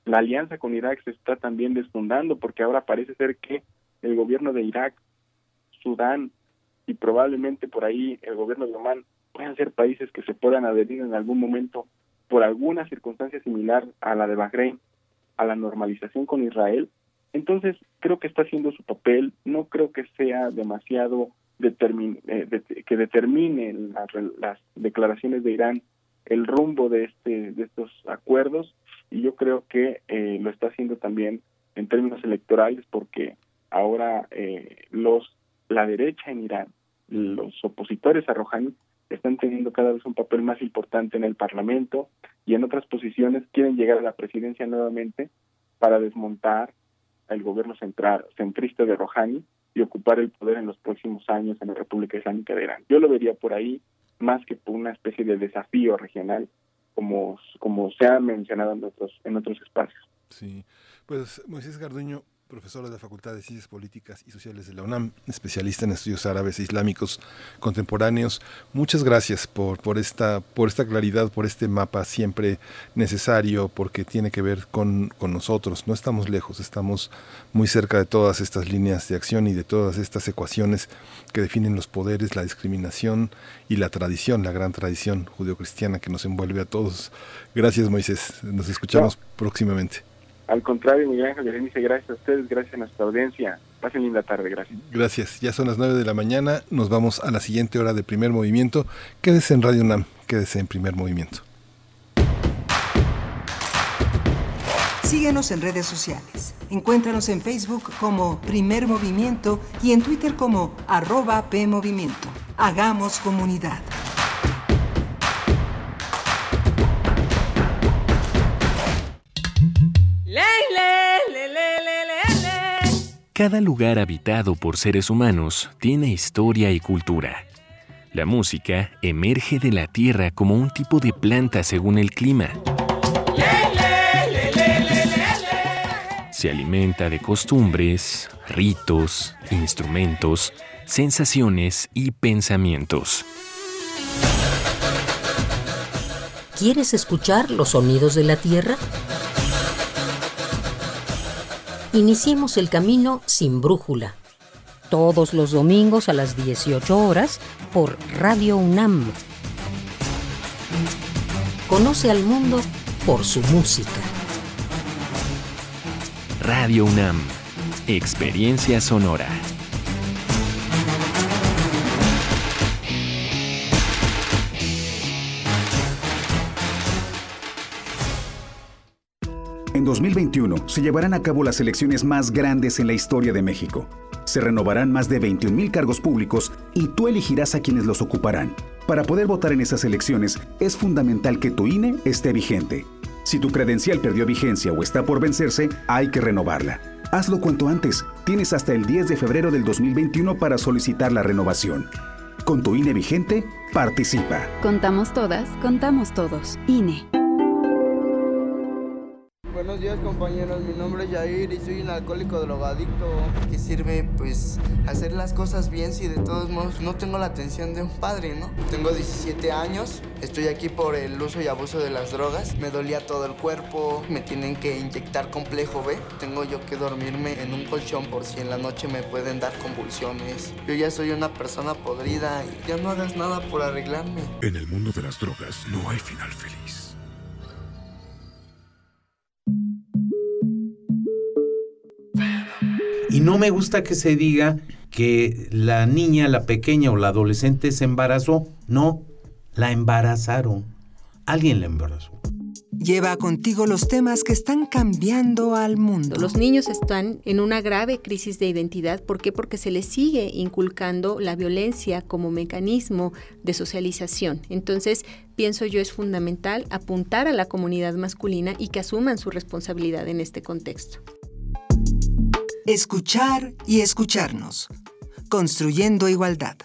La alianza con Irak se está también desfundando porque ahora parece ser que el gobierno de Irak, Sudán y probablemente por ahí el gobierno de Oman pueden ser países que se puedan adherir en algún momento por alguna circunstancia similar a la de Bahrein, a la normalización con Israel. Entonces, creo que está haciendo su papel, no creo que sea demasiado eh, que determine las, declaraciones de Irán el rumbo de este de estos acuerdos y yo creo que eh, lo está haciendo también en términos electorales porque ahora eh, los la derecha en Irán los opositores a Rouhani están teniendo cada vez un papel más importante en el Parlamento y en otras posiciones quieren llegar a la presidencia nuevamente para desmontar el gobierno central, centrista de Rouhani y ocupar el poder en los próximos años en la República Islámica de Irán. Yo lo vería por ahí más que por una especie de desafío regional como, como se ha mencionado en otros, en otros espacios. Sí, pues Moisés Garduño, profesor de la Facultad de Ciencias Políticas y Sociales de la UNAM, especialista en estudios árabes e islámicos contemporáneos. Muchas gracias por, por, esta, por esta claridad, por este mapa siempre necesario, porque tiene que ver con, con nosotros. No estamos lejos, estamos muy cerca de todas estas líneas de acción y de todas estas ecuaciones que definen los poderes, la discriminación y la tradición, la gran tradición judeocristiana que nos envuelve a todos. Gracias, Moisés. Nos escuchamos próximamente. Al contrario, Miguel Ángel dice gracias a ustedes, gracias a nuestra audiencia. Pasen linda tarde, gracias. Gracias. Ya son las 9 de la mañana. Nos vamos a la siguiente hora de primer movimiento. Quédese en Radio UNAM, quédese en primer movimiento. Síguenos en redes sociales. Encuéntranos en Facebook como Primer Movimiento y en Twitter como arroba PMovimiento. Hagamos comunidad. Cada lugar habitado por seres humanos tiene historia y cultura. La música emerge de la tierra como un tipo de planta según el clima. Se alimenta de costumbres, ritos, instrumentos, sensaciones y pensamientos. ¿Quieres escuchar los sonidos de la tierra? iniciemos el camino sin brújula. Todos los domingos a las 18 horas por Radio UNAM. Conoce al mundo por su música. Radio UNAM, experiencia sonora. 2021 se llevarán a cabo las elecciones más grandes en la historia de México. Se renovarán más de 21.000 cargos públicos y tú elegirás a quienes los ocuparán. Para poder votar en esas elecciones es fundamental que tu INE esté vigente. Si tu credencial perdió vigencia o está por vencerse, hay que renovarla. Hazlo cuanto antes. Tienes hasta el 10 de febrero del 2021 para solicitar la renovación. Con tu INE vigente, participa. Contamos todas, contamos todos. INE. Buenos días compañeros, mi nombre es Jair y soy un alcohólico drogadicto. ¿Qué sirve pues hacer las cosas bien si de todos modos no tengo la atención de un padre, no? Tengo 17 años, estoy aquí por el uso y abuso de las drogas, me dolía todo el cuerpo, me tienen que inyectar complejo B, tengo yo que dormirme en un colchón por si en la noche me pueden dar convulsiones. Yo ya soy una persona podrida y ya no hagas nada por arreglarme. En el mundo de las drogas no hay final feliz. Y no me gusta que se diga que la niña, la pequeña o la adolescente se embarazó. No, la embarazaron. Alguien la embarazó. Lleva contigo los temas que están cambiando al mundo. Los niños están en una grave crisis de identidad. ¿Por qué? Porque se les sigue inculcando la violencia como mecanismo de socialización. Entonces, pienso yo es fundamental apuntar a la comunidad masculina y que asuman su responsabilidad en este contexto. Escuchar y escucharnos. Construyendo igualdad.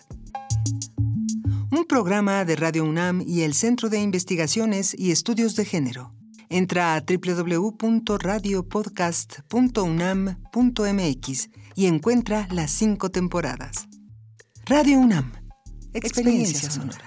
Un programa de Radio UNAM y el Centro de Investigaciones y Estudios de Género. Entra a www.radiopodcast.unam.mx y encuentra las cinco temporadas. Radio UNAM. Experiencia sonora.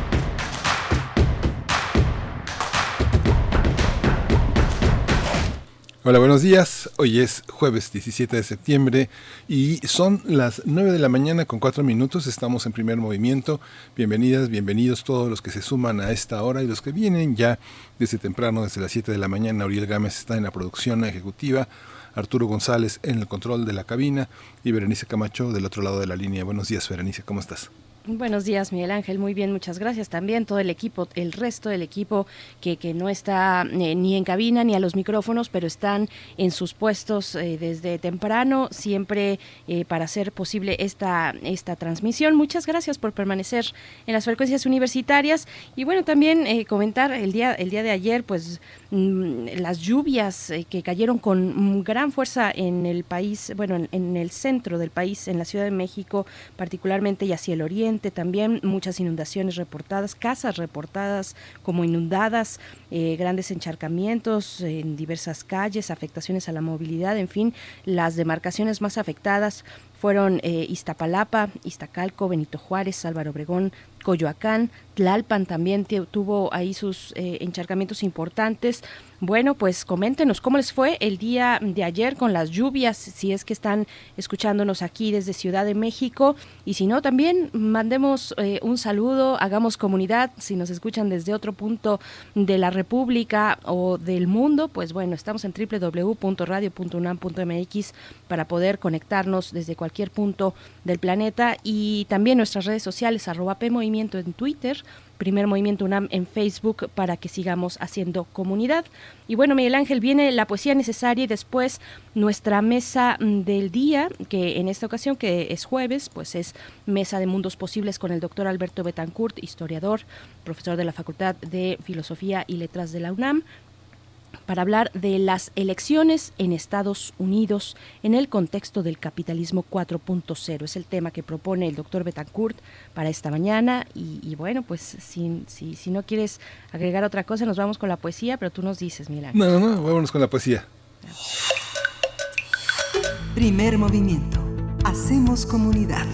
Hola, buenos días. Hoy es jueves 17 de septiembre y son las 9 de la mañana con 4 minutos. Estamos en primer movimiento. Bienvenidas, bienvenidos todos los que se suman a esta hora y los que vienen ya desde temprano, desde las 7 de la mañana. Uriel Gámez está en la producción ejecutiva. Arturo González en el control de la cabina y Berenice Camacho del otro lado de la línea. Buenos días, Berenice, ¿cómo estás? Buenos días, Miguel Ángel. Muy bien, muchas gracias. También todo el equipo, el resto del equipo que, que no está eh, ni en cabina ni a los micrófonos, pero están en sus puestos eh, desde temprano, siempre eh, para hacer posible esta, esta transmisión. Muchas gracias por permanecer en las frecuencias universitarias. Y bueno, también comentar el día, el día de ayer, pues las lluvias que cayeron con gran fuerza en el país, bueno, en, en el centro del país, en la Ciudad de México, particularmente y hacia el oriente también muchas inundaciones reportadas, casas reportadas como inundadas, eh, grandes encharcamientos en diversas calles, afectaciones a la movilidad, en fin, las demarcaciones más afectadas fueron eh, Iztapalapa, Iztacalco, Benito Juárez, Álvaro Obregón, Coyoacán, Tlalpan también tuvo ahí sus eh, encharcamientos importantes. Bueno, pues coméntenos cómo les fue el día de ayer con las lluvias, si es que están escuchándonos aquí desde Ciudad de México. Y si no, también mandemos eh, un saludo, hagamos comunidad, si nos escuchan desde otro punto de la República o del mundo, pues bueno, estamos en www.radio.unam.mx para poder conectarnos desde cualquier punto del planeta. Y también nuestras redes sociales, arroba P Movimiento en Twitter, Primer Movimiento UNAM en Facebook para que sigamos haciendo comunidad. Y bueno, Miguel Ángel, viene la poesía necesaria y después nuestra mesa mm, del día, que en esta ocasión, que es jueves, pues es Mesa de Mundos Posibles con el doctor Alberto Betancourt, historiador, profesor de la Facultad de Filosofía y Letras de la UNAM para hablar de las elecciones en Estados Unidos en el contexto del capitalismo 4.0. Es el tema que propone el doctor Betancourt para esta mañana. Y, bueno, pues si, si, no quieres agregar otra cosa, nos vamos con la poesía, pero tú nos dices, Milán. No, no, no, vámonos con la poesía. Primer movimiento. Hacemos comunidad.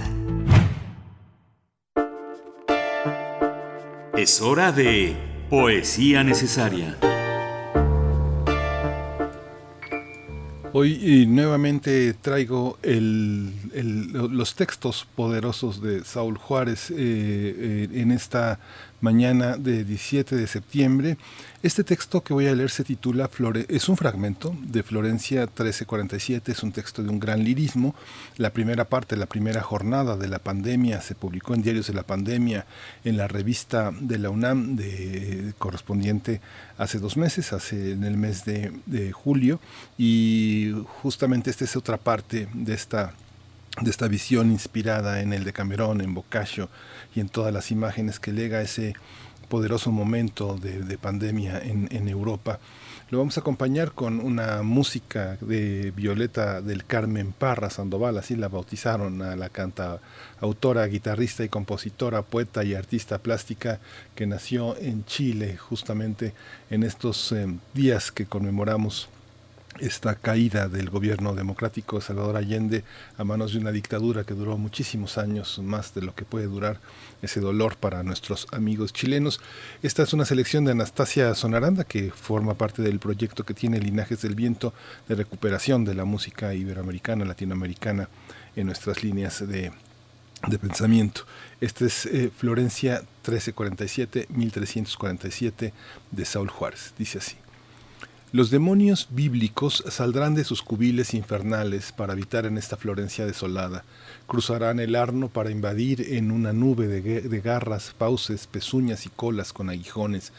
Es hora de poesía necesaria. Hoy nuevamente traigo los textos poderosos de Saúl Juárez eh, eh, en esta mañana de 17 de septiembre. Este texto que voy a leer se titula Flore es un fragmento de Florencia 1347, es un texto de un gran lirismo. La primera parte, la primera jornada de la pandemia se publicó en Diarios de la Pandemia en la revista de la UNAM de, correspondiente hace dos meses, hace en el mes de, de julio y justamente esta es otra parte de esta de esta visión inspirada en el de Camerón, en Boccaccio y en todas las imágenes que lega ese poderoso momento de, pandemia en, Europa. Lo vamos a acompañar con una música de Violeta del Carmen Parra Sandoval, así la bautizaron a la canta autora, guitarrista y compositora, poeta y artista plástica que nació en Chile justamente en estos eh, días que conmemoramos esta caída del gobierno democrático de Salvador Allende a manos de una dictadura que duró muchísimos años, más de lo que puede durar ese dolor para nuestros amigos chilenos. Esta es una selección de Anastasia Sonaranda que forma parte del proyecto que tiene Linajes del Viento de recuperación de la música iberoamericana, latinoamericana en nuestras líneas de, pensamiento. Esta es eh, Florencia 1347-1347 de Saúl Juárez. Dice así. Los demonios bíblicos saldrán de sus cubiles infernales para habitar en esta Florencia desolada. Cruzarán el Arno para invadir en una nube de, garras, fauces, pezuñas y colas con aguijones.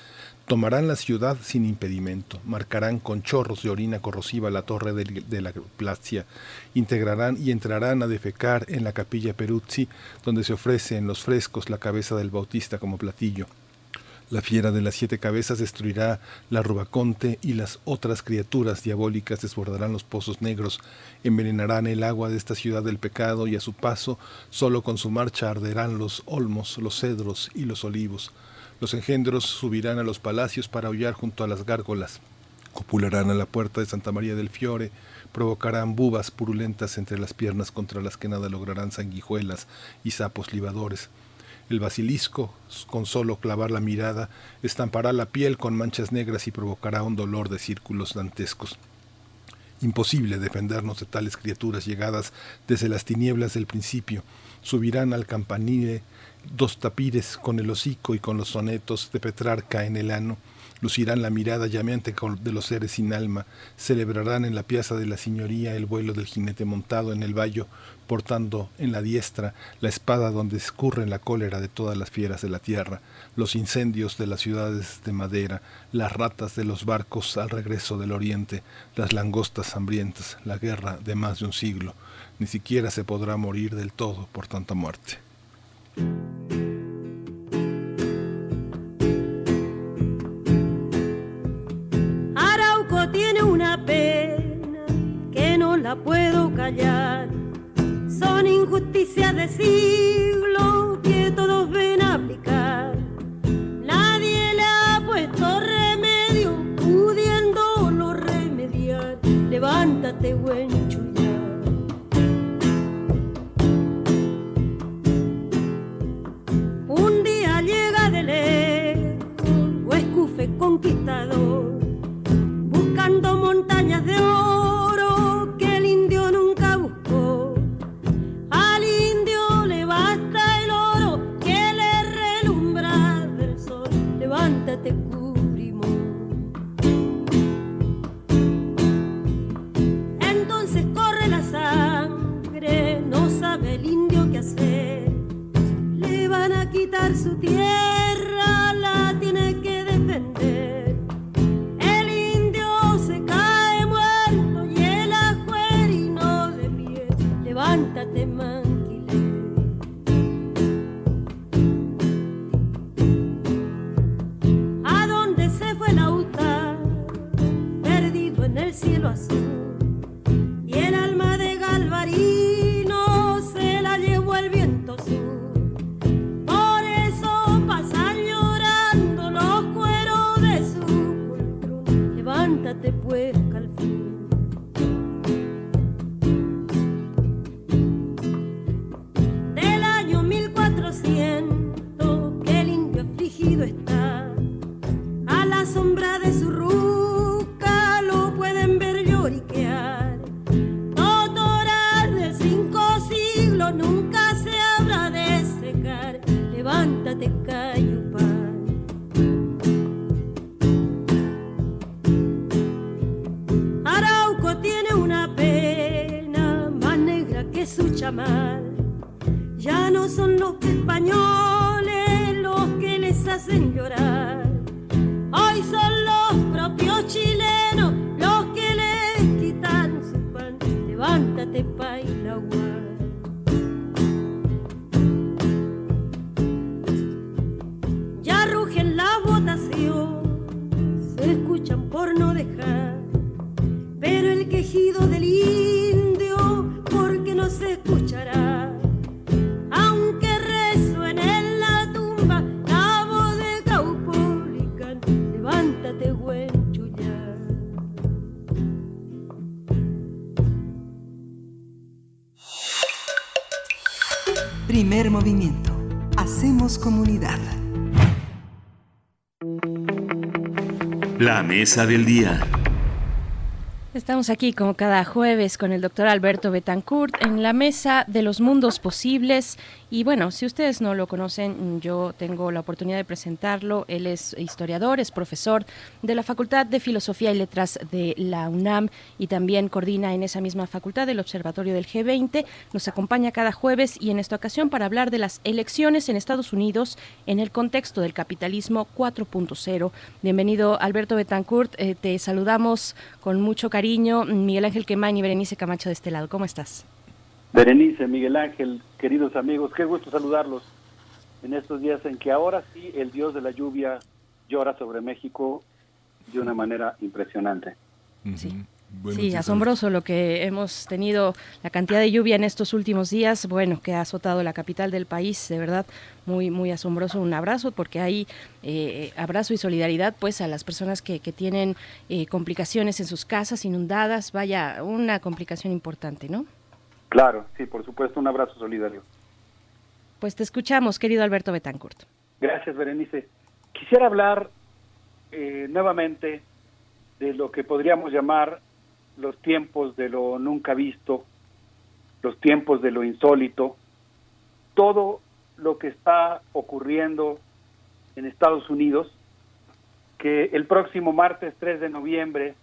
Tomarán la ciudad sin impedimento, marcarán con chorros de orina corrosiva la torre de, la Placia, integrarán y entrarán a defecar en la capilla Peruzzi, donde se ofrece en los frescos la cabeza del Bautista como platillo. La fiera de las siete cabezas destruirá la rubaconte y las otras criaturas diabólicas desbordarán los pozos negros, envenenarán el agua de esta ciudad del pecado y a su paso, solo con su marcha arderán los olmos, los cedros y los olivos. Los engendros subirán a los palacios para aullar junto a las gárgolas, copularán a la puerta de Santa María del Fiore, provocarán bubas purulentas entre las piernas contra las que nada lograrán sanguijuelas y sapos libadores el basilisco, con solo clavar la mirada, estampará la piel con manchas negras y provocará un dolor de círculos dantescos. Imposible defendernos de tales criaturas llegadas desde las tinieblas del principio. Subirán al campanile dos tapires con el hocico y con los sonetos de Petrarca en el ano lucirán la mirada llameante de los seres sin alma, celebrarán en la piazza de la Signoría el vuelo del jinete montado en el vallo, portando en la diestra la espada donde escurre la cólera de todas las fieras de la tierra, los incendios de las ciudades de madera, las ratas de los barcos al regreso del oriente, las langostas hambrientas, la guerra de más de un siglo. Ni siquiera se podrá morir del todo por tanta muerte. la puedo callar. Son injusticias de siglo que todos ven aplicar. Nadie le ha puesto remedio, pudiendo lo remediar. Levántate, buen chullar. Un día llega de lejos, escufe conquistador, su chamal. Ya no son los españoles los que les hacen llorar. Hoy son los propios chilenos los que les quitan su pan. Levántate, Pailagua. La mesa del día. Estamos aquí como cada jueves con el doctor Alberto Betancourt en la mesa de los mundos posibles. Y bueno, si ustedes no lo conocen, yo tengo la oportunidad de presentarlo. Él es historiador, es profesor de la Facultad de Filosofía y Letras de la UNAM y también coordina en esa misma facultad el Observatorio del G20. Nos acompaña cada jueves y en esta ocasión para hablar de las elecciones en Estados Unidos en el contexto del capitalismo 4.0. Bienvenido Alberto Betancourt, eh, te saludamos con mucho cariño. Miguel Ángel Quemain y Berenice Camacho de este lado. ¿Cómo estás? Berenice, Miguel Ángel, queridos amigos, qué gusto saludarlos en estos días en que ahora sí el dios de la lluvia llora sobre México de una manera impresionante. Sí. sí, asombroso lo que hemos tenido, la cantidad de lluvia en estos últimos días, bueno, que ha azotado la capital del país, de verdad, muy, muy asombroso. Un abrazo, porque hay eh, abrazo y solidaridad, pues, a las personas que, que tienen eh, complicaciones en sus casas inundadas, vaya, una complicación importante, ¿no? Claro, sí, por supuesto, un abrazo solidario. Pues te escuchamos, querido Alberto Betancourt. Gracias, Berenice. Quisiera hablar eh, nuevamente de lo que podríamos llamar los tiempos de lo nunca visto, los tiempos de lo insólito, todo lo que está ocurriendo en Estados Unidos, que el próximo martes 3 de noviembre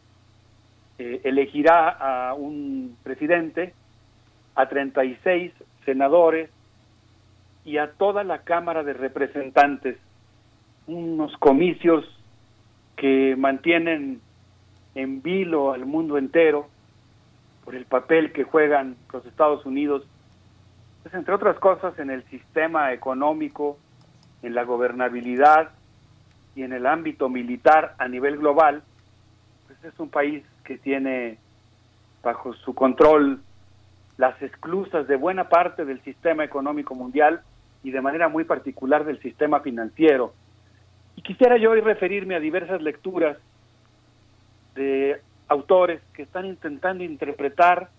eh, elegirá a un presidente, a 36 senadores y a toda la Cámara de Representantes, unos comicios que mantienen en vilo al mundo entero por el papel que juegan los Estados Unidos, pues entre otras cosas en el sistema económico, en la gobernabilidad y en el ámbito militar a nivel global, pues es un país que tiene bajo su control las esclusas de buena parte del sistema económico mundial y de manera muy particular del sistema financiero. Y quisiera yo hoy referirme a diversas lecturas de autores que están intentando interpretar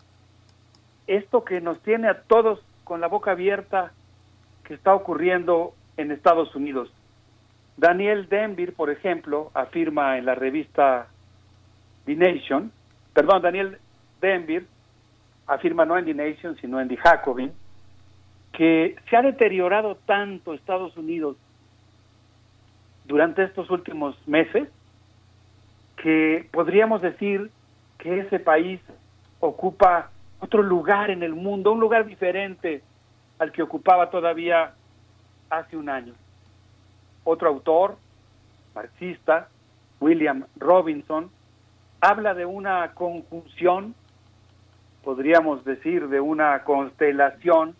esto que nos tiene a todos con la boca abierta que está ocurriendo en Estados Unidos. Daniel Denvir, por ejemplo, afirma en la revista The Nation, perdón, Daniel Denvir afirma no en The Nation, sino en The Jacobin, que se ha deteriorado tanto Estados Unidos durante estos últimos meses que podríamos decir que ese país ocupa otro lugar en el mundo, un lugar diferente al que ocupaba todavía hace un año. Otro autor, marxista, William Robinson, habla de una conjunción, podríamos decir, de una constelación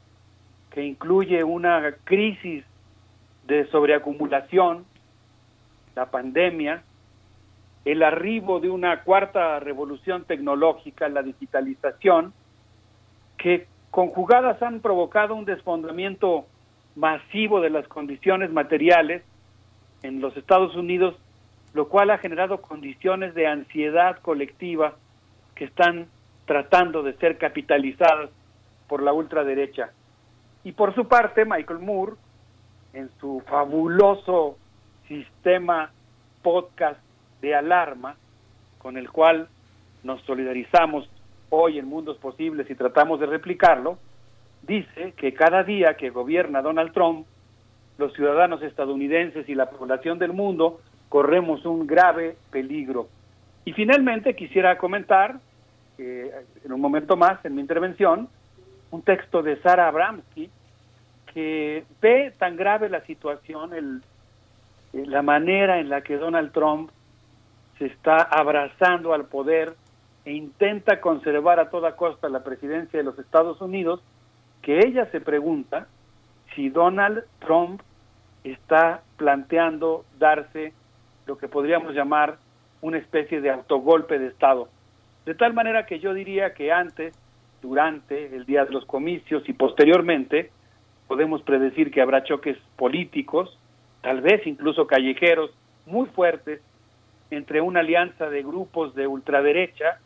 que incluye una crisis de sobreacumulación, la pandemia, el arribo de una cuarta revolución tecnológica, la digitalización, que conjugadas han provocado un desfondamiento masivo de las condiciones materiales en los Estados Unidos, lo cual ha generado condiciones de ansiedad colectiva que están tratando de ser capitalizadas por la ultraderecha. Y por su parte, Michael Moore, en su fabuloso sistema podcast de alarma, con el cual nos solidarizamos hoy en Mundos Posibles y tratamos de replicarlo, dice que cada día que gobierna Donald Trump, los ciudadanos estadounidenses y la población del mundo corremos un grave peligro. Y finalmente quisiera comentar, eh, en un momento más en mi intervención, un texto de Sara Abramsky que ve tan grave la situación, el, eh, la manera en la que Donald Trump se está abrazando al poder e intenta conservar a toda costa la presidencia de los Estados Unidos, que ella se pregunta si Donald Trump está planteando darse lo que podríamos llamar una especie de autogolpe de Estado. De tal manera que yo diría que antes, durante el día de los comicios y posteriormente, podemos predecir que habrá choques políticos, tal vez incluso callejeros, muy fuertes, entre una alianza de grupos de ultraderecha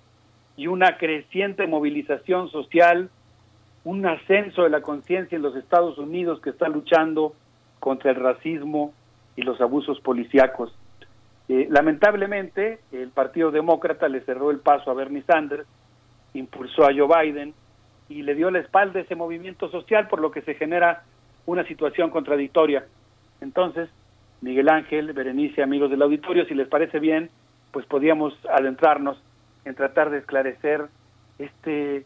y una creciente movilización social, un ascenso de la conciencia en los Estados Unidos que está luchando contra el racismo y los abusos policíacos. Eh, lamentablemente, el Partido Demócrata le cerró el paso a Bernie Sanders, impulsó a Joe Biden y le dio la espalda a ese movimiento social, por lo que se genera una situación contradictoria. Entonces, Miguel Ángel, Berenice, amigos del auditorio, si les parece bien, pues podíamos adentrarnos en tratar de esclarecer este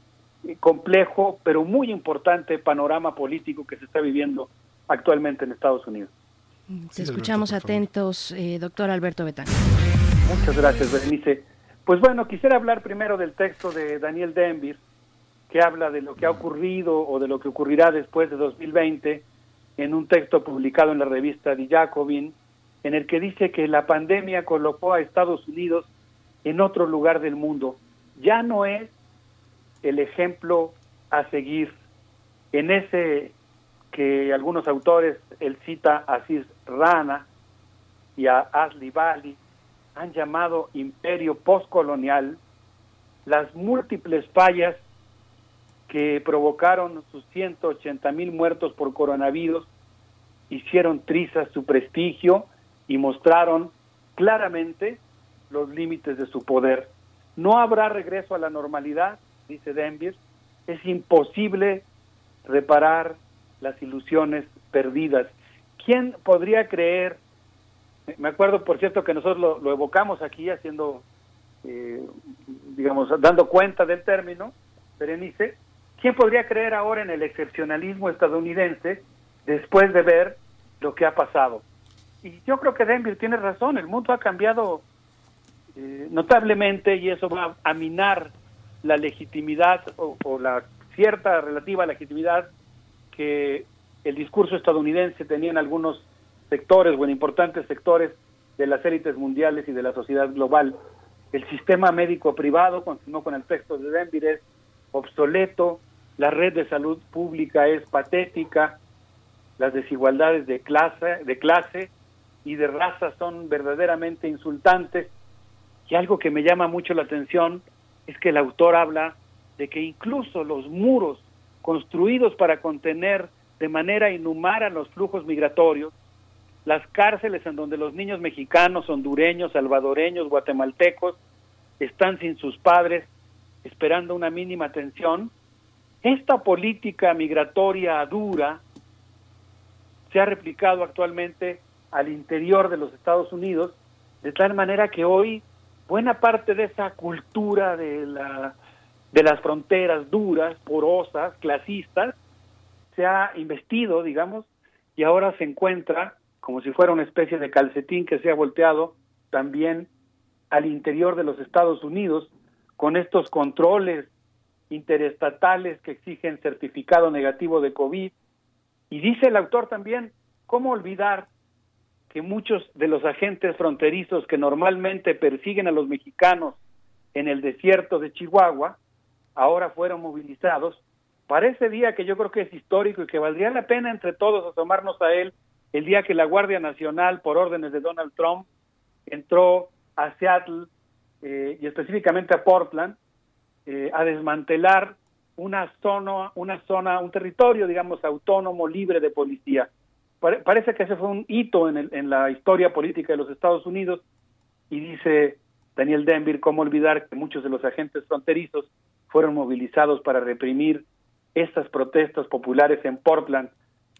complejo, pero muy importante panorama político que se está viviendo actualmente en Estados Unidos. Te escuchamos atentos, eh, doctor Alberto Betán. Muchas gracias, Berenice. Pues bueno, quisiera hablar primero del texto de Daniel Denvir, que habla de lo que ha ocurrido o de lo que ocurrirá después de 2020, en un texto publicado en la revista The Jacobin, en el que dice que la pandemia colocó a Estados Unidos en otro lugar del mundo. Ya no es el ejemplo a seguir. En ese que algunos autores, él cita a Rana y a Ashley Bali, han llamado imperio postcolonial, las múltiples fallas que provocaron sus 180 mil muertos por coronavirus hicieron trizas su prestigio y mostraron claramente los límites de su poder. No habrá regreso a la normalidad, dice Denver, es imposible reparar las ilusiones perdidas. ¿Quién podría creer? Me acuerdo, por cierto, que nosotros lo, evocamos aquí haciendo, eh, digamos, dando cuenta del término, Berenice. ¿Quién podría creer ahora en el excepcionalismo estadounidense después de ver lo que ha pasado? Y yo creo que Denver tiene razón, el mundo ha cambiado eh, notablemente y eso va a minar la legitimidad o, la cierta relativa legitimidad que el discurso estadounidense tenía en algunos sectores o en importantes sectores de las élites mundiales y de la sociedad global. El sistema médico privado, continuó con el texto de Denver, es obsoleto, la red de salud pública es patética, las desigualdades de clase, de clase y de raza son verdaderamente insultantes. Y algo que me llama mucho la atención es que el autor habla de que incluso los muros construidos para contener de manera inhumana los flujos migratorios, las cárceles en donde los niños mexicanos, hondureños, salvadoreños, guatemaltecos están sin sus padres esperando una mínima atención, esta política migratoria dura se ha replicado actualmente al interior de los Estados Unidos, de tal manera que hoy buena parte de esa cultura de la de las fronteras duras, porosas, clasistas, se ha investido, digamos, y ahora se encuentra como si fuera una especie de calcetín que se ha volteado también al interior de los Estados Unidos con estos controles interestatales que exigen certificado negativo de COVID. Y dice el autor también, ¿cómo olvidar que muchos de los agentes fronterizos que normalmente persiguen a los mexicanos en el desierto de Chihuahua ahora fueron movilizados para ese día que yo creo que es histórico y que valdría la pena entre todos asomarnos a él, el día que la Guardia Nacional, por órdenes de Donald Trump, entró a Seattle eh, y específicamente a Portland eh, a desmantelar una zona, una zona, un territorio, digamos, autónomo, libre de policía. Parece que ese fue un hito en, en la historia política de los Estados Unidos y dice Daniel Denver, cómo olvidar que muchos de los agentes fronterizos fueron movilizados para reprimir estas protestas populares en Portland?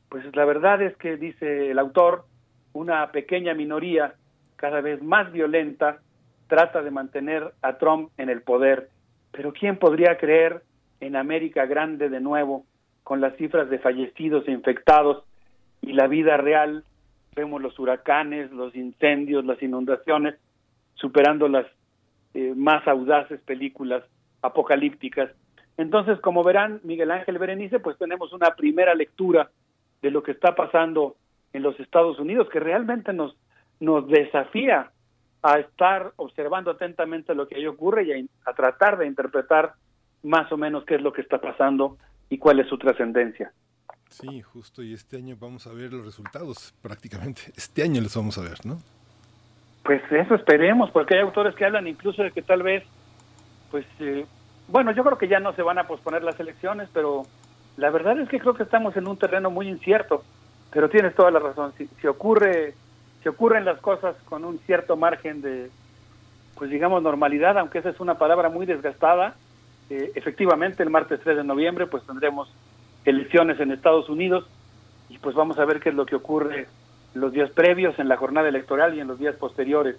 Pues la verdad es que, dice el autor, una pequeña minoría, cada vez más violenta, trata de mantener a Trump en el poder. Pero ¿quién podría creer en América Grande de nuevo, con las cifras de fallecidos e infectados y la vida real? Vemos los huracanes, los incendios, las inundaciones, superando las eh, más audaces películas apocalípticas. Entonces, como verán, Miguel Ángel Berenice, pues tenemos una primera lectura de lo que está pasando en los Estados Unidos, que realmente nos, nos desafía a estar observando atentamente lo que ahí ocurre y a, tratar de interpretar más o menos qué es lo que está pasando y cuál es su trascendencia. Sí, justo, y este año vamos a ver los resultados prácticamente. Este año los vamos a ver, ¿no? Pues eso esperemos, porque hay autores que hablan incluso de que tal vez, pues, eh, bueno, yo creo que ya no se van a posponer las elecciones, pero la verdad es que creo que estamos en un terreno muy incierto. Pero tienes toda la razón. Si, si ocurre, si ocurren las cosas con un cierto margen de, pues digamos normalidad, aunque esa es una palabra muy desgastada, eh, efectivamente el martes 3 de noviembre pues tendremos elecciones en Estados Unidos y pues vamos a ver qué es lo que ocurre los días previos en la jornada electoral y en los días posteriores.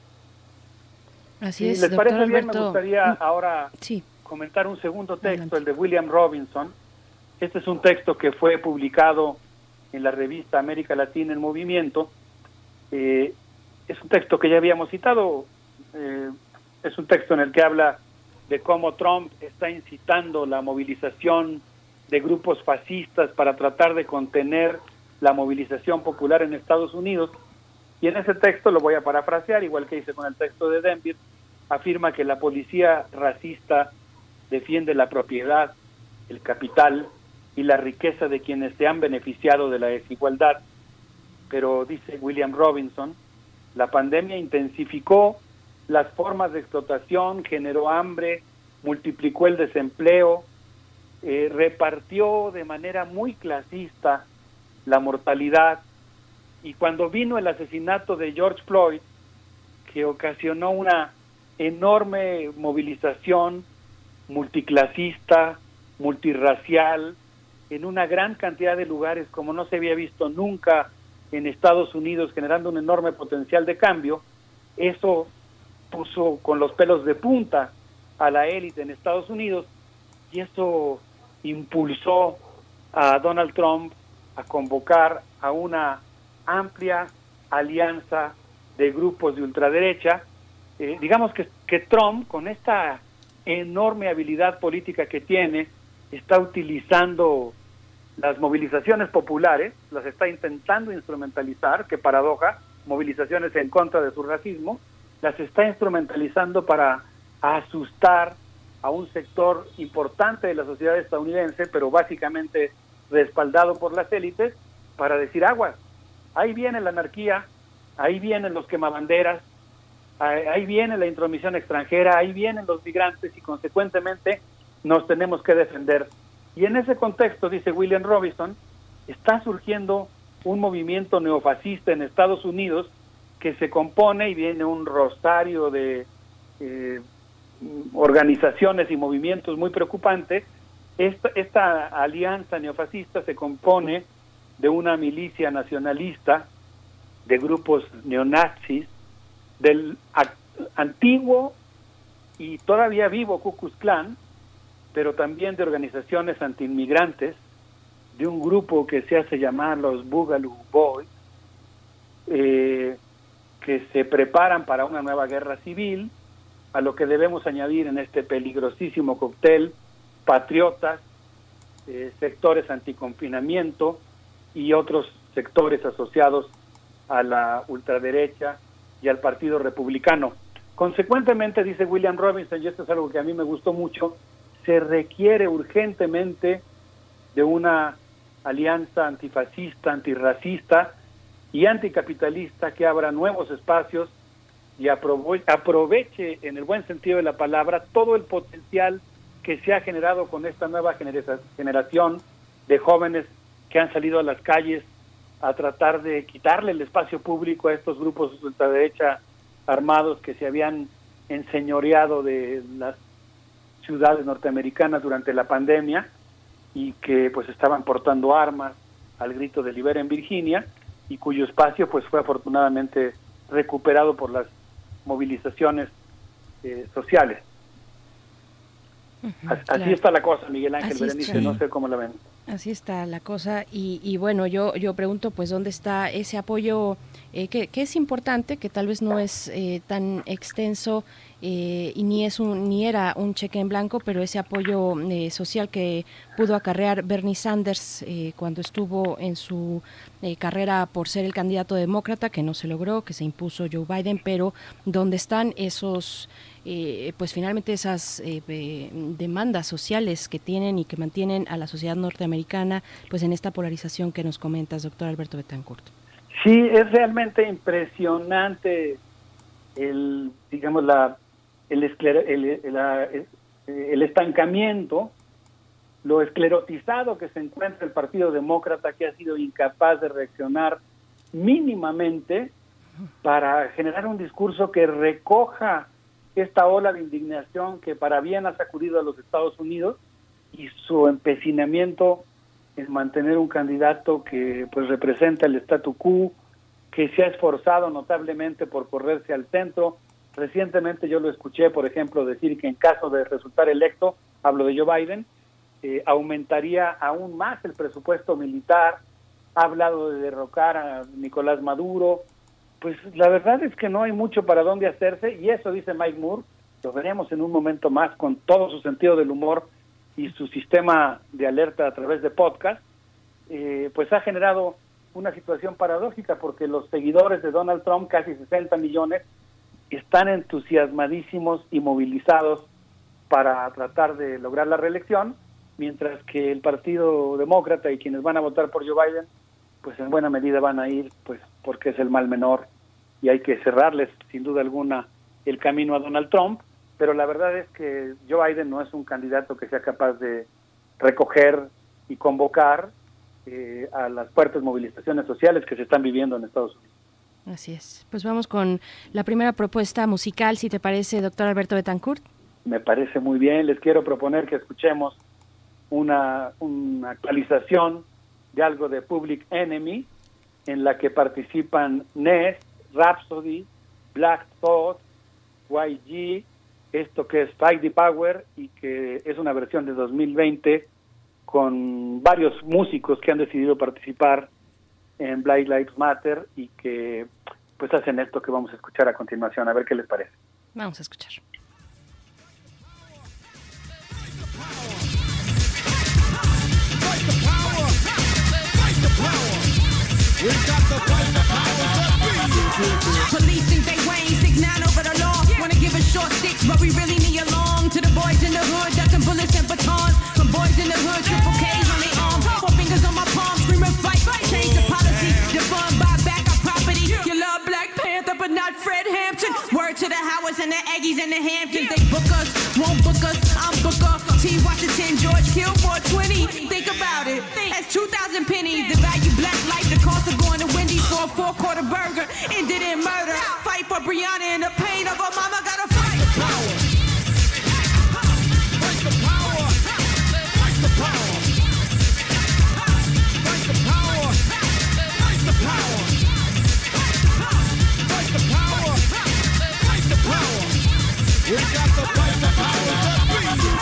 Así es, les parece bien, Alberto. me gustaría ahora sí. comentar un segundo texto, el de William Robinson. Este es un texto que fue publicado en la revista América Latina en Movimiento. Eh, es un texto que ya habíamos citado. eh, es un texto en el que habla de cómo Trump está incitando la movilización de grupos fascistas para tratar de contener la movilización popular en Estados Unidos. Y en ese texto, lo voy a parafrasear, igual que hice con el texto de Denver, afirma que la policía racista defiende la propiedad, el capital y la riqueza de quienes se han beneficiado de la desigualdad. Pero, dice William Robinson, la pandemia intensificó las formas de explotación, generó hambre, multiplicó el desempleo, eh, repartió de manera muy clasista la mortalidad. Y cuando vino el asesinato de George Floyd, que ocasionó una enorme movilización multiclasista, multirracial, en una gran cantidad de lugares como no se había visto nunca en Estados Unidos, generando un enorme potencial de cambio, eso puso con los pelos de punta a la élite en Estados Unidos y eso impulsó a Donald Trump a convocar a una amplia alianza de grupos de ultraderecha. Eh, digamos que, que Trump, con esta enorme habilidad política que tiene, está utilizando las movilizaciones populares, las está intentando instrumentalizar, qué paradoja, movilizaciones en contra de su racismo, las está instrumentalizando para asustar a un sector importante de la sociedad estadounidense, pero básicamente respaldado por las élites, para decir aguas, ahí viene la anarquía, ahí vienen los quemabanderas, ahí viene la intromisión extranjera, ahí vienen los migrantes y consecuentemente nos tenemos que defender. Y en ese contexto, dice William Robinson, está surgiendo un movimiento neofascista en Estados Unidos que se compone y viene un rosario de eh, organizaciones y movimientos muy preocupantes. Esta, esta alianza neofascista se compone de una milicia nacionalista, de grupos neonazis, del antiguo y todavía vivo Ku Klux Klan, pero también de organizaciones antiinmigrantes, de un grupo que se hace llamar los Boogaloo Boys, eh, que se preparan para una nueva guerra civil, a lo que debemos añadir en este peligrosísimo cóctel patriotas, eh, sectores anticonfinamiento y otros sectores asociados a la ultraderecha y al Partido Republicano. Consecuentemente, dice William Robinson, y esto es algo que a mí me gustó mucho, se requiere urgentemente de una alianza antifascista, antirracista y anticapitalista que abra nuevos espacios y aproveche en el buen sentido de la palabra todo el potencial que se ha generado con esta nueva generación de jóvenes que han salido a las calles a tratar de quitarle el espacio público a estos grupos de ultraderecha armados que se habían enseñoreado de las ciudades norteamericanas durante la pandemia y que pues estaban portando armas al grito de libera en Virginia y cuyo espacio pues fue afortunadamente recuperado por las movilizaciones eh, sociales. Así está la cosa, Miguel Ángel Berenice, no sé cómo la ven. Así está la cosa y, y, bueno, yo, yo pregunto pues dónde está ese apoyo eh, que, que, es importante, que tal vez no es eh, tan extenso eh, y ni es un, ni era un cheque en blanco, pero ese apoyo eh, social que pudo acarrear Bernie Sanders eh, cuando estuvo en su eh, carrera por ser el candidato demócrata, que no se logró, que se impuso Joe Biden, pero dónde están esos eh, pues finalmente esas eh, demandas sociales que tienen y que mantienen a la sociedad norteamericana pues en esta polarización que nos comentas, doctor Alberto Betancourt. Sí, es realmente impresionante el, digamos, la, el, la, el estancamiento, lo esclerotizado que se encuentra el Partido Demócrata, que ha sido incapaz de reaccionar mínimamente para generar un discurso que recoja esta ola de indignación que para bien ha sacudido a los Estados Unidos y su empecinamiento en mantener un candidato que pues representa el statu quo, que se ha esforzado notablemente por correrse al centro. Recientemente yo lo escuché, por ejemplo, decir que en caso de resultar electo, hablo de Joe Biden, eh, aumentaría aún más el presupuesto militar, ha hablado de derrocar a Nicolás Maduro, pues la verdad es que no hay mucho para dónde hacerse y eso dice Mike Moore, lo veremos en un momento más con todo su sentido del humor y su sistema de alerta a través de podcast, eh, pues ha generado una situación paradójica porque los seguidores de Donald Trump, casi 60 millones, están entusiasmadísimos y movilizados para tratar de lograr la reelección, mientras que el Partido Demócrata y quienes van a votar por Joe Biden, pues en buena medida van a ir pues porque es el mal menor y hay que cerrarles sin duda alguna el camino a Donald Trump, pero la verdad es que Joe Biden no es un candidato que sea capaz de recoger y convocar eh, a las fuertes movilizaciones sociales que se están viviendo en Estados Unidos. Así es. Pues vamos con la primera propuesta musical, si te parece, doctor Alberto Betancourt. Me parece muy bien. Les quiero proponer que escuchemos una, actualización de algo de Public Enemy, en la que participan Ness, Rhapsody, Black Thought, YG, esto que es Fight the Power y que es una versión de 2020 con varios músicos que han decidido participar en Black Lives Matter y que pues hacen esto que vamos a escuchar a continuación, a ver qué les parece. Vamos a escuchar. Police think they Wayne, six nine over the law. Wanna give us short sticks, but we really need a long. To the boys in the hood, to the Howards and the Aggies and the Hamptons. They book us, won't book us. I'm Booker. T. Washington, George Kilgore, 20. Think about it. That's 2,000 pennies. The value black life, the cost of going to Wendy's for a four quarter burger. Ended in murder. Fight for Brianna and the pain of her mama. Gotta fight.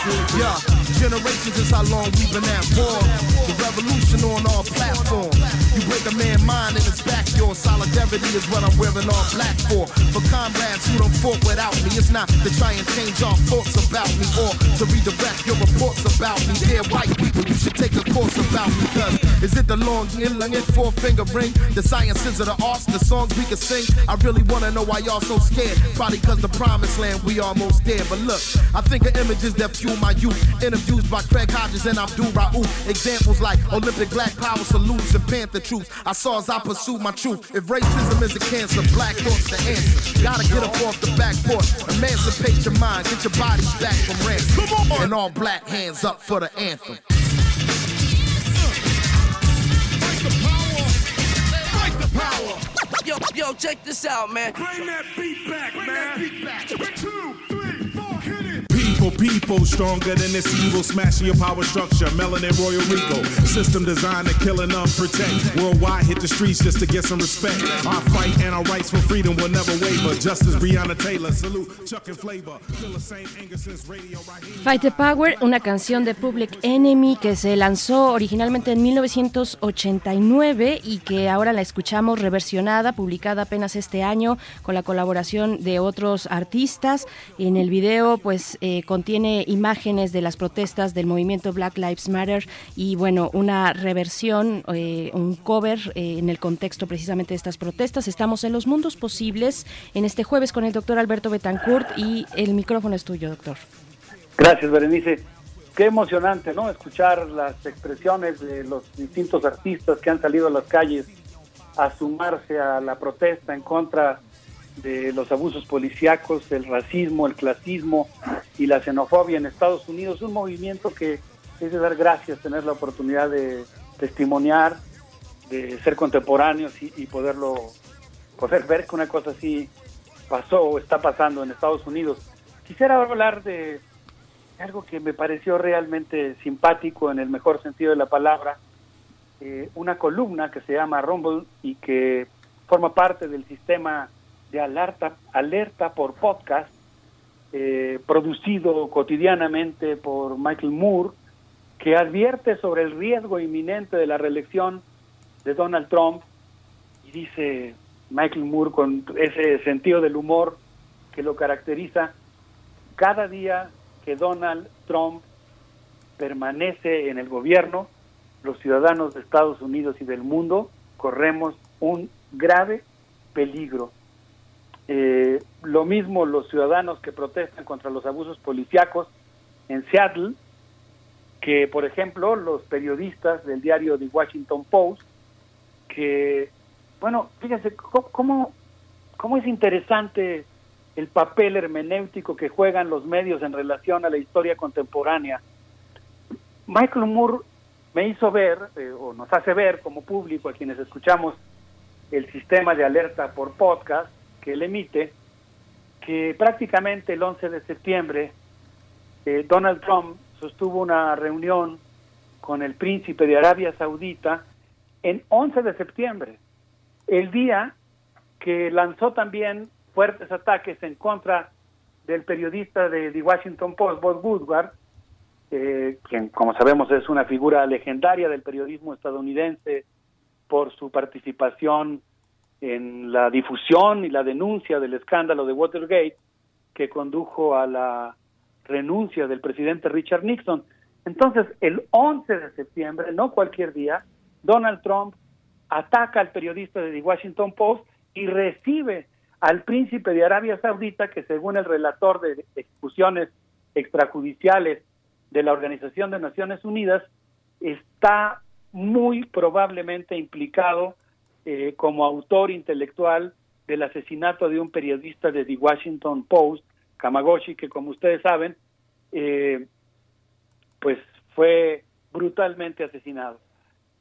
Yeah, generations is how long we've been at war. The revolution on our platform. You break a man's mind and it's back your solidarity is what I'm wearing all black for. For comrades who don't fought without me, it's not to try and change our thoughts about me or to redirect your reports about me. Dear white people, you should take a course about me. Cause is it the long inlang and four finger ring? The sciences of the arts, the songs we can sing? I really wanna know why y'all so scared. Probably cause the promised land we almost there. But look, I think of images that fuel my youth. Interviews by Craig Hodges and Abdul Raouf. Examples like Olympic black power salutes and Panther truth. I saw as I pursued my truth. If racism is a cancer, black thoughts the answer. Gotta get up off the back porch. Emancipate your mind. Get your bodies back from ransom. Come on. And all black hands up for the anthem. Fight the power. Yo, yo, check this out, man. Bring that beat back, man. Two, three, four, hit it. People, people stronger than this evil, smashing your power structure. Melanin Royal Rico, system designed to kill and unprotect. Worldwide, hit the streets just to get some respect. Our fight and our rights for freedom will never waver. Justice Breonna Taylor, salute Chuck and Flavor. Feel the same anger since radio here. Fight the Power, una canción de Public Enemy que se lanzó originalmente en 1989 y que ahora la escuchamos reversionada, publicada apenas este año con la colaboración de otros artistas. En el video pues eh, contiene imágenes de las protestas del movimiento Black Lives Matter y bueno, una reversión, eh, un cover eh, en el contexto precisamente de estas protestas. Estamos en los mundos posibles en este jueves con el doctor Alberto Betancourt y el micrófono es tuyo, doctor. Gracias, Berenice. Qué emocionante, ¿no? Escuchar las expresiones de los distintos artistas que han salido a las calles a sumarse a la protesta en contra los abusos policíacos, el racismo, el clasismo y la xenofobia en Estados Unidos. Un movimiento que es de dar gracias tener la oportunidad de testimoniar, de ser contemporáneos y, y poderlo, poder ver que una cosa así pasó o está pasando en Estados Unidos. Quisiera hablar de algo que me pareció realmente simpático en el mejor sentido de la palabra, eh, una columna que se llama Rumble y que forma parte del sistema de alerta, alerta por podcast, eh, producido cotidianamente por Michael Moore, que advierte sobre el riesgo inminente de la reelección de Donald Trump y dice Michael Moore con ese sentido del humor que lo caracteriza, cada día que Donald Trump permanece en el gobierno, los ciudadanos de Estados Unidos y del mundo corremos un grave peligro. Eh, lo mismo los ciudadanos que protestan contra los abusos policíacos en Seattle, que por ejemplo los periodistas del diario The Washington Post, que, bueno, fíjense cómo, cómo es interesante el papel hermenéutico que juegan los medios en relación a la historia contemporánea. Michael Moore me hizo ver, eh, o nos hace ver como público, a quienes escuchamos el sistema de alerta por podcast que él emite, que prácticamente el 11 de septiembre eh, Donald Trump sostuvo una reunión con el príncipe de Arabia Saudita en 11 de septiembre, el día que lanzó también fuertes ataques en contra del periodista de The Washington Post, Bob Woodward, eh, quien como sabemos es una figura legendaria del periodismo estadounidense por su participación en la difusión y la denuncia del escándalo de Watergate que condujo a la renuncia del presidente Richard Nixon. Entonces, el 11 de septiembre, no cualquier día, Donald Trump ataca al periodista de The Washington Post y recibe al príncipe de Arabia Saudita, que según el relator de ejecuciones extrajudiciales de la Organización de Naciones Unidas, está muy probablemente implicado eh, como autor intelectual del asesinato de un periodista de The Washington Post, Kamagoshi, que como ustedes saben, eh, pues fue brutalmente asesinado.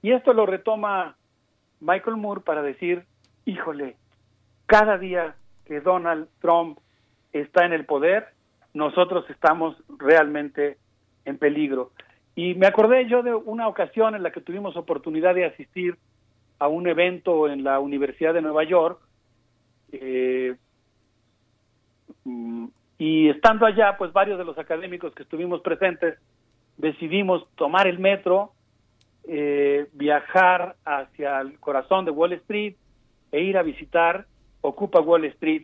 Y esto lo retoma Michael Moore para decir, híjole, cada día que Donald Trump está en el poder, nosotros estamos realmente en peligro. Y me acordé yo de una ocasión en la que tuvimos oportunidad de asistir a un evento en la Universidad de Nueva York, eh, mm, y estando allá, pues varios de los académicos que estuvimos presentes decidimos tomar el metro, eh, viajar hacia el corazón de Wall Street e ir a visitar Ocupa Wall Street.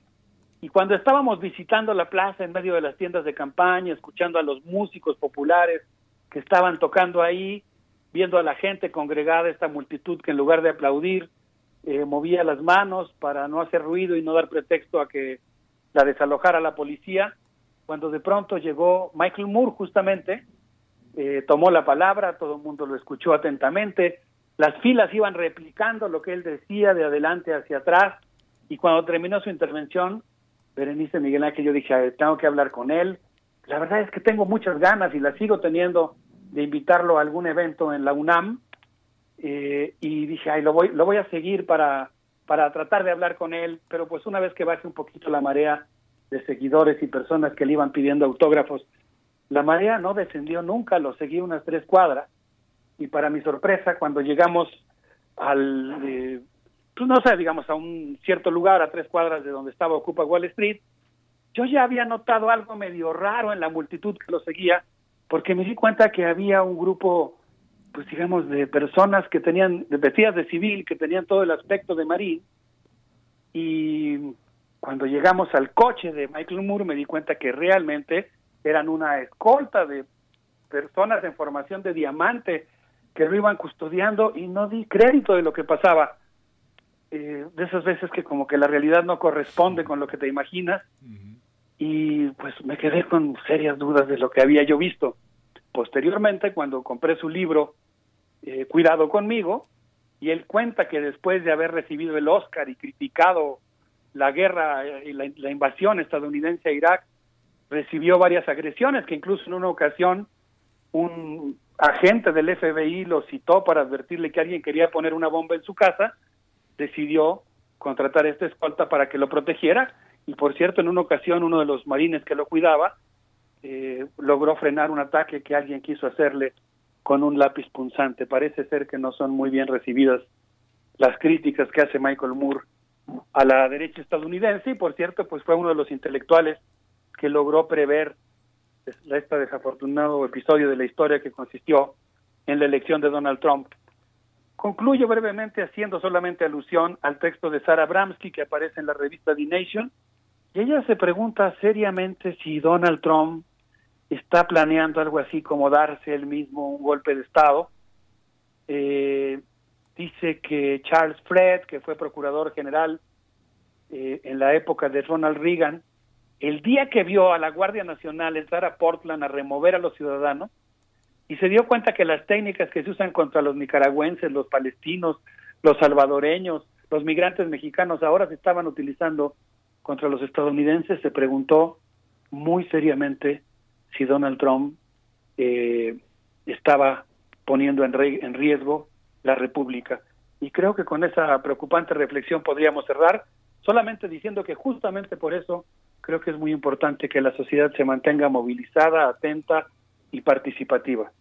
Y cuando estábamos visitando la plaza en medio de las tiendas de campaña, escuchando a los músicos populares que estaban tocando ahí, viendo a la gente congregada, esta multitud que en lugar de aplaudir, eh, movía las manos para no hacer ruido y no dar pretexto a que la desalojara la policía, cuando de pronto llegó Michael Moore justamente, eh, tomó la palabra, todo el mundo lo escuchó atentamente, las filas iban replicando lo que él decía de adelante hacia atrás, y cuando terminó su intervención, Berenice Miguel Ángel, yo dije, tengo que hablar con él. La verdad es que tengo muchas ganas y las sigo teniendo de invitarlo a algún evento en la UNAM. Eh, y dije, ay, lo voy, lo voy a seguir para, para tratar de hablar con él, pero pues una vez que baje un poquito la marea de seguidores y personas que le iban pidiendo autógrafos, La marea no descendió nunca, lo seguí unas tres cuadras y para mi sorpresa cuando llegamos al, eh, pues no sé, digamos a un cierto lugar a tres cuadras de donde estaba Ocupa Wall Street, yo ya había notado algo medio raro en la multitud que lo seguía porque me di cuenta que había un grupo, pues digamos, de personas que tenían, vestidas de civil, que tenían todo el aspecto de marín y cuando llegamos al coche de Michael Moore me di cuenta que realmente eran una escolta de personas en formación de diamante que lo iban custodiando y no di crédito de lo que pasaba. Eh, de esas veces que como que la realidad no corresponde con lo que te imaginas y pues me quedé con serias dudas de lo que había yo visto. Posteriormente, cuando compré su libro eh, Cuidado conmigo, y él cuenta que después de haber recibido el Oscar y criticado la guerra y la, la invasión estadounidense a Irak, recibió varias agresiones, que incluso en una ocasión un agente del FBI lo citó para advertirle que alguien quería poner una bomba en su casa, decidió contratar a esta escolta para que lo protegiera y por cierto en una ocasión uno de los marines que lo cuidaba eh, logró frenar un ataque que alguien quiso hacerle con un lápiz punzante. Parece ser que no son muy bien recibidas las críticas que hace Michael Moore a la derecha estadounidense y por cierto pues fue uno de los intelectuales que logró prever este desafortunado episodio de la historia que consistió en la elección de Donald Trump. Concluyo brevemente haciendo solamente alusión al texto de Sarah Bramsky que aparece en la revista The Nation y ella se pregunta seriamente si Donald Trump está planeando algo así como darse él mismo un golpe de Estado. Eh, dice que Charles Fred, que fue procurador general eh, en la época de Ronald Reagan, el día que vio a la Guardia Nacional entrar a Portland a remover a los ciudadanos y se dio cuenta que las técnicas que se usan contra los nicaragüenses, los palestinos, los salvadoreños, los migrantes mexicanos ahora se estaban utilizando contra los estadounidenses, se preguntó muy seriamente si Donald Trump eh, estaba poniendo en, en riesgo la República. Y creo que con esa preocupante reflexión podríamos cerrar, solamente diciendo que justamente por eso creo que es muy importante que la sociedad se mantenga movilizada, atenta y participativa.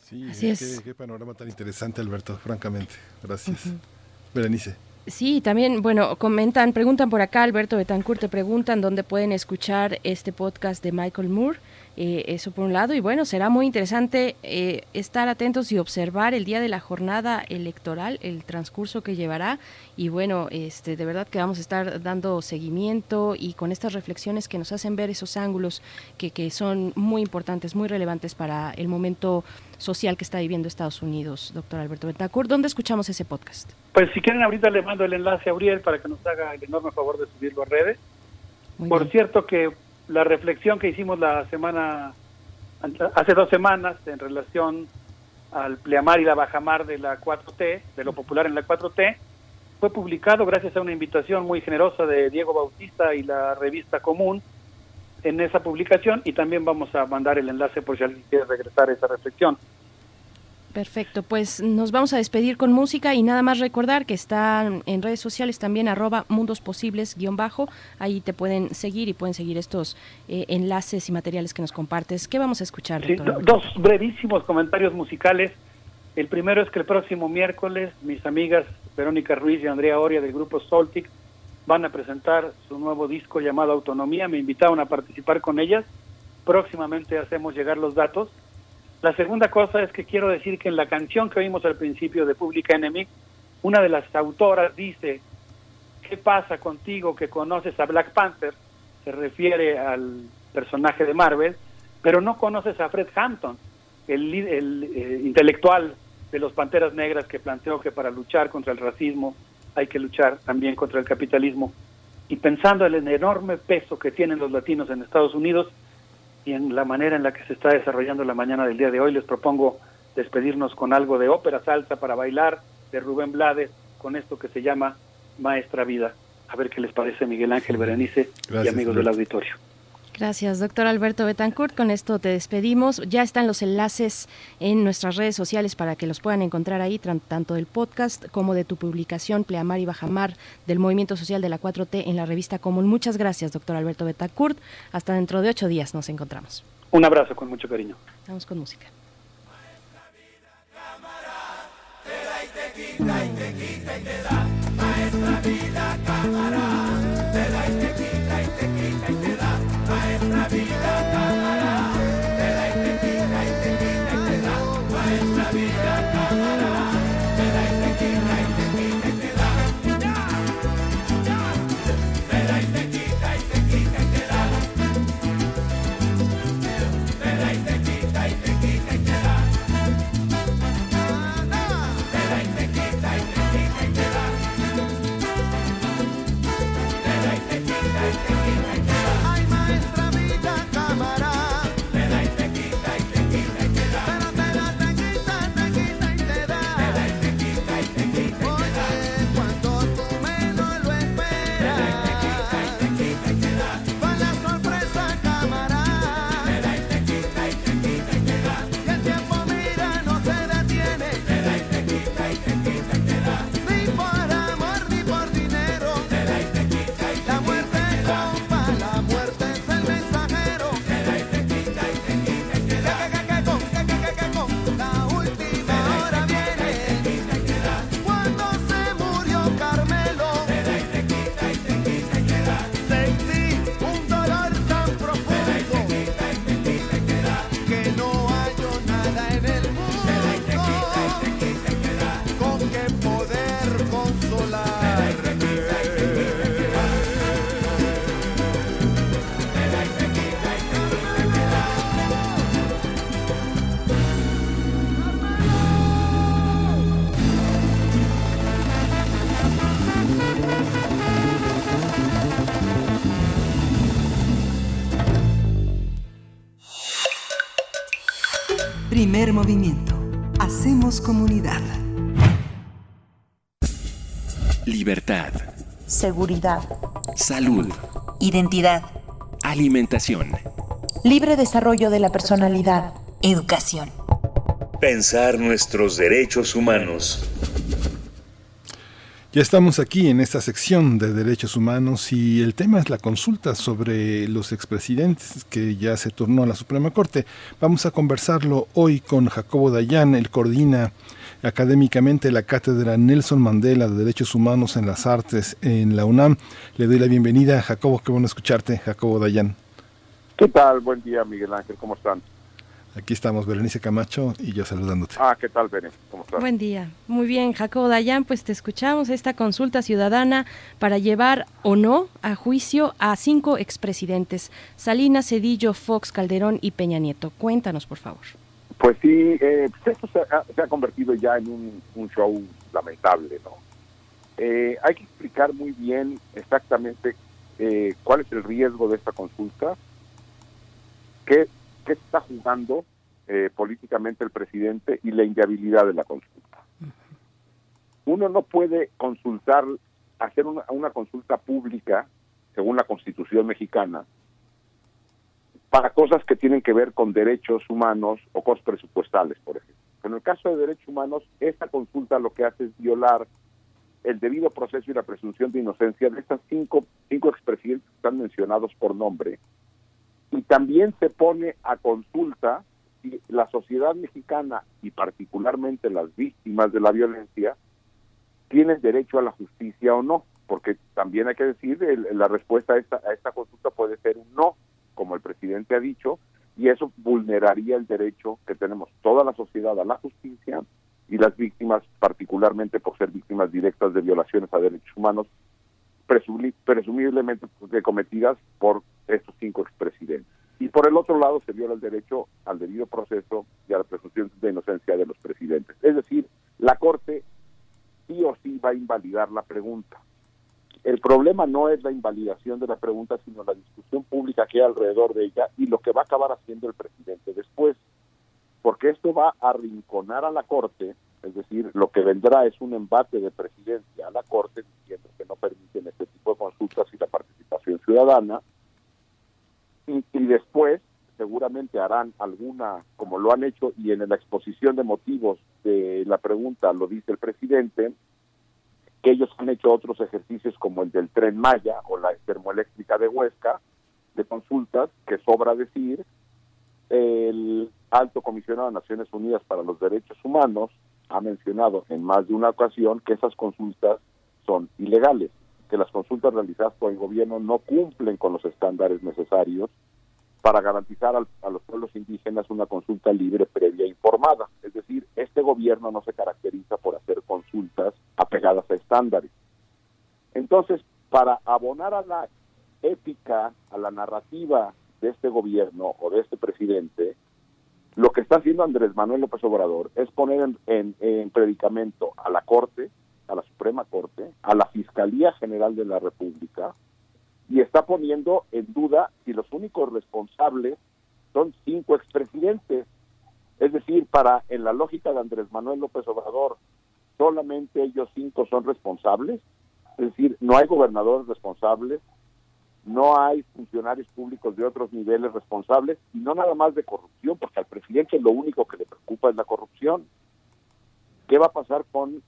Sí, Qué, panorama tan interesante, Alberto, francamente. Gracias. Berenice. Sí, también, bueno, comentan, preguntan por acá, Alberto Betancourt, te preguntan dónde pueden escuchar este podcast de Michael Moore. Eh, eso por un lado. Y bueno, será muy interesante eh, estar atentos y observar el día de la jornada electoral, el transcurso que llevará. Y bueno, este, de verdad que vamos a estar dando seguimiento y con estas reflexiones que nos hacen ver esos ángulos que, que son muy importantes, muy relevantes para el momento social que está viviendo Estados Unidos, doctor Alberto Betancourt. ¿Dónde escuchamos ese podcast? Pues si quieren ahorita le mando el enlace a Uriel para que nos haga el enorme favor de subirlo a redes. Por cierto que la reflexión que hicimos la semana, hace dos semanas en relación al pleamar y la bajamar de la 4T, de lo popular en la 4T, fue publicado gracias a una invitación muy generosa de Diego Bautista y la revista Común en esa publicación y también vamos a mandar el enlace por si alguien quiere regresar a esa reflexión. Perfecto, pues nos vamos a despedir con música y nada más recordar que están en redes sociales también arroba mundos posibles guion bajo, ahí te pueden seguir y pueden seguir estos eh, enlaces y materiales que nos compartes. ¿Qué vamos a escuchar? dos brevísimos comentarios musicales. El primero es que el próximo miércoles mis amigas Verónica Ruiz y Andrea Oria del grupo Soltic van a presentar su nuevo disco llamado Autonomía. Me invitaron a participar con ellas. Próximamente hacemos llegar los datos la segunda cosa es que quiero decir que en la canción que oímos al principio de Public Enemy, una de las autoras dice, ¿qué pasa contigo que conoces a Black Panther? Se refiere al personaje de Marvel, pero no conoces a Fred Hampton, el, el eh, intelectual de los Panteras Negras que planteó que para luchar contra el racismo hay que luchar también contra el capitalismo. Y pensando en el enorme peso que tienen los latinos en Estados Unidos, y en la manera en la que se está desarrollando la mañana del día de hoy, les propongo despedirnos con algo de ópera salsa para bailar de Rubén Blades con esto que se llama Maestra Vida. A ver qué les parece Miguel Ángel Berenice y amigos del auditorio. Gracias, doctor Alberto Betancourt. Con esto te despedimos. Ya están los enlaces en nuestras redes sociales para que los puedan encontrar ahí, tanto del podcast como de tu publicación Pleamar y Bajamar del Movimiento Social de la 4T en la revista Común. Muchas gracias, doctor Alberto Betancourt. Hasta dentro de ocho días nos encontramos. Un abrazo con mucho cariño. Vamos con música. Maestra vida, cámara, te da y te movimiento. Hacemos comunidad. Libertad. seguridad, Salud. identidad, Alimentación. libre desarrollo de la personalidad, educación. Pensar nuestros derechos humanos. Ya estamos aquí en esta sección de derechos humanos y el tema es la consulta sobre los expresidentes que ya se turnó a la Suprema Corte. Vamos a conversarlo hoy con Jacobo Dayan, él coordina académicamente la cátedra Nelson Mandela de Derechos Humanos en las Artes en la UNAM. Le doy la bienvenida, Jacobo, qué bueno escucharte, Jacobo Dayan. ¿Qué tal? Buen día, Miguel Ángel, ¿cómo están? Aquí estamos, Berenice Camacho y yo saludándote. Ah, ¿qué tal, Bene? ¿Cómo estás? Buen día. Muy bien, Jacobo Dayan, pues te escuchamos esta consulta ciudadana para llevar o no a juicio a cinco expresidentes, Salinas, Cedillo, Fox, Calderón y Peña Nieto. Cuéntanos, por favor. Pues sí, eh, pues esto se ha, se ha convertido ya en un, un show lamentable, ¿no? Eh, hay que explicar muy bien exactamente eh, cuál es el riesgo de esta consulta, qué, qué está jugando eh, políticamente el presidente y la inviabilidad de la consulta. Uno no puede consultar, hacer una, consulta pública, según la Constitución mexicana, para cosas que tienen que ver con derechos humanos o cosas presupuestales, por ejemplo. En el caso de derechos humanos, esta consulta lo que hace es violar el debido proceso y la presunción de inocencia de estas cinco, cinco expresidentes que están mencionados por nombre. Y también se pone a consulta si la sociedad mexicana y particularmente las víctimas de la violencia tienen derecho a la justicia o no, porque también hay que decir, el- la respuesta a esta, a esta consulta puede ser un no, como el presidente ha dicho, y eso vulneraría el derecho que tenemos toda la sociedad a la justicia y las víctimas, particularmente por ser víctimas directas de violaciones a derechos humanos, presumiblemente pues, cometidas por estos cinco expresidentes. Y por el otro lado se viola el derecho al debido proceso y a la presunción de inocencia de los presidentes. Es decir, la Corte sí o sí va a invalidar la pregunta. El problema no es la invalidación de la pregunta, sino la discusión pública que hay alrededor de ella y lo que va a acabar haciendo el presidente después. Porque esto va a arrinconar a la Corte, es decir, lo que vendrá es un embate de presidencia a la Corte diciendo que no permiten este tipo de consultas y la participación ciudadana. Y, y después seguramente harán alguna, como lo han hecho, y en la exposición de motivos de la pregunta lo dice el presidente, que ellos han hecho otros ejercicios como el del tren Maya o la termoeléctrica de Huesca, de consultas, que sobra decir el alto comisionado de Naciones Unidas para los Derechos Humanos ha mencionado en más de una ocasión que esas consultas son ilegales, que las consultas realizadas por el gobierno no cumplen con los estándares necesarios para garantizar al- a los pueblos indígenas una consulta libre, previa e informada. Es decir, este gobierno no se caracteriza por hacer consultas apegadas a estándares. Entonces, para abonar a la ética, a la narrativa de este gobierno o de este presidente, lo que está haciendo Andrés Manuel López Obrador es poner en, en- en predicamento a la Corte, a la Suprema Corte, a la Fiscalía General de la República, y está poniendo en duda si los únicos responsables son cinco expresidentes. Es decir, para en la lógica de Andrés Manuel López Obrador, solamente ellos cinco son responsables. Es decir, no hay gobernadores responsables, no hay funcionarios públicos de otros niveles responsables, y no nada más de corrupción, porque al presidente lo único que le preocupa es la corrupción. ¿Qué va a pasar con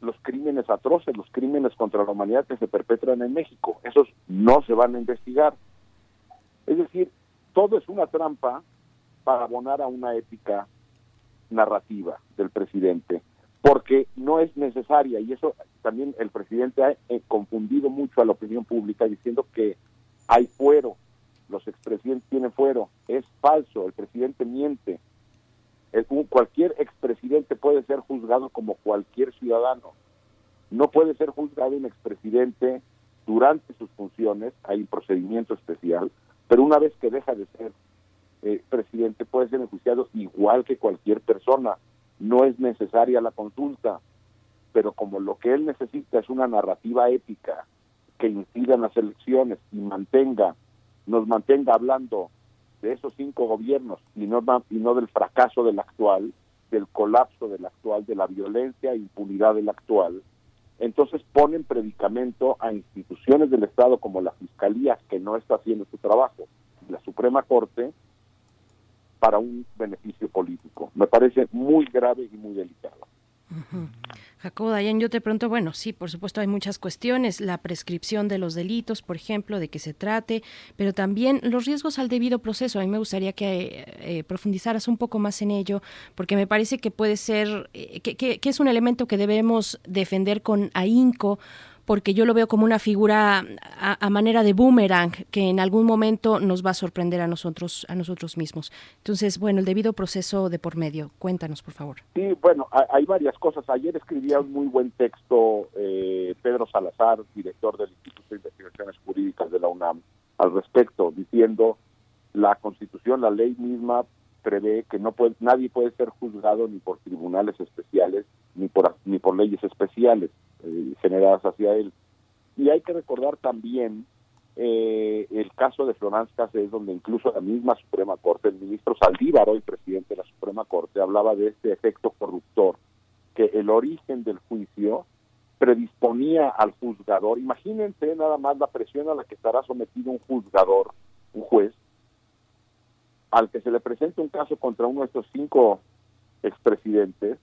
los crímenes atroces, los crímenes contra la humanidad que se perpetran en México? Esos no se van a investigar. Es decir, todo es una trampa para abonar a una ética narrativa del presidente, porque no es necesaria y eso también el presidente ha eh, confundido mucho a la opinión pública diciendo que hay fuero, los expresidentes tienen fuero, es falso, el presidente miente. El- cualquier expresidente puede ser juzgado como cualquier ciudadano. No puede ser juzgado un expresidente durante sus funciones, hay procedimiento especial, pero una vez que deja de ser eh, presidente puede ser enjuiciado igual que cualquier persona. No es necesaria la consulta, pero como lo que él necesita es una narrativa ética que incida en las elecciones y mantenga, nos mantenga hablando de esos cinco gobiernos y no, y no del fracaso del actual, del colapso del actual, de la violencia e impunidad del actual, entonces ponen predicamento a instituciones del Estado como la Fiscalía, que no está haciendo su trabajo, la Suprema Corte, para un beneficio político. Me parece muy grave y muy delicado. Jacobo Dayan, yo te pregunto, bueno, sí, por supuesto hay muchas cuestiones, la prescripción de los delitos, por ejemplo, de que se trate, pero también los riesgos al debido proceso. A mí me gustaría que eh, profundizaras un poco más en ello, porque me parece que puede ser, eh, que es un elemento que debemos defender con ahínco, porque yo lo veo como una figura a, a manera de boomerang que en algún momento nos va a sorprender a nosotros, a nosotros mismos. Entonces, bueno, el debido proceso de por medio. Cuéntanos, por favor. Sí, bueno, ha- hay varias cosas. Ayer escribía un muy buen texto eh, Pedro Salazar, director del Instituto de Investigaciones Jurídicas de la UNAM, al respecto, diciendo la Constitución, la ley misma prevé que no puede, nadie puede ser juzgado ni por tribunales especiales ni por ni por leyes especiales eh, generadas hacia él. Y hay que recordar también eh, el caso de Florence Cassés, donde incluso la misma Suprema Corte, el ministro Saldívar, hoy presidente de la Suprema Corte, hablaba de este efecto corruptor, que el origen del juicio predisponía al juzgador. Imagínense nada más la presión a la que estará sometido un juzgador, un juez, al que se le presente un caso contra uno de estos cinco expresidentes,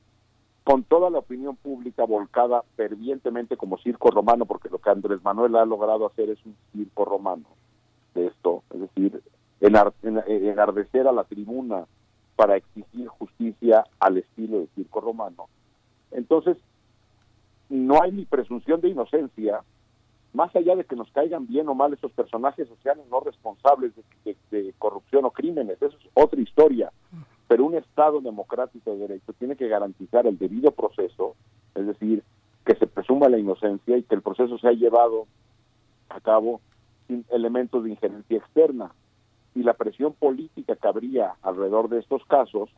con toda la opinión pública volcada fervientemente como circo romano, porque lo que Andrés Manuel ha logrado hacer es un circo romano de esto, es decir, en- enardecer a la tribuna para exigir justicia al estilo de circo romano. Entonces, no hay ni presunción de inocencia, más allá de que nos caigan bien o mal esos personajes sociales no responsables de, corrupción o crímenes, eso es otra historia. Pero un Estado democrático de derecho tiene que garantizar el debido proceso, es decir, que se presuma la inocencia y que el proceso sea llevado a cabo sin elementos de injerencia externa. Y la presión política que habría alrededor de estos casos,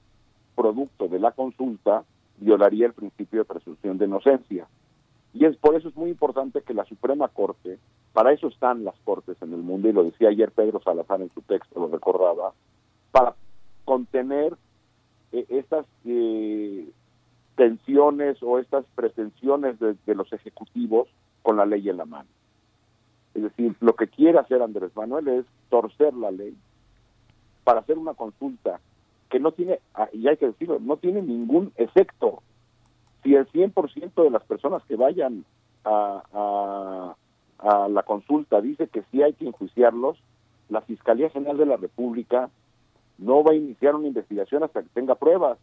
producto de la consulta, violaría el principio de presunción de inocencia. Y es por eso es muy importante que la Suprema Corte, para eso están las cortes en el mundo, y lo decía ayer Pedro Salazar en su texto, lo recordaba, para contener eh, estas eh, tensiones o estas pretensiones de, de los ejecutivos con la ley en la mano. Es decir, lo que quiere hacer Andrés Manuel es torcer la ley para hacer una consulta que no tiene, ah, y hay que decirlo, no tiene ningún efecto. Si el 100% de las personas que vayan a, a, la consulta dice que sí hay que enjuiciarlos, la Fiscalía General de la República no va a iniciar una investigación hasta que tenga pruebas.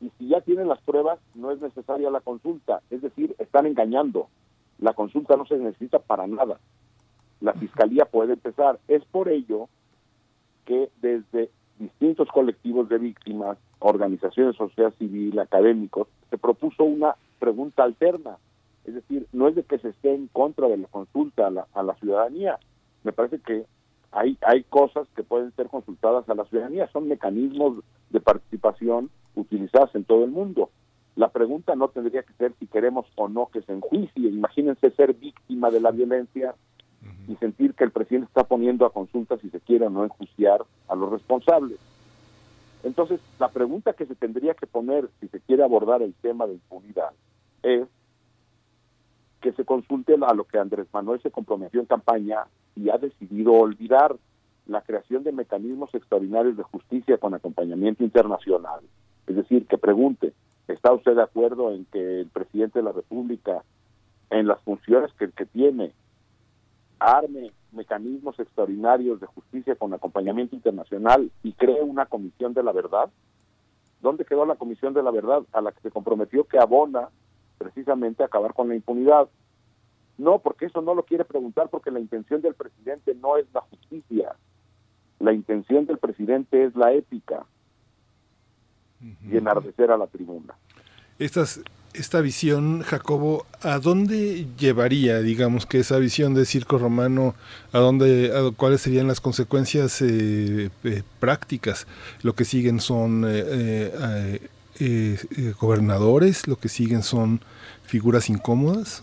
Y si ya tienen las pruebas, no es necesaria la consulta. Es decir, están engañando. La consulta no se necesita para nada. La fiscalía puede empezar. Es por ello que desde distintos colectivos de víctimas, organizaciones de sociedad civil, académicos, se propuso una pregunta alterna. Es decir, no es de que se esté en contra de la consulta a la, a la ciudadanía. Me parece que hay, hay cosas que pueden ser consultadas a la ciudadanía, son mecanismos de participación utilizados en todo el mundo. La pregunta no tendría que ser si queremos o no que se enjuicie. Imagínense ser víctima de la violencia y sentir que el presidente está poniendo a consulta si se quiere o no enjuiciar a los responsables. Entonces, la pregunta que se tendría que poner si se quiere abordar el tema de impunidad es que se consulte a lo que Andrés Manuel se comprometió en campaña y ha decidido olvidar la creación de mecanismos extraordinarios de justicia con acompañamiento internacional. Es decir, que pregunte, ¿está usted de acuerdo en que el presidente de la República, en las funciones que, que tiene, arme mecanismos extraordinarios de justicia con acompañamiento internacional y cree una comisión de la verdad? ¿Dónde quedó la comisión de la verdad a la que se comprometió que abona precisamente a acabar con la impunidad? No, porque eso no lo quiere preguntar porque la intención del presidente no es la justicia. La intención del presidente es la épica y enardecer a la tribuna. Estas, esta visión, Jacobo, ¿a dónde llevaría, digamos, que esa visión de circo romano, a dónde, a cuáles serían las consecuencias eh, eh, prácticas? Lo que siguen son eh, gobernadores, lo que siguen son figuras incómodas.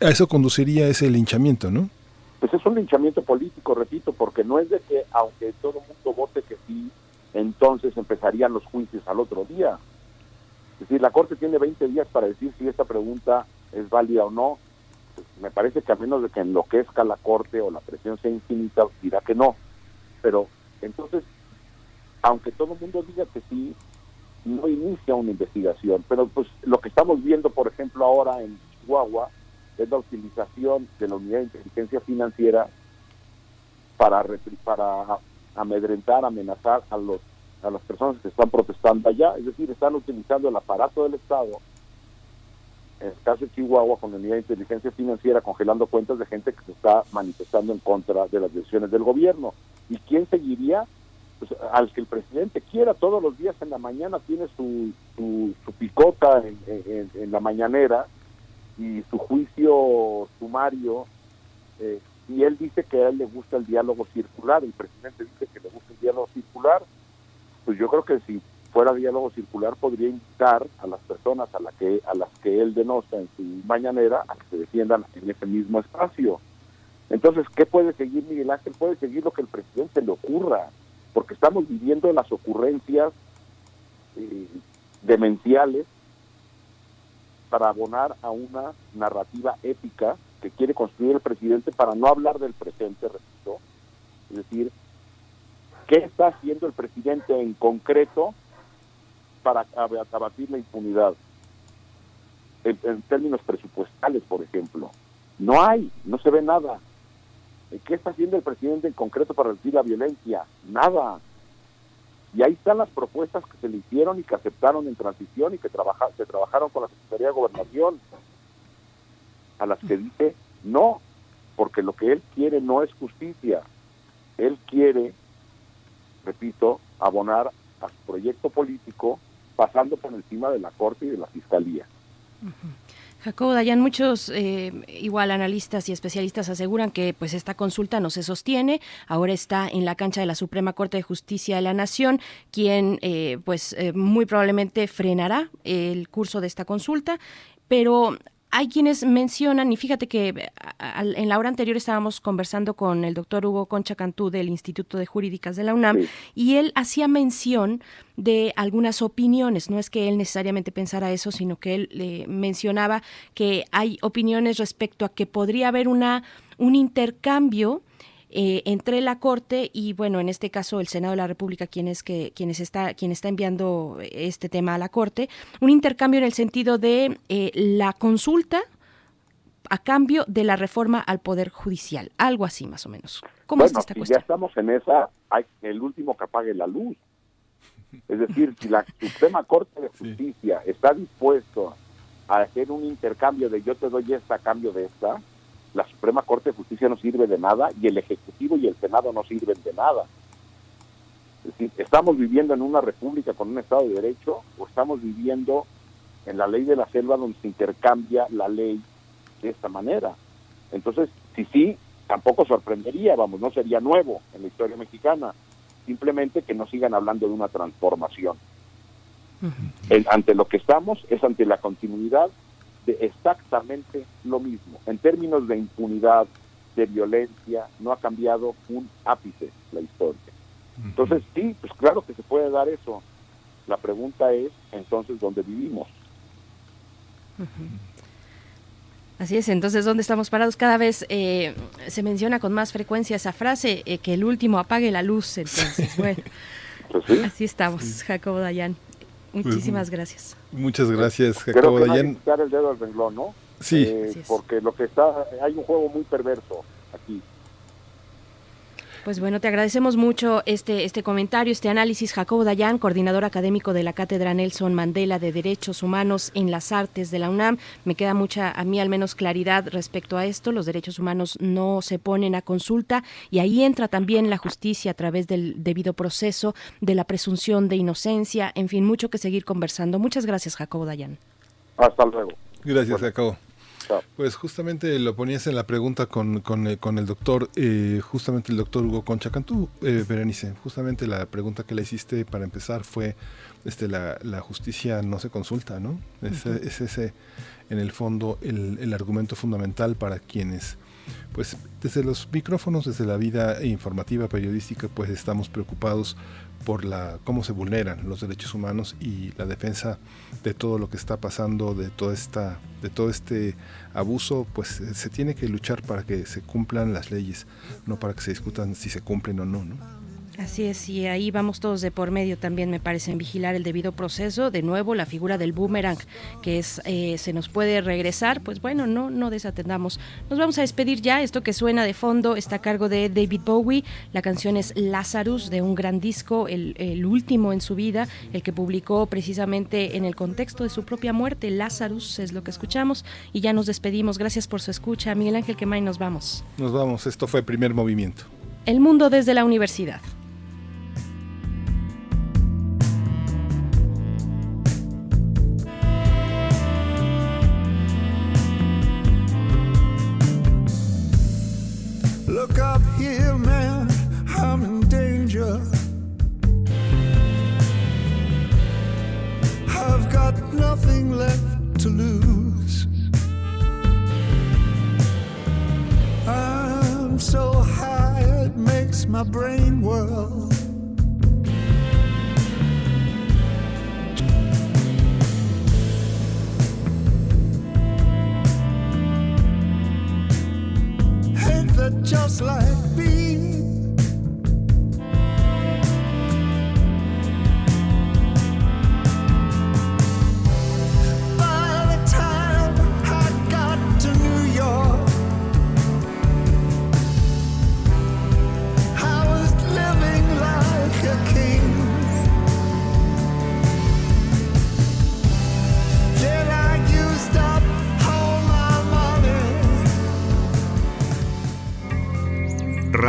A eso conduciría ese linchamiento, ¿no? Pues es un linchamiento político, repito, porque no es de que aunque todo el mundo vote que sí, entonces empezarían los juicios al otro día. Es decir, la Corte tiene 20 días para decir si esta pregunta es válida o no. Me parece que a menos de que enloquezca la Corte o la presión sea infinita, dirá que no. Pero entonces, aunque todo el mundo diga que sí, no inicia una investigación. Pero pues lo que estamos viendo, por ejemplo, ahora en Chihuahua, es la utilización de la unidad de inteligencia financiera para, para amedrentar, amenazar a los a las personas que están protestando allá, es decir, están utilizando el aparato del Estado, en el caso de Chihuahua, con la unidad de inteligencia financiera, congelando cuentas de gente que se está manifestando en contra de las decisiones del gobierno. ¿Y quién seguiría? Pues, al que el presidente quiera, todos los días en la mañana tiene su, su, picota en, en, la mañanera y su juicio sumario, eh, y él dice que a él le gusta el diálogo circular, el presidente dice que le gusta el diálogo circular, pues yo creo que si fuera diálogo circular podría invitar a las personas a, la que, a las que él denota en su mañanera a que se defiendan en ese mismo espacio. Entonces, ¿qué puede seguir Miguel Ángel? Puede seguir lo que el presidente le ocurra, porque estamos viviendo las ocurrencias eh, demenciales para abonar a una narrativa épica que quiere construir el presidente para no hablar del presente, repito, es decir, ¿Qué está haciendo el presidente en concreto para abatir la impunidad? En, términos presupuestales, por ejemplo. No hay, no se ve nada. ¿Qué está haciendo el presidente en concreto para reducir la violencia? Nada. Y ahí están las propuestas que se le hicieron y que aceptaron en transición y que trabaja, se trabajaron con la Secretaría de Gobernación, a las que dice no, porque lo que él quiere no es justicia. Él quiere repito, abonar a su proyecto político pasando por encima de la Corte y de la Fiscalía. Jacobo Dayan, muchos eh, igual analistas y especialistas aseguran que pues esta consulta no se sostiene. Ahora está en la cancha de la Suprema Corte de Justicia de la Nación, quien eh, pues eh, muy probablemente frenará el curso de esta consulta. Pero hay quienes mencionan, y fíjate que eh, en la hora anterior estábamos conversando con el doctor Hugo Concha Cantú del Instituto de Jurídicas de la UNAM, y él hacía mención de algunas opiniones. No es que él necesariamente pensara eso, sino que él le mencionaba que hay opiniones respecto a que podría haber una un intercambio eh, entre la Corte y, bueno, en este caso el Senado de la República, quien, es que, quienes está, quien está enviando este tema a la Corte, un intercambio en el sentido de eh, la consulta a cambio de la reforma al Poder Judicial, algo así más o menos. ¿Cómo bueno, está esta si cuestión? ya estamos en esa, hay el último que apague la luz. Es decir, si la Suprema Corte de Justicia está dispuesto a hacer un intercambio de yo te doy esta a cambio de esta, la Suprema Corte de Justicia no sirve de nada y el Ejecutivo y el Senado no sirven de nada. Es decir, ¿estamos viviendo en una república con un Estado de Derecho o estamos viviendo en la ley de la selva donde se intercambia la ley de esta manera? Entonces, si sí, tampoco sorprendería, vamos, no sería nuevo en la historia mexicana, simplemente que no sigan hablando de una transformación. El- ante lo que estamos es ante la continuidad de exactamente lo mismo. En términos de impunidad, de violencia, no ha cambiado un ápice la historia. Entonces, sí, pues claro que se puede dar eso. La pregunta es, entonces, ¿dónde vivimos? Así es, entonces, ¿dónde estamos parados? Cada vez eh, se menciona con más frecuencia esa frase, eh, que el último apague la luz. Entonces, bueno, así estamos, Jacobo Dayan. Muchísimas gracias. Muchas gracias, Creo Jacobo que no hay que Dayan. quitar el dedo al renglón, ¿no? Sí. Eh, porque lo que está, hay un juego muy perverso aquí. Pues bueno, te agradecemos mucho este, este comentario, este análisis. Jacobo Dayan, coordinador académico de la Cátedra Nelson Mandela de Derechos Humanos en las Artes de la UNAM. Me queda mucha, a mí al menos, claridad respecto a esto. Los derechos humanos no se ponen a consulta y ahí entra también la justicia a través del debido proceso, de la presunción de inocencia. En fin, mucho que seguir conversando. Muchas gracias, Jacobo Dayan. Hasta luego. Gracias, Jacobo. Pues justamente lo ponías en la pregunta con, con, eh, con el doctor, eh, justamente el doctor Hugo Concha Cantú, eh, Berenice, justamente la pregunta que le hiciste para empezar fue, este, la, la justicia no se consulta, ¿no? Es, es ese, en el fondo, el, el argumento fundamental para quienes, pues desde los micrófonos, desde la vida informativa, periodística, pues estamos preocupados por la cómo se vulneran los derechos humanos y la defensa de todo lo que está pasando, de toda esta, de todo este abuso, pues eh, se tiene que luchar para que se cumplan las leyes, no para que se discutan si se cumplen o no, ¿no? Así es, y ahí vamos todos de por medio también, me parece, en vigilar el debido proceso. De nuevo, la figura del boomerang, que es eh, se nos puede regresar, pues bueno, no, no desatendamos. Nos vamos a despedir ya. Esto que suena de fondo está a cargo de David Bowie. La canción es Lazarus, de un gran disco, el, el último en su vida, el que publicó precisamente en el contexto de su propia muerte. Lazarus es lo que escuchamos. Y ya nos despedimos. Gracias por su escucha. Miguel Ángel Quemay, nos vamos. Nos vamos, esto fue primer movimiento. El mundo desde la universidad. Look up here, man, I'm in danger. I've got nothing left to lose. I'm so high, it makes my brain whirl. That just like me?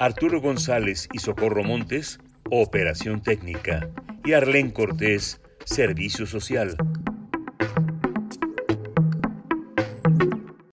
Arturo González y Socorro Montes, operación técnica. Y Arlén Cortés, servicio social.